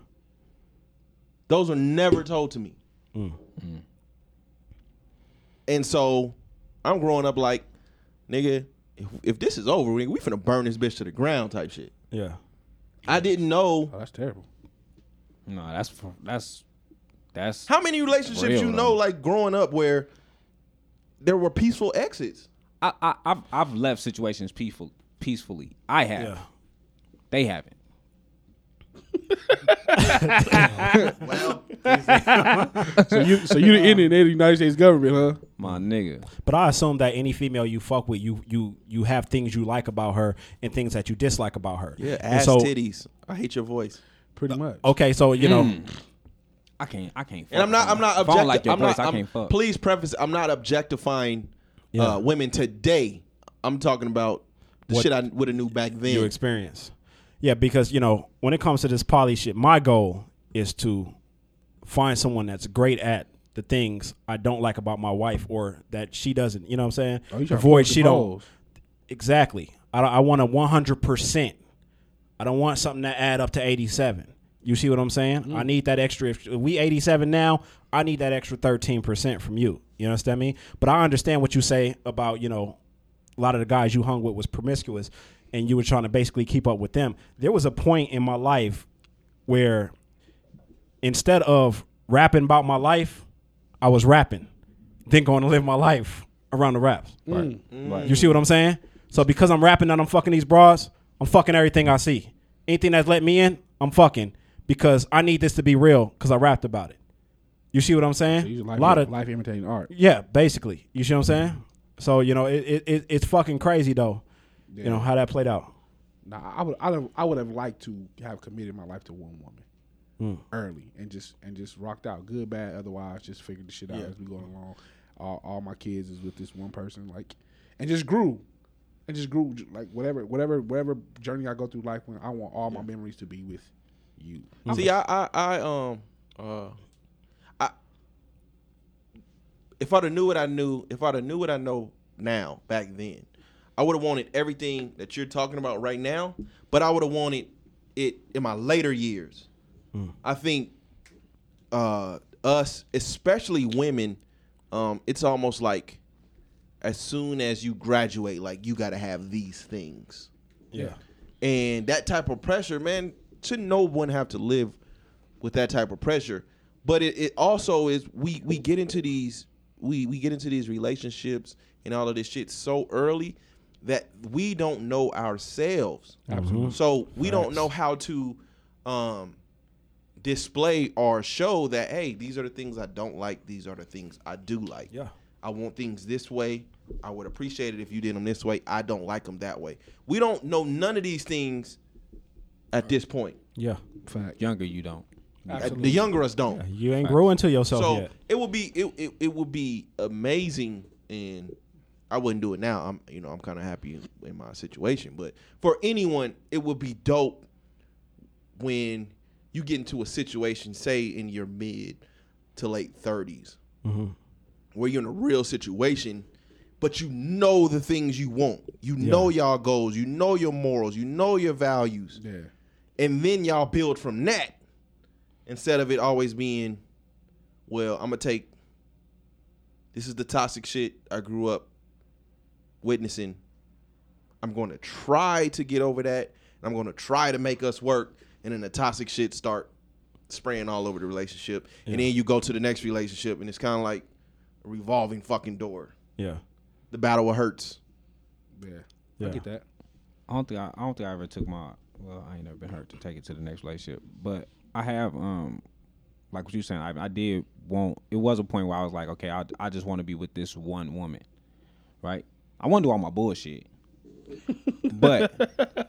Those were never told to me. Mm. And so I'm growing up like, nigga, if, if this is over, we, we finna burn this bitch to the ground type shit. Yeah. I didn't know oh, that's terrible. no, that's that's that's how many relationships Real, you know, though. like growing up, where there were peaceful exits. I, I I've I've left situations peaceful peacefully. I have. Yeah. They haven't. Well, So you, so you the Indian in the United States government, huh? My nigga. But I assume that any female you fuck with, you you you have things you like about her and things that you dislike about her. yeah, ass so, titties. I hate your voice. Pretty much. Okay, so you know, I can't I can't. Fuck And I'm not. I'm not if Like I'm voice, not. I I'm- can't fuck. Please preface. I'm not objectifying Yeah. uh, women today. I'm talking about the What- shit I would have knew back then. your experience. Yeah, because you know, when it comes to this poly shit, my goal is to find someone that's great at the things I don't like about my wife or that she doesn't. You know what I'm saying? Oh, you trying to Avoid she don't exactly. I I want a 100. percent I don't want something to add up to 87. You see what I'm saying? I mm. need that extra. If we 87 now, I need that extra 13 percent from you. You understand me? But I understand what you say about you know a lot of the guys you hung with was promiscuous and you were trying to basically keep up with them. There was a point in my life where instead of rapping about my life, I was rapping, then going to live my life around the raps. Mm. Mm. Right. You see what I'm saying? So because I'm rapping and I'm fucking these bras, I'm fucking everything I see. Anything that's let me in, I'm fucking because I need this to be real because I rapped about it. You see what I'm saying? So you a life, lot of life imitating art. yeah, basically. You see what I'm saying? So you know, it, it, it it's fucking crazy though. You know how that played out. Nah, I would I, would- I would have liked to have committed my life to one woman Hmm. early and just and just rocked out, good, bad. Otherwise, just figured the shit out Yeah. as we go along. All, all my kids is with this one person, like, and just grew, and just grew. Like whatever, whatever, whatever journey I go through life, when I want all my memories to be with you. See, I, I, I, um, uh, I, if I'd have knew what I knew, if I'd have knew what I know now back then, I would have wanted everything that you're talking about right now, but I would have wanted it in my later years. I think uh, us, especially women, um, it's almost like as soon as you graduate, like you got to have these things, Yeah. and that type of pressure, man, should no one have to live with that type of pressure. But it, it also is we we get into these we we get into these relationships and all of this shit so early that we don't know ourselves. Absolutely. So we don't know how to um, display or show that hey, these are the things I don't like. These are the things I do like. Yeah. I want things this way. I would appreciate it if you did them this way. I don't like them that way. We don't know none of these things at this point. Yeah. Fact. Younger, you don't. The younger us don't. You ain't grew into yourself So yet. it would be it, it, it would be amazing and I wouldn't do it now. I'm you know, I'm kind of happy in, in my situation, but for anyone it would be dope when you get into a situation say in your mid to late 30s mm-hmm. where you're in a real situation but you know the things you want. You know y'all goals, you know your morals, you know your values. Yeah. and then y'all build from that instead of it always being well i'm gonna take this is the toxic shit i grew up witnessing. I'm gonna try to get over that and i'm gonna try to make us work and then the toxic shit start spraying all over the relationship and then you go to the next relationship and it's kind of like a revolving fucking door Yeah. the battle of hurts Yeah. Yeah. I get that. I don't think I, I don't think I ever took my well, I ain't never been hurt to take it to the next relationship. But I have um like what you're saying, I, I did want it was a point where I was like, okay, I I just want to be with this one woman. Right? I want to do all my bullshit. but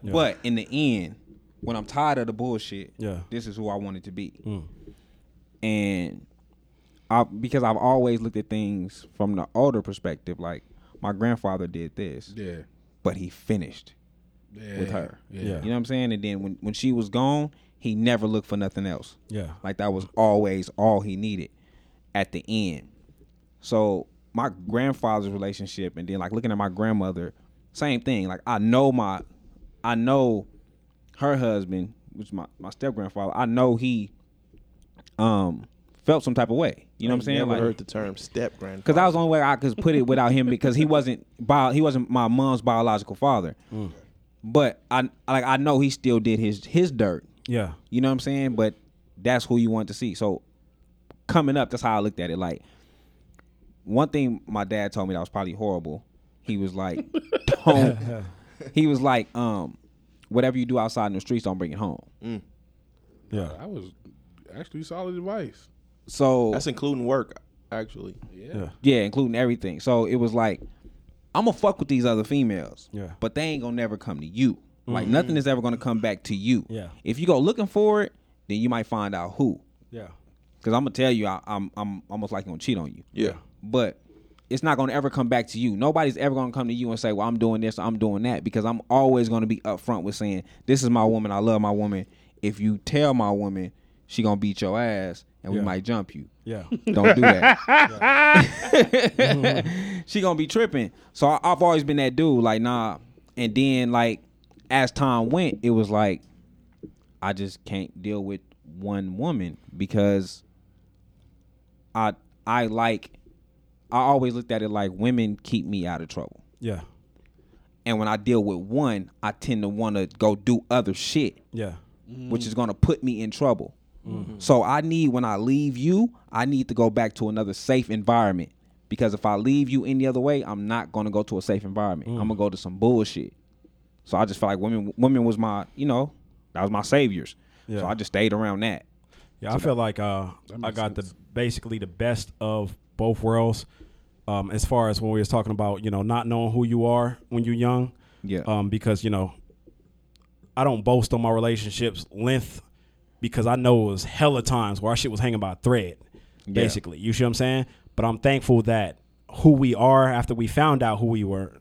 but in the end, when I'm tired of the bullshit, Yeah. this is who I wanted to be. Mm. And I because I've always looked at things from the older perspective, like my grandfather did this, Yeah. but he finished Yeah. with her. Yeah. Yeah. You know what I'm saying? And then when, when she was gone, he never looked for nothing else. Yeah. Like that was always all he needed at the end. So my grandfather's relationship and then like looking at my grandmother, same thing. Like I know my I know her husband, which is my, my step grandfather, I know he um felt some type of way. You know what I'm saying? never Like- heard the term step grandfather because that was the only way I could put it without him because he wasn't bio, he wasn't my mom's biological father. But I like I know he still did his his dirt. Yeah. You know what I'm saying? But that's who you want to see. So coming up, that's how I looked at it. Like one thing my dad told me that was probably horrible. He was like, don't. he was like, um, whatever you do outside in the streets, don't bring it home. Mm. Yeah. That was actually solid advice. So that's including work actually Yeah. Yeah. Yeah, including everything. So it was like, I'm gonna fuck with these other females. Yeah. But they ain't gonna never come to you. Like mm-hmm. nothing is ever gonna come back to you. Yeah. If you go looking for it, then you might find out who. Yeah. Cause I'm gonna tell you, I, I'm I'm almost like gonna cheat on you. yeah But it's not gonna ever come back to you. Nobody's ever gonna come to you and say, "Well, I'm doing this, I'm doing that," because I'm always gonna be upfront with saying, "This is my woman. I love my woman." If you tell my woman, she gonna beat your ass, and we might jump you. Yeah. Don't do that. she gonna be tripping. So I, I've always been that dude. Like nah. And then like as time went, it was like I just can't deal with one woman because I I like I always looked at it like women keep me out of trouble. Yeah. And when I deal with one, I tend to want to go do other shit Yeah. which is going to put me in trouble. So I need when I leave you, I need to go back to another safe environment because if I leave you any other way, I'm not going to go to a safe environment. I'm gonna go to some bullshit. So I just felt like women, women was my, you know, that was my saviors. So I just stayed around that. Yeah, I feel like uh, I got sense. the basically the best of both worlds. Um, as far as when we was talking about, you know, not knowing who you are when you're young. Yeah. Um, because you know, I don't boast on my relationships length because I know it was hella times where our shit was hanging by a thread. Basically, you see what I'm saying? But I'm thankful that who we are after we found out who we were,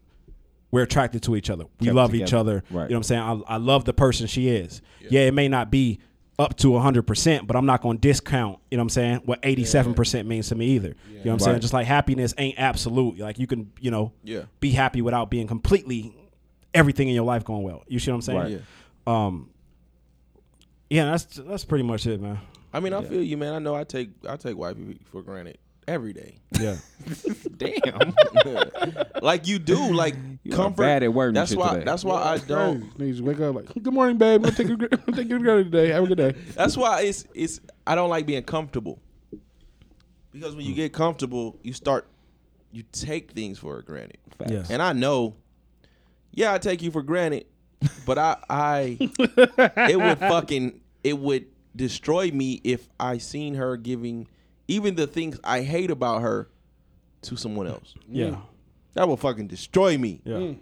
we're attracted to each other. We Kept love each other. Right. You know what I'm saying? I, I love the person she is. Yeah. it may not be up to 100%, but I'm not going to discount, you know what I'm saying, what 87% means to me either. You know what I'm saying? Just like happiness ain't absolute. Like you can, you know, Yeah. be happy without being completely everything in your life going well. You see what I'm saying? Right. Um, yeah, that's that's pretty much it, man. I mean, I feel you, man. I know I take I take wifey for granted every day. Yeah. Damn. like you do, like You comfort. bad at wording that's why. today. That's why I don't. Niggas just wake up like, "Good morning, babe. I'm gonna take you. I'm gonna take you together today. Have a good day." That's why it's it's. I don't like being comfortable. Because when you mm. get comfortable, you start, you take things for granted. Yeah. And I know, yeah, I take you for granted, but I, I, it would fucking, it would destroy me if I seen her giving even the things I hate about her to someone else. Yeah. That will fucking destroy me. Yeah.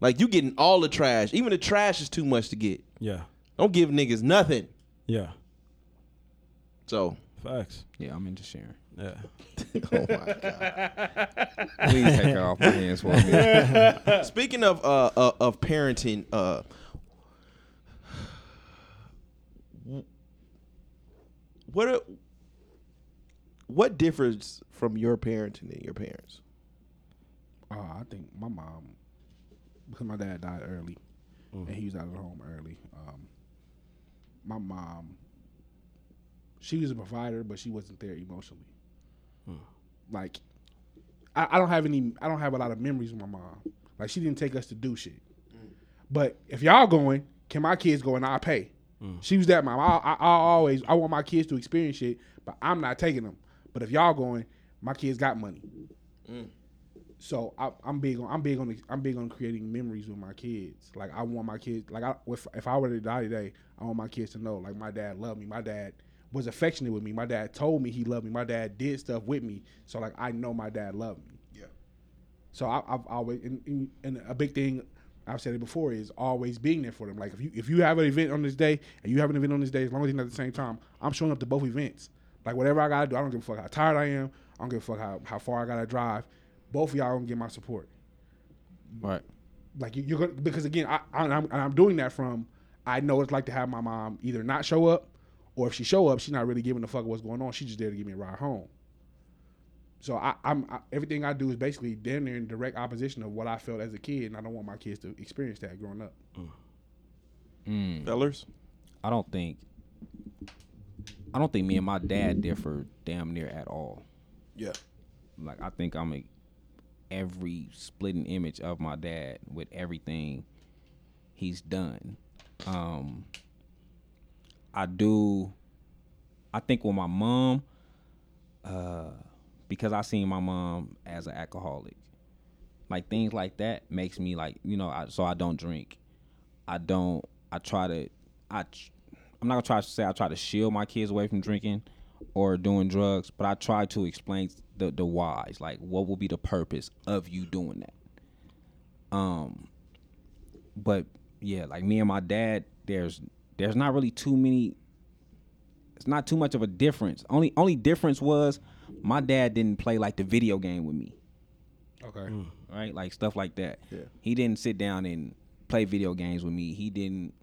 Like you getting all the trash. Even the trash is too much to get. Yeah. Don't give niggas nothing. Yeah. So, Facts. yeah, I'm into sharing. Yeah. oh my god. Please take her off my hands for me. Speaking of uh, uh of parenting, uh what are, what differs from your parenting than your parents? Uh, I think my mom, because my dad died early, and he was out of the home early. Um, my mom, she was a provider, but she wasn't there emotionally. Like, I, I don't have any. I don't have a lot of memories with my mom. Like, she didn't take us to do shit. But if y'all going, can my kids go and I pay? She was that mom. I, I, I always I want my kids to experience shit, but I'm not taking them. But if y'all going, my kids got money. Mm. So I, I'm big on I'm big on I'm big on creating memories with my kids. Like I want my kids like I, if if I were to die today, I want my kids to know like my dad loved me. My dad was affectionate with me. My dad told me he loved me. My dad did stuff with me. So like I know my dad loved me. Yeah. So I, I've always and, and, and a big thing I've said it before is always being there for them. Like if you if you have an event on this day and you have an event on this day, as long as it's not at the same time, I'm showing up to both events. Like whatever I gotta do, I don't give a fuck how tired I am. I don't give a fuck how, how far I gotta drive. Both of y'all gonna get my support. Right. Like you, you're gonna because again, I, I I'm, and I'm doing that from I know it's like to have my mom either not show up, or if she show up, she's not really giving a fuck what's going on. She's just there to give me a ride home. So I, I'm I, everything I do is basically damn near in direct opposition of what I felt as a kid, and I don't want my kids to experience that growing up. Mm. Fellers? I don't think. I don't think me and my dad differ damn near at all. Yeah. Like I think I'm a every splitting image of my dad with everything he's done. Um I do I think with my mom, uh, because I seen my mom as an alcoholic. Like things like that makes me like, you know, I, so I don't drink. I don't I try to I I'm not gonna try to say I try to shield my kids away from drinking or doing drugs, but I try to explain the the whys, like what will be the purpose of you doing that. Um, but yeah, like me and my dad, there's there's not really too many. It's not too much of a difference. Only only difference was my dad didn't play like the video game with me, Okay. right? Like stuff like that. Yeah. He didn't sit down and play video games with me. He didn't.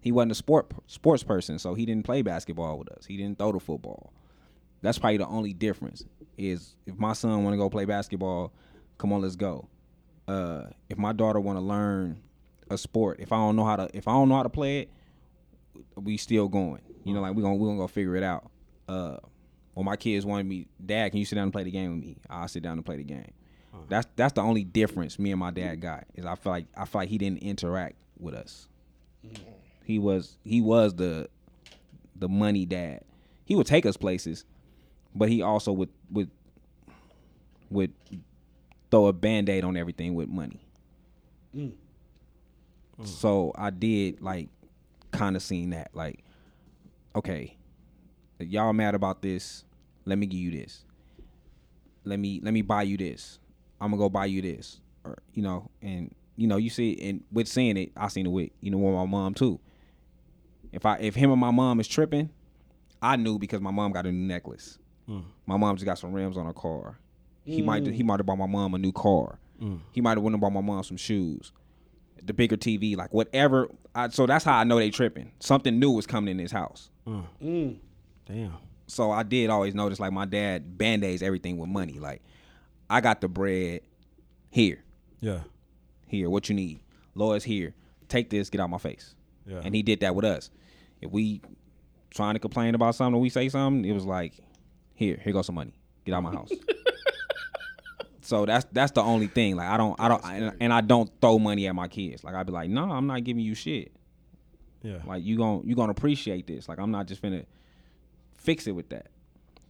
He wasn't a sport sports person, so he didn't play basketball with us. He didn't throw the football. That's probably the only difference. Is if my son want to go play basketball, come on, let's go. Uh, if my daughter want to learn a sport, if I don't know how to, if I don't know how to play it, we still going. You know, like we gonna we gonna go figure it out. Uh, when my kids wanted me, Dad, can you sit down and play the game with me? I'll sit down and play the game. That's that's the only difference me and my dad got is I feel like I feel like he didn't interact with us. He was he was the the money dad. He would take us places, but he also would would would throw a band-aid on everything with money. Mm. So I did like kind of seen that like okay, y'all mad about this, let me give you this. Let me let me buy you this. I'm gonna go buy you this. Or you know, and you know, you see and with seeing it, I seen it with, you know, with my mom too. If I if him and my mom is tripping, I knew because my mom got a new necklace. Mm. My mom just got some rims on her car. He might mm. he might have bought my mom a new car. Mm. He might have went and bought my mom some shoes. The bigger TV, like whatever. I, so that's how I know they tripping. Something new was coming in his house. Damn. So I did always notice like my dad band aids everything with money. Like I got the bread here, Yeah. here. What you need? Laura's here. Take this. Get out my face. Yeah. And he did that with us. If we trying to complain about something, or we say something, it was like, here, here goes some money. Get out my house. so that's that's the only thing. Like I don't I don't and, and I don't throw money at my kids. Like I'd be like, no, I'm not giving you shit. Yeah. Like you gon' you gonna appreciate this. Like I'm not just gonna fix it with that.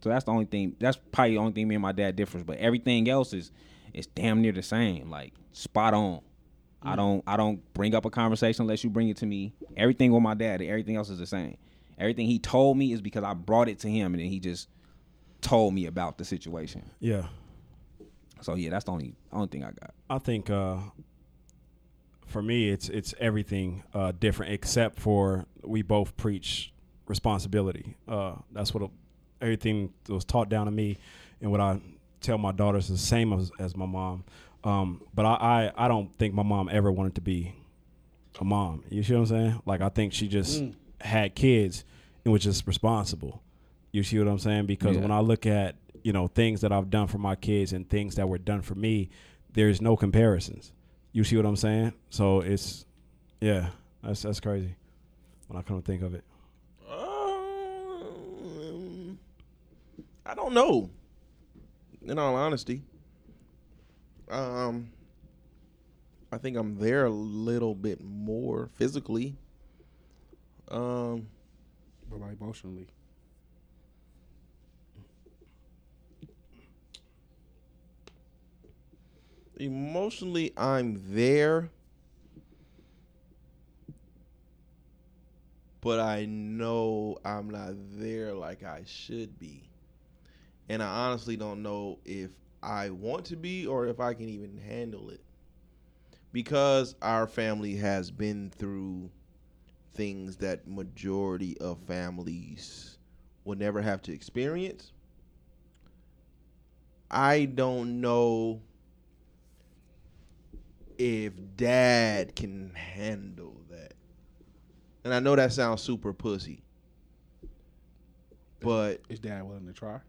So that's the only thing. That's probably the only thing me and my dad differs. But everything else is is damn near the same. Like spot on. I don't I don't bring up a conversation unless you bring it to me. Everything with my dad, everything else is the same. Everything he told me is because I brought it to him and then he just told me about the situation. Yeah. So yeah, that's the only only thing I got. I think uh, for me, it's it's everything uh, different except for we both preach responsibility. Uh, that's what everything that was taught down to me, and what I tell my daughters is the same as, as my mom. Um, but I, I I don't think my mom ever wanted to be a mom. You see what I'm saying? Like I think she just had kids and was just responsible. You see what I'm saying? Because Yeah. when I look at you know things that I've done for my kids and things that were done for me, there's no comparisons. You see what I'm saying? So it's yeah, that's that's crazy when I come to think of it. Um, I don't know. In all honesty, um, I think I'm there a little bit more physically. Um, But like emotionally, emotionally, I'm there, but I know I'm not there like I should be. And I honestly don't know if I want to be or if I can even handle it. Because our family has been through things that majority of families will never have to experience. I don't know if dad can handle that. And I know that sounds super pussy. But is dad willing to try?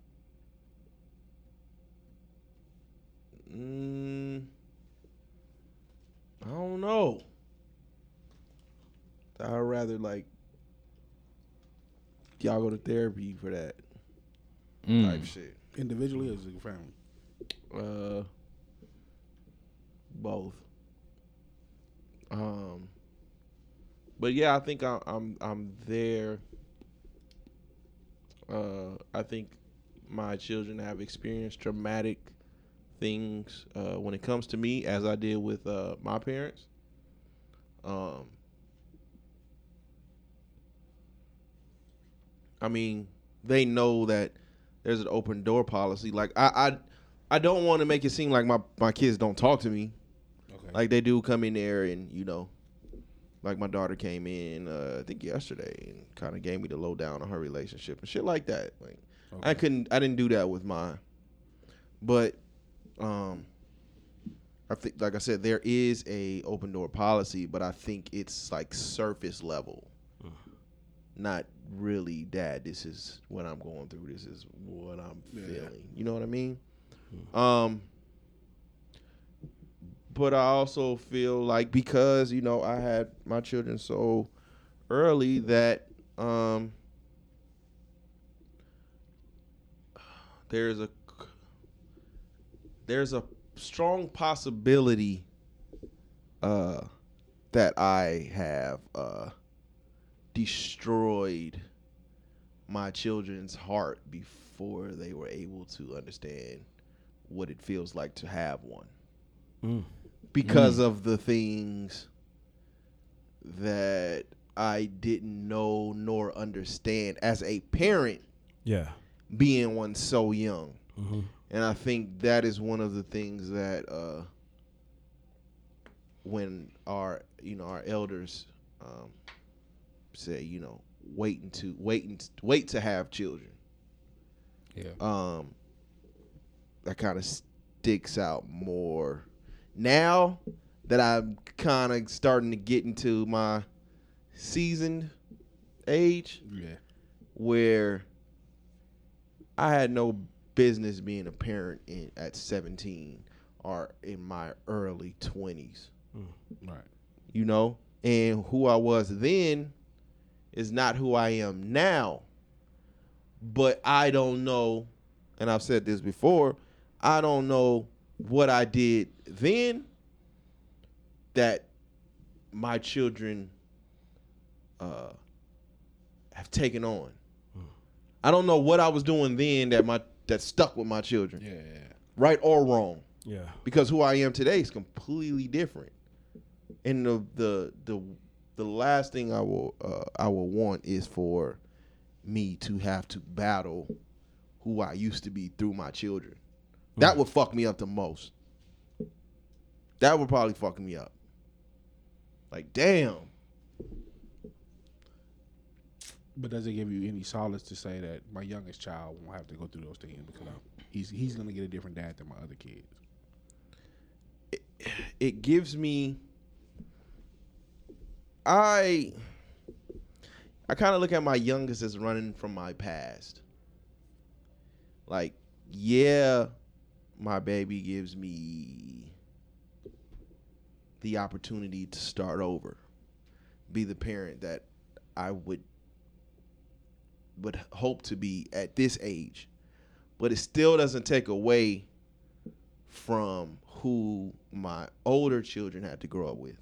Mm, I don't know. I'd rather like y'all go to therapy for that Mm. type shit. Individually or as a family? Uh, both. Um, but yeah, I think I, I'm I'm there. Uh, I think my children have experienced traumatic things uh, when it comes to me, as I did with uh, my parents. Um, I mean, they know that there's an open door policy. Like I, I, I don't want to make it seem like my my kids don't talk to me. Okay. Like they do come in there and you know, like my daughter came in uh, I think yesterday and kind of gave me the lowdown on her relationship and shit like that. Like I couldn't I didn't do that with mine. But um I think like I said there is a open door policy, but I think it's like surface level. Not really dad, this is what I'm going through. This is what I'm Yeah. feeling. You know what I mean? Um but I also feel like because you know I had my children so early that um there's a there's a strong possibility uh that I have uh destroyed my children's heart before they were able to understand what it feels like to have one Mm. because of the things that I didn't know nor understand as a parent Yeah. being one so young. hmm And I think that is one of the things that uh, when our you know our elders um, say you know waiting to waiting wait to have children. Yeah. Um, that kind of sticks out more now that I'm kind of starting to get into my seasoned age Yeah. where I had no business being a parent in, at 17 or in my early 20s, Right. you know? And who I was then is not who I am now. But I don't know, and I've said this before, I don't know what I did then that my children uh, have taken on. I don't know what I was doing then that my that stuck with my children, Yeah, yeah, yeah. right or wrong Yeah. because who I am today is completely different. And the the the the last thing I will uh, I will want is for me to have to battle who I used to be through my children. That would fuck me up the most. That would probably fuck me up. Like damn. But does it give you any solace to say that my youngest child won't have to go through those things because he's he's gonna get a different dad than my other kids? it gives me I I kind of look at my youngest as running from my past. Like, yeah, my baby gives me the opportunity to start over. Be the parent that I would would hope to be at this age. But it still doesn't take away from who my older children had to grow up with.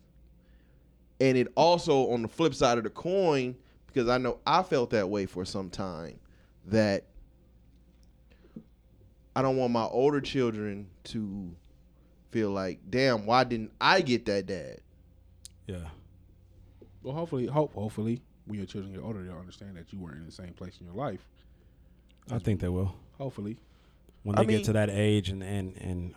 And it also, on the flip side of the coin, because I know I felt that way for some time, that I don't want my older children to feel like, damn, why didn't I get that dad? Yeah. Well, hopefully, hope hopefully when your children get older, they'll understand that you weren't in the same place in your life. I think they will. Hopefully, when I they mean- get to that age and, and and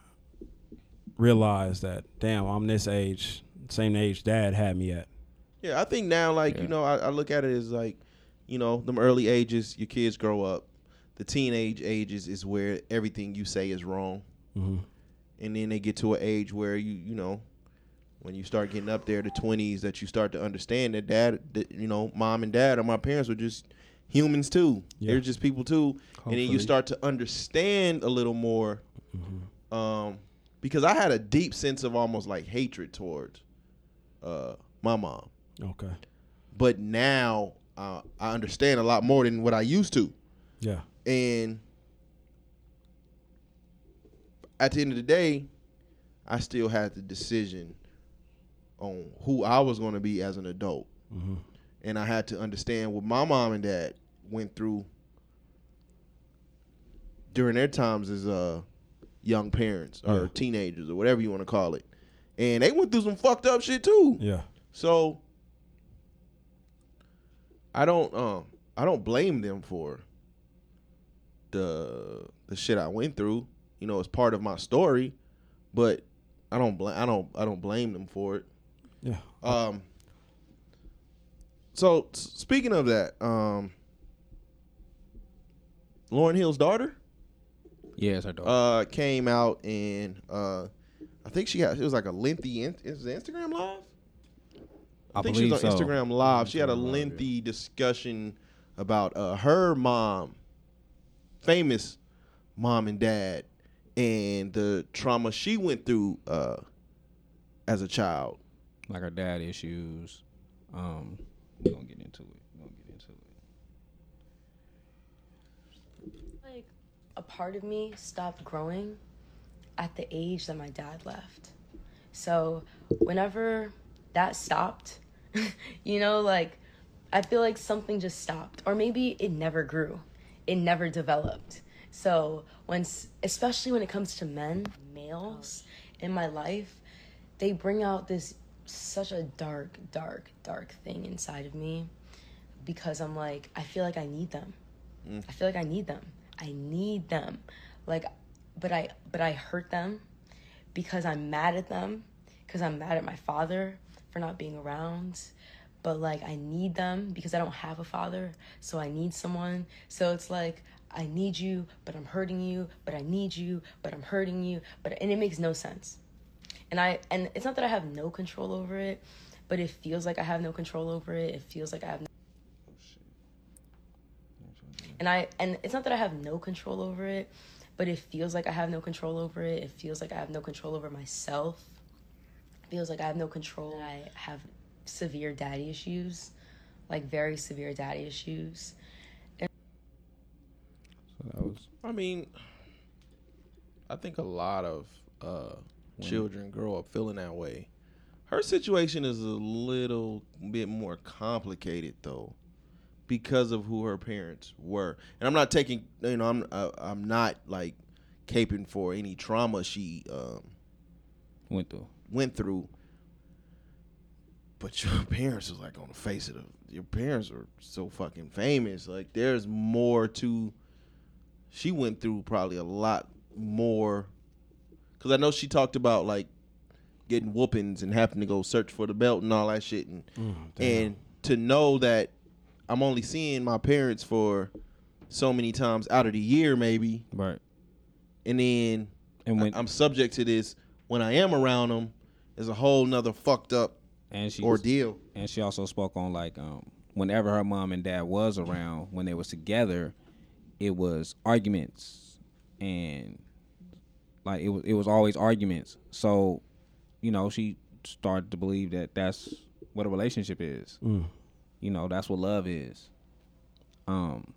realize that damn I'm this age same age dad had me at Yeah, I think now, like, you know, I, I look at it as like, you know, them early ages, your kids grow up. The teenage ages is where everything you say is wrong. mm-hmm. and then they get to an age where you you know when you start getting up there to 20s that you start to understand that dad that, you know mom and dad or my parents were just humans too. Yeah. they're just people too. And then you start to understand a little more um because i had a deep sense of almost like hatred towards uh my mom. Okay. But now uh, i understand a lot more than what i used to. Yeah. And at the end of the day, I still had the decision on who I was going to be as an adult. Mhm. And I had to understand what my mom and dad went through during their times as uh, young parents or Yeah. teenagers or whatever you want to call it. And they went through some fucked up shit too. yeah So I don't um I don't blame them for the the shit I went through. You know, it's part of my story, but I don't blame I don't I don't blame them for it. Yeah Um So speaking of that, um Lauryn Hill's daughter Yeah, it's her daughter. uh came out and uh I think she had it was like a lengthy in, is it Instagram live? I, I think she was on so. Instagram Live. She had a lengthy discussion about uh, her mom, famous mom and dad, and the trauma she went through uh, as a child. Like her dad issues. Um, we're gonna get into it. We're gonna get into it. like a part of me stopped growing at the age that my dad left. So whenever that stopped, you know, like I feel like something just stopped, or maybe it never grew, it never developed. So when, especially when it comes to men, males in my life, they bring out this such a dark, dark, dark thing inside of me because I'm like, I feel like I need them. Mm. I feel like I need them. I need them. Like but I but I hurt them because I'm mad at them because I'm mad at my father for not being around. But like I need them because I don't have a father, so I need someone. So it's like I need you, but I'm hurting you, but I need you, but I'm hurting you, but and it makes no sense. And I and it's not that I have no control over it, but it feels like I have no control over it. It feels like I have no shit. and I and it's not that I have no control over it, but it feels like I have no control over it. It feels like I have no control over myself. It feels like I have no control. I have severe daddy issues. like very severe daddy issues. So that was I mean, I think a lot of uh, children grow up feeling that way. Her situation is a little bit more complicated though, because of who her parents were. And I'm not taking, you know, I'm uh, I'm not like caping for any trauma she um, went through. went through. But your parents was like on the face of the your parents are so fucking famous. Like there's more to she went through probably a lot more cuz I know she talked about like getting whoopings and having to go search for the belt and all that shit and and to know that I'm only seeing my parents for so many times out of the year maybe Right. and then And when I, am subject to this when I am around them is a whole nother fucked up and she ordeal. and she also spoke on like um whenever her mom and dad was around when they was together it was arguments and like it was it was always arguments so you know she started to believe that that's what a relationship is you know that's what love is um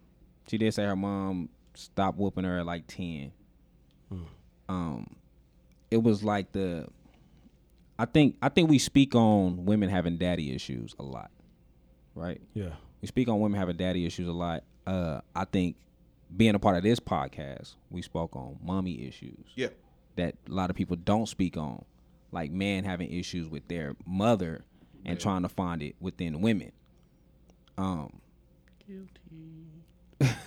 she did say her mom stopped whooping her at like 10 um it was like the I think I think we speak on women having daddy issues a lot, right? Yeah. We speak on women having daddy issues a lot. Uh, I think being a part of this podcast, we spoke on mommy issues Yeah. that a lot of people don't speak on, like men having issues with their mother and trying to find it within women. Um,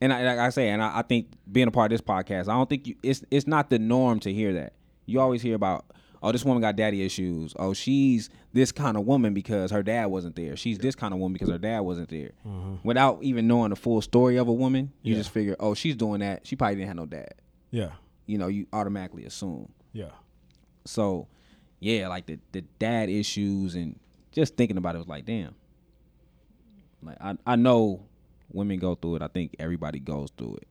and I, like I say, and I, I think being a part of this podcast, I don't think you, it's it's not the norm to hear that. You always hear about, oh, this woman got daddy issues. Oh, she's this kind of woman because her dad wasn't there. She's this kind of woman because her dad wasn't there. Without even knowing the full story of a woman, you Yeah. just figure, oh, she's doing that. She probably didn't have no dad. Yeah. You know, you automatically assume. Yeah. So, yeah, like the the dad issues and just thinking about it was like, damn. Like I I know women go through it. I think everybody goes through it.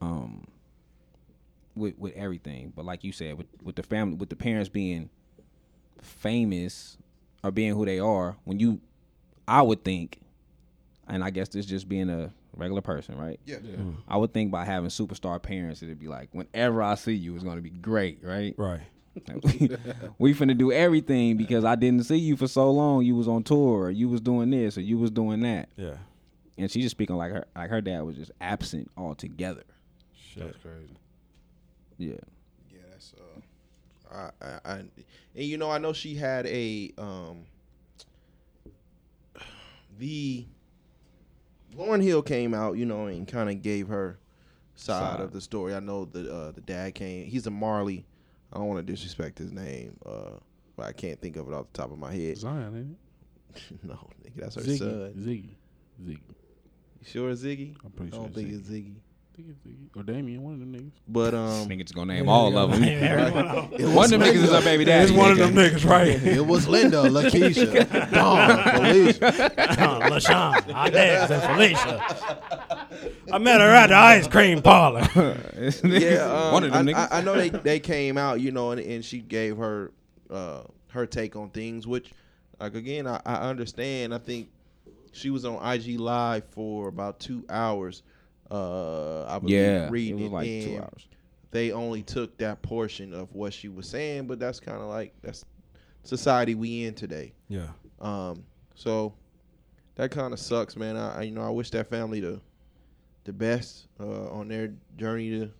Um with with everything. But like you said, with with the family with the parents being famous or being who they are, when you I would think and I guess this just being a regular person, right? Yeah. Mm-hmm. I would think by having superstar parents, it'd be like whenever I see you, it's gonna be great, right? Right. we finna do everything because I didn't see you for so long. You was on tour, or you was doing this, or you was doing that. Yeah. And she just speaking like her, like her dad was just absent altogether. That's crazy. Yeah, Yeah, that's uh I, I, I and you know I know she had a um the Lauryn Hill came out, you know, and kind of gave her side, Side. of the story. I know the uh, the dad came. He's a Marley. I don't want to disrespect his name, uh, but I can't think of it off the top of my head. Zion, ain't it? no, nigga, that's her? Ziggy. son. Ziggy. Ziggy. You sure Ziggy? I'm pretty I sure don't think Ziggy. it's Ziggy. I think it's Ziggy. Or Damian, one of them niggas. But um, nigga just gonna name all of them. it One was of them niggas is Linda. a baby daddy. It's one of them niggas, right? It was Linda, Lakeisha, Dawn, Felicia. LaShawn, Inez, and Felicia. I met her at the ice cream parlor. yeah, um, one of them I, niggas. I, I know they, they came out, you know, and, and she gave her uh, her take on things, which, like again, I, I understand. I think she was on IG Live for about two hours. Uh, I believe yeah, it reading was like two hours. They only took that portion of what she was saying, but that's kind of like that's society we in today. yeah. Um, so that kind of sucks, man. I, I you know I wish that family the the best uh, on their journey to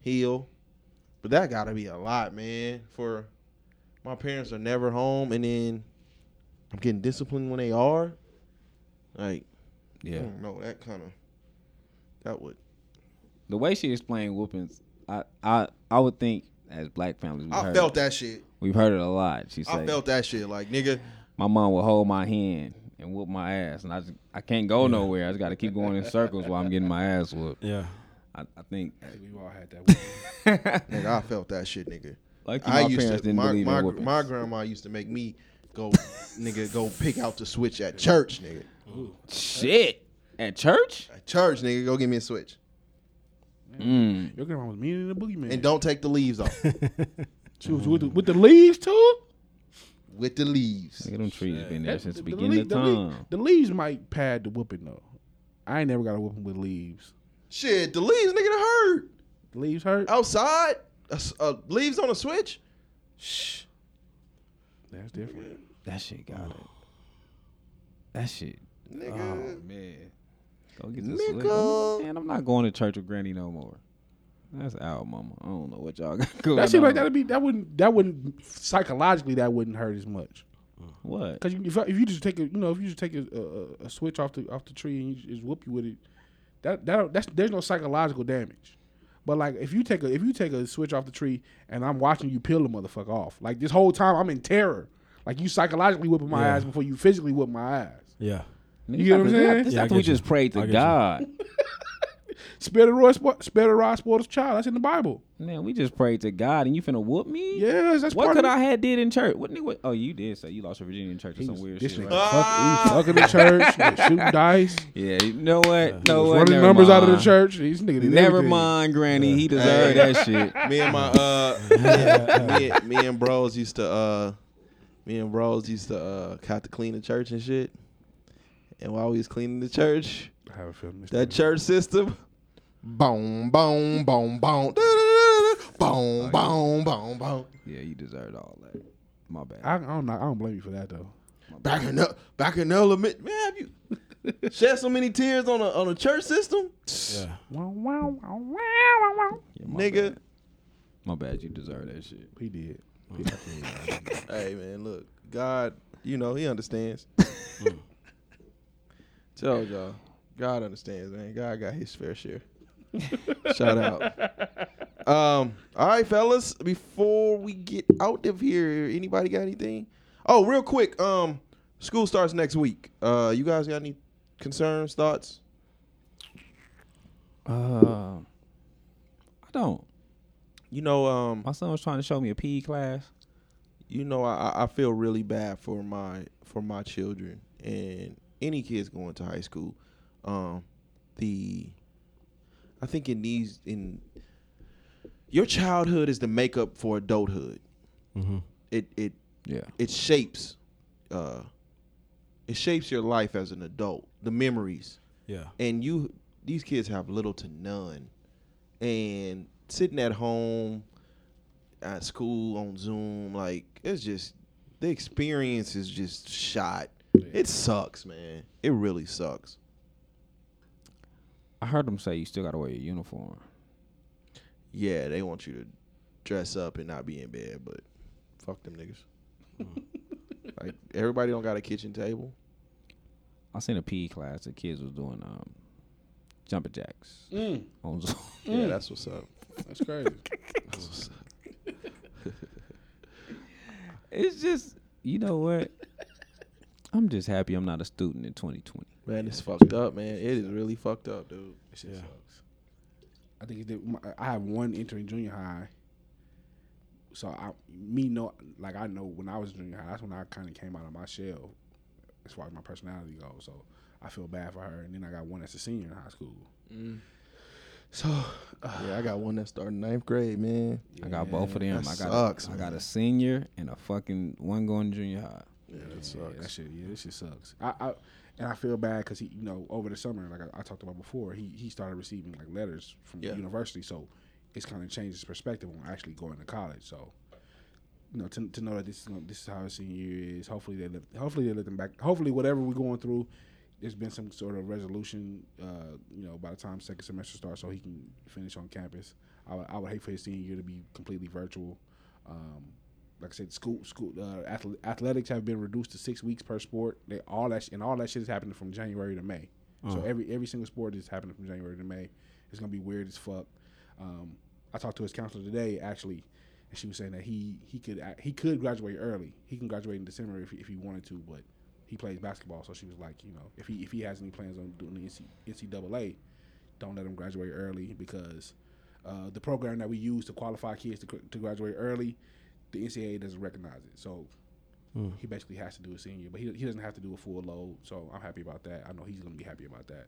heal, but that got to be a lot, man. For my parents are never home, and then I'm getting disciplined when they are. Like, I Yeah, don't know that kind of that would. the way she explained whoopings, I I I would think as black families, we've I heard felt it. that shit. We've heard it a lot. She said, I felt that shit. Like, nigga, my mom would hold my hand and whoop my ass, and I just, I can't go nowhere. I just got to keep going in circles while I'm getting my ass whooped. Yeah. I, I think, we've all had that. Nigga, I felt that shit, nigga. like I my used parents to. didn't My, believe my, in my grandma used to make me go, nigga, go pick out the switch at church, nigga. Shit at church. At church, nigga, go give me a switch, Mm. Your grandma was mean than the boogeyman. and don't take the leaves off. she was with the, with the leaves too. with the leaves. Nigga, them trees been there That- since the the beginning le- of the le- time. The leaves might pad the whooping though. I ain't never got a whooping with leaves. Shit, the leaves, nigga, that hurt The leaves hurt. outside. Uh, uh, leaves on a switch. Shh. That's different. That shit got it. That shit. Nigga. Oh man. Go get this Nigga. Man, I'm not going to church with Granny no more. That's out, mama. I don't know what y'all got going That seems like that'd be that wouldn't that wouldn't psychologically that wouldn't hurt as much. What? Because if, if you just take a you know if you just take a, a, a switch off the off the tree and you just whoop you with it, that that that's there's no psychological damage. But like if you take a if you take a switch off the tree and I'm watching you peel the motherfucker off, like this whole time I'm in terror. Like you psychologically whipping my Yeah. ass before you physically whip my ass. Yeah. You get what I'm saying? This Yeah, after we you. just prayed to. God. Spare the rod, spo- spare the rod, spoil the child. That's in the Bible. Man, we just prayed to God and you finna whoop me? Yes, that's What part could of I had did in church? What nigga? Oh, you did say you lost your virginity in church or some weird This shit. nigga Right? fuck, he fucking the church, he shooting dice, Yeah, you know what? No was what? running Never numbers out of the church. These nigga did Never everything. mind, Granny. He deserved that shit. me and my uh me, me, me and bros used to uh me and bros used to uh have to clean the church and shit. And while we was cleaning the church, I have a feeling this that nigga- church system, boom, boom, boom, boom, boom, oh, boom, boom, boom. Yeah, you deserved all that. My bad. I, I don't know, I don't blame you for that though. Back in the back in the element, man, have you shed so many tears on a on a church system, Yeah. Wow, wow, wow, wow, wow, wow. Yeah, my nigga? bad. My bad. You deserve that shit. He did. Hey man, look, God, you know He understands. Mm. Tell y'all, God understands, man. God got His fair share. Shout out. Um, all right, fellas. Before we get out of here, anybody got anything? Oh, real quick. Um, school starts next week. Uh, you guys got any concerns, thoughts? Uh, I don't. You know, um, My son was trying to show me a PE class. you know, I, I feel really bad for my for my children and any kids going to high school. Um, the I think in these in your childhood is the makeup for adulthood. Mm-hmm. It it Yeah. it shapes uh it shapes your life as an adult. The memories Yeah. and you these kids have little to none and sitting at home at school on zoom like it's just the experience is just shot it sucks man it really sucks I heard them say you still gotta wear your uniform. yeah they want you to dress up and not be in bed but fuck them niggas like everybody don't got a kitchen table I seen a PE class. The kids was doing um, jumping jacks Mm, on Zoom. yeah that's what's up that's crazy. that's what's up It's just, you know what? I'm just happy I'm not a student in 2020. man it's fucked up man it is really fucked up dude This shit sucks. I think it did, my, I have one entering junior high. So I, me know, like I know when I was in junior high, that's when I kind of came out of my shell, as far as my personality goes. So I feel bad for her. And then I got one that's a senior in high school. Mm. So uh, yeah i got one that started ninth grade man I got both of them. that I got sucks, a, I got a senior and a fucking one going to junior high. Yeah that Yeah, that shit, yeah, this shit sucks. I, I and I feel bad because he, you know, over the summer, like I, I talked about before, he he started receiving like letters from Yeah. the university, so it's kind of changed his perspective on actually going to college. So, you know, to, to know that this is gonna, this is how his senior year is. Hopefully they let, hopefully they let them back. Hopefully whatever we're going through, there's been some sort of resolution. Uh, you know, by the time second semester starts, so he can finish on campus. I would, I would hate for his senior year to be completely virtual. Um, like I said, school school uh, athletics have been reduced to six weeks per sport. They all that sh- and all that shit is happening from January to May. So every every single sport is happening from January to May. It's gonna be weird as fuck. Um, I talked to his counselor today actually, and she was saying that he he could he could graduate early. He can graduate in December if he, if he wanted to, but he plays basketball. So she was like, you know, if he if he has any plans on doing the NCAA, don't let him graduate early because uh, the program that we use to qualify kids to, to graduate early, the NCAA doesn't recognize it. So he basically has to do a senior, but he, he doesn't have to do a full load. So I'm happy about that. I know he's gonna be happy about that.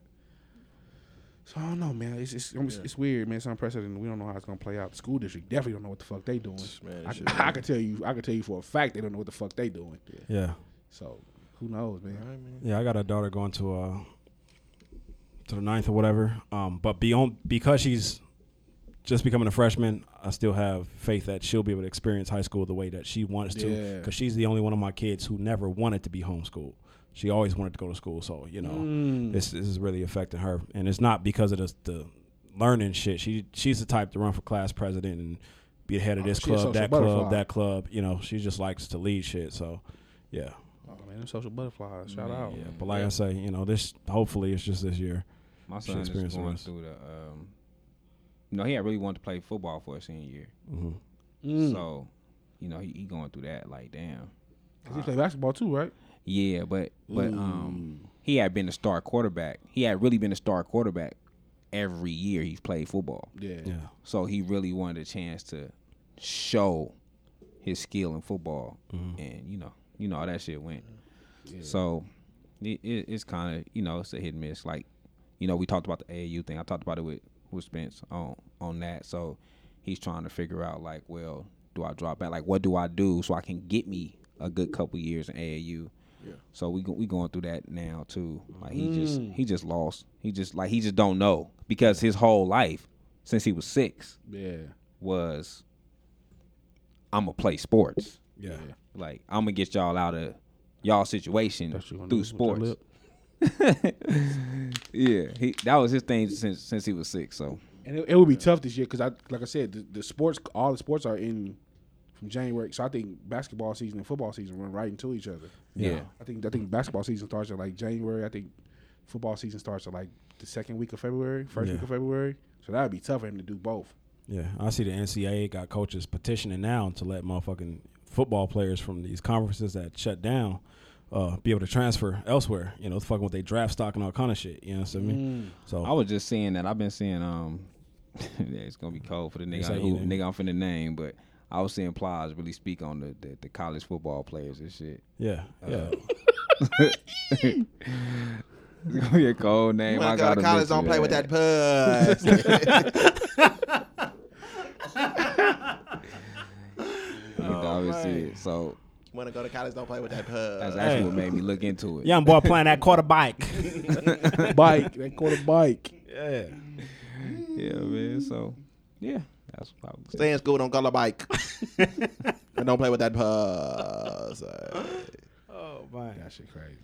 So I don't know, man. It's it's, it's, it's weird, man. It's unprecedented. We don't know how it's gonna play out. The school district definitely don't know what the fuck they doing. Man, I, that shit- I can tell you, I can tell you for a fact they don't know what the fuck they doing. Yeah. So who knows, man? Yeah, I got a daughter going to uh to the ninth or whatever. Um, but beyond because she's just becoming a freshman, I still have faith that she'll be able to experience high school the way that she wants to. Yeah. Because she's the only one of my kids who never wanted to be homeschooled. She always wanted to go to school. So you know, Mm. this this is really affecting her, and it's not because of the, the learning shit. She she's the type to run for class president and be the head of Oh, this she a social club, that butterfly. club, that club. You know, she just likes to lead shit. So, yeah. Oh man, them social butterflies. Shout out. Yeah, but like I say, you know, this hopefully it's just this year. My She son is going this. through the. Um, you know, he had really wanted to play football for his senior year. hmm Mm. So, you know, he, he going through that. Like, damn. 'Cause he played basketball too, right? Yeah, but but um, he had been a star quarterback. He had really been a star quarterback every year he's played football. Yeah. Yeah. So he really wanted a chance to show his skill in football, and you know, you know how that shit went. So it, it, it's kind of you know it's a hit and miss. Like you know we talked about the AAU thing. I talked about it with with Spence on on that. So he's trying to figure out like, well, do I drop back? Like, what do I do so I can get me a good couple years in AAU? Yeah. So we go- we going through that now too. Like he just mm. he just lost. He just like he just don't know because his whole life since he was six Yeah. was I'm gonna play sports. Yeah. Like I'm gonna get y'all out of y'all situation That's what you wanna through do with your sports. Lip. yeah, he that was his thing since since he was six. So And it, it would be tough this year because I, like I said, the, the sports, all the sports are in from January. So I think basketball season and football season run right into each other. yeah, I think I think basketball season starts at like January. I think football season starts at like the second week of February, first Yeah. week of February. So that'd be tough for him to do both. Yeah. I see the NCAA got coaches petitioning now to let motherfucking football players from these conferences that shut down uh, be able to transfer elsewhere. You know, fucking with their draft stock and all kind of shit. You know what I mean? So I was just seeing that. I've been seeing um, yeah, it's gonna be cold for the nigga say who who name? nigga I'm finna name, but I was seeing Plies really speak on the, the the college football players and shit. yeah, yeah. It's gonna be a cold name. I Wanna go got to college, don't play with that puss. Obviously, it. so Wanna go to college, don't play with that puss. that's actually what made me look into it. Young boy playing that quarterback. bike, Bike. that quarter bike. yeah. Yeah, man. So yeah, that's what I would say. Stay in school, don't go to bike. and don't play with that puss. Oh man. That shit crazy.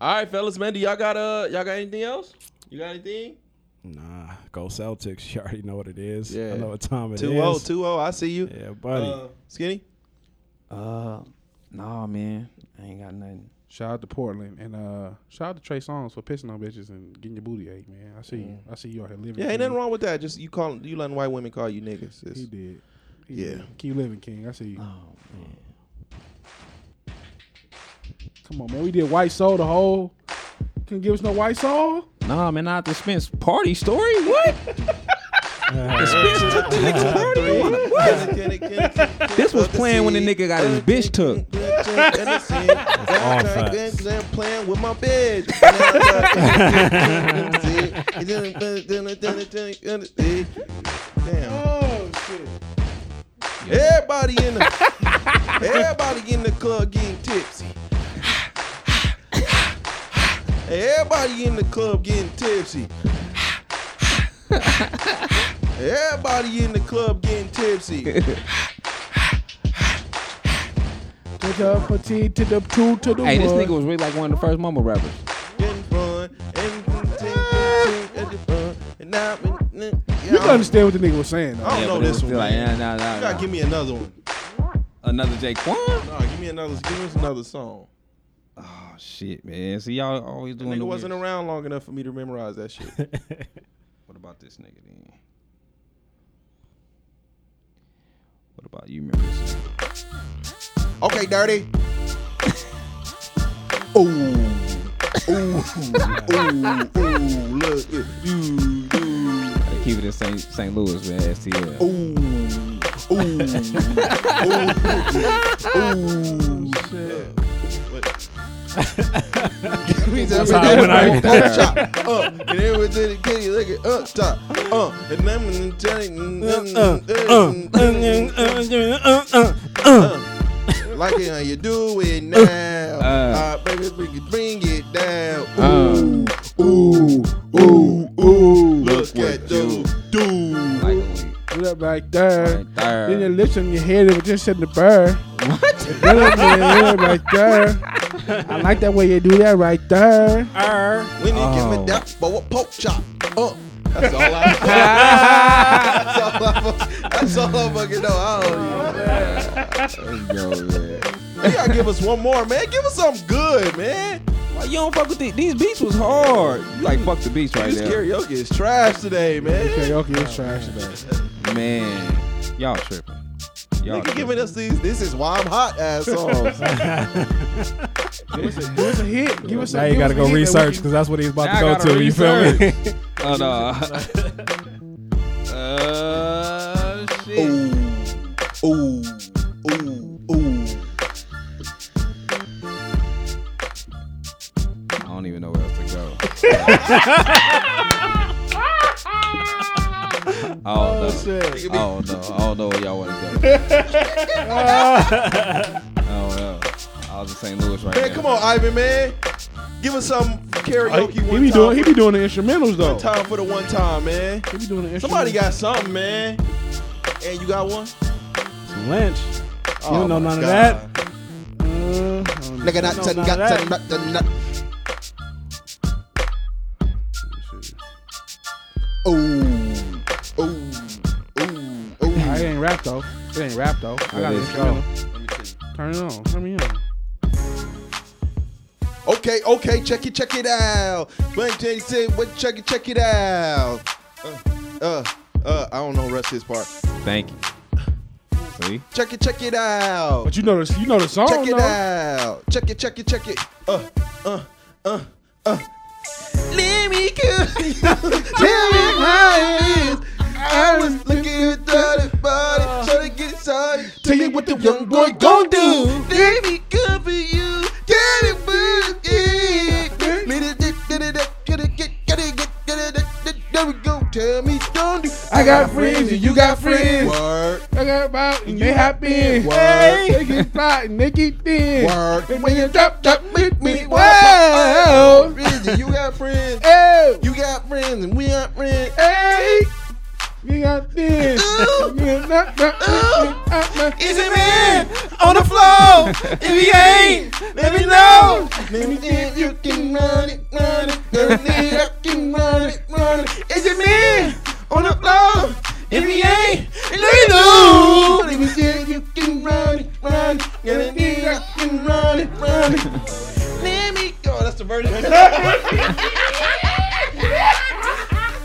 All right, fellas, man. Do y'all got uh y'all got anything else? You got anything? Nah, go Celtics. You already know what it is. Yeah. I know what time it is. 2-0, 2-0. I see you. Yeah, buddy. Uh, Skinny? Uh, nah, man, I ain't got nothing. Shout out to Portland and uh shout out to Trey Songz for pissing on bitches and getting your booty ate, man. I see you. I see you out here living. Yeah, ain't King. nothing wrong with that. Just you call you letting white women call you niggas. It's- He did. He Yeah. did. Keep living, King. I see you. Oh man. Come on, man. We did White Soul the whole. Can give us no White Soul? Nah, man, not the Spence party story. What? the Spence took the nigga party. What? This was playing when the nigga got his bitch took. all facts. Playing with my bitch. Damn. Oh shit. Everybody in the everybody in the club getting tipsy. Everybody in the club getting tipsy. Everybody in the club getting tipsy. To the petite, to the two, to the Hey, this one. nigga was really like one of the first mumble rappers. Getting fun and and now You can understand what the nigga was saying. Though. I don't know this one. Like, man. nah, nah, nah, You gotta nah. give me another one. Another J-Kwon? No, give me another. Give us another song. Oh shit, man. See y'all always The doing nigga the wasn't weird- around long enough for me to memorize that shit. What about this nigga then? What about you? Remember this? Okay, dirty. Ooh, ooh, ooh, ooh, look, you, you. Gotta keep it in St. St. Louis, man. STL. Uh, ooh, ooh, ooh, ooh. Oh, what? That's how I went out. Pork chop. Uh, and then we did it, get it, look at up top. Uh, and then I'm telling like it how you do it now. Uh, baby, bring it, bring it down. Uh, Ooh, ooh, ooh. Look what at those you- dudes. like a week. Do that right there. Right there. Then your lips on your head, it was just in the bird. What? Then up in your head right there. I like that way you do that right there. When you give me Oh. that for a pork chop. Uh, that's all I That's all I That's all I fucking know. I don't Yo, man. even. You gotta give us one more, man. Give us something good, man. Why you don't fuck with these? These beats was hard. You like fuck the beats right This there. karaoke is trash today, man. Karaoke is trash today. Man, y'all tripping. Y'all Nigga tripping. giving us these. This is why I'm hot ass songs. Give us a, give us a hit. Give us a Now you give gotta us a go hit that we research can- because that's what he's about Now I to go gotta to. You feel me? Oh no. uh, shit. ooh, ooh, ooh, ooh. I don't even know where else to go. I don't know. Shit. I don't know. I don't know where y'all want to go. I don't know. I was in St. Louis right Man, now. come on, Ivan, man. Give us some karaoke He one be time. doing he be doing the instrumentals though. one time for the one time, man. He be doing the instrumentals. Somebody got something, man. And you got one? Some Lynch. Oh you don't know none God. of that. Uh, Nigga, No, nuts and none of guts that. and nuts and nuts. Ooh, ooh, it ain't rap though. It ain't rap though. I got an is. instrumental. Turn it on. Turn me on. Okay, okay, check it, check it out. When Jay say, what, check it, check it out. Uh, uh, uh, I don't know the rest of his part. Thank you. See? Check it, check it out. But you know the you know the song Check it though. out. Check it, check it, check it. Uh, uh, uh, uh. Let me go. Tell me how it is. I was looking at that body, uh. trying to get inside. Tell me what the young boy gon' do. Let me go for you. Get it. Let it, get it, get it, get it, get it, get it, get it. There we go. Tell me, don't do. I got friends and you got friends. Word, I got about and they happy. Word. Hey, they get fly and they get thin. word. And when you drop, drop with me, wow. Friends, and you got friends. Hey, You got friends and we got friends. hey, we got thin. Ooh. You drop, drop with me, uh, uh. Is it man on the floor? If he ain't, let me know. Let me see if you can run it, run it. Let me see if I can run it, run it. Is it man on the floor? If he ain't, let me know. Let me see if you can run it, run it. Let me see if I can run it, run it. Let me go. That's the version.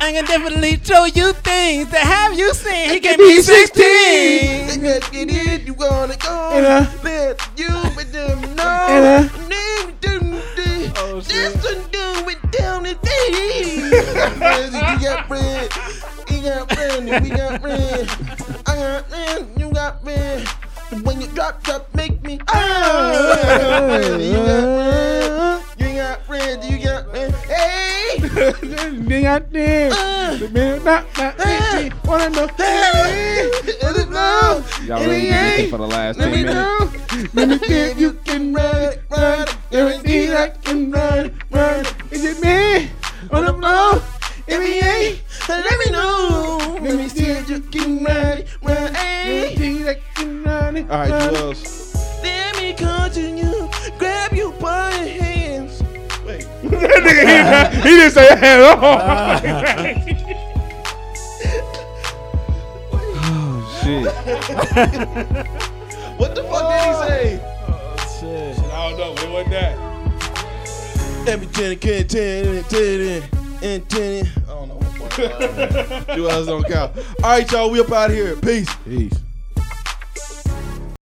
I can definitely show you things that have you seen. He can be be 16. 16. Let's get it. You wanna go? And, uh, Let you but them know. And, uh, Name, do, do. Oh, shit. Just to do it down the day. You got friends. You got friends. and We got friends. I got friends. You got friends. When you drop, drop, make me. Ah, you got friends. You got friends. You got friends. Hey. Thin. Uh, The man not not me. Wanna know? Is? Y'all really been for the last Let 10 me minutes. know. Let me see if you can run run. Everything I can run run. Is it me on the floor? Ain't, let me know. Let me see if you can run run. Everything I can run. All right, else? Let me you, grab you by the hands. Wait, That nigga, he, he didn't say that at all. Oh, shit. what the fuck did he say? Oh shit! I don't know, but it wasn't that. Every ten, ten, ten, ten, and ten. I don't know. what the. You guys don't count. All right, y'all, we up out of here. Peace. Peace.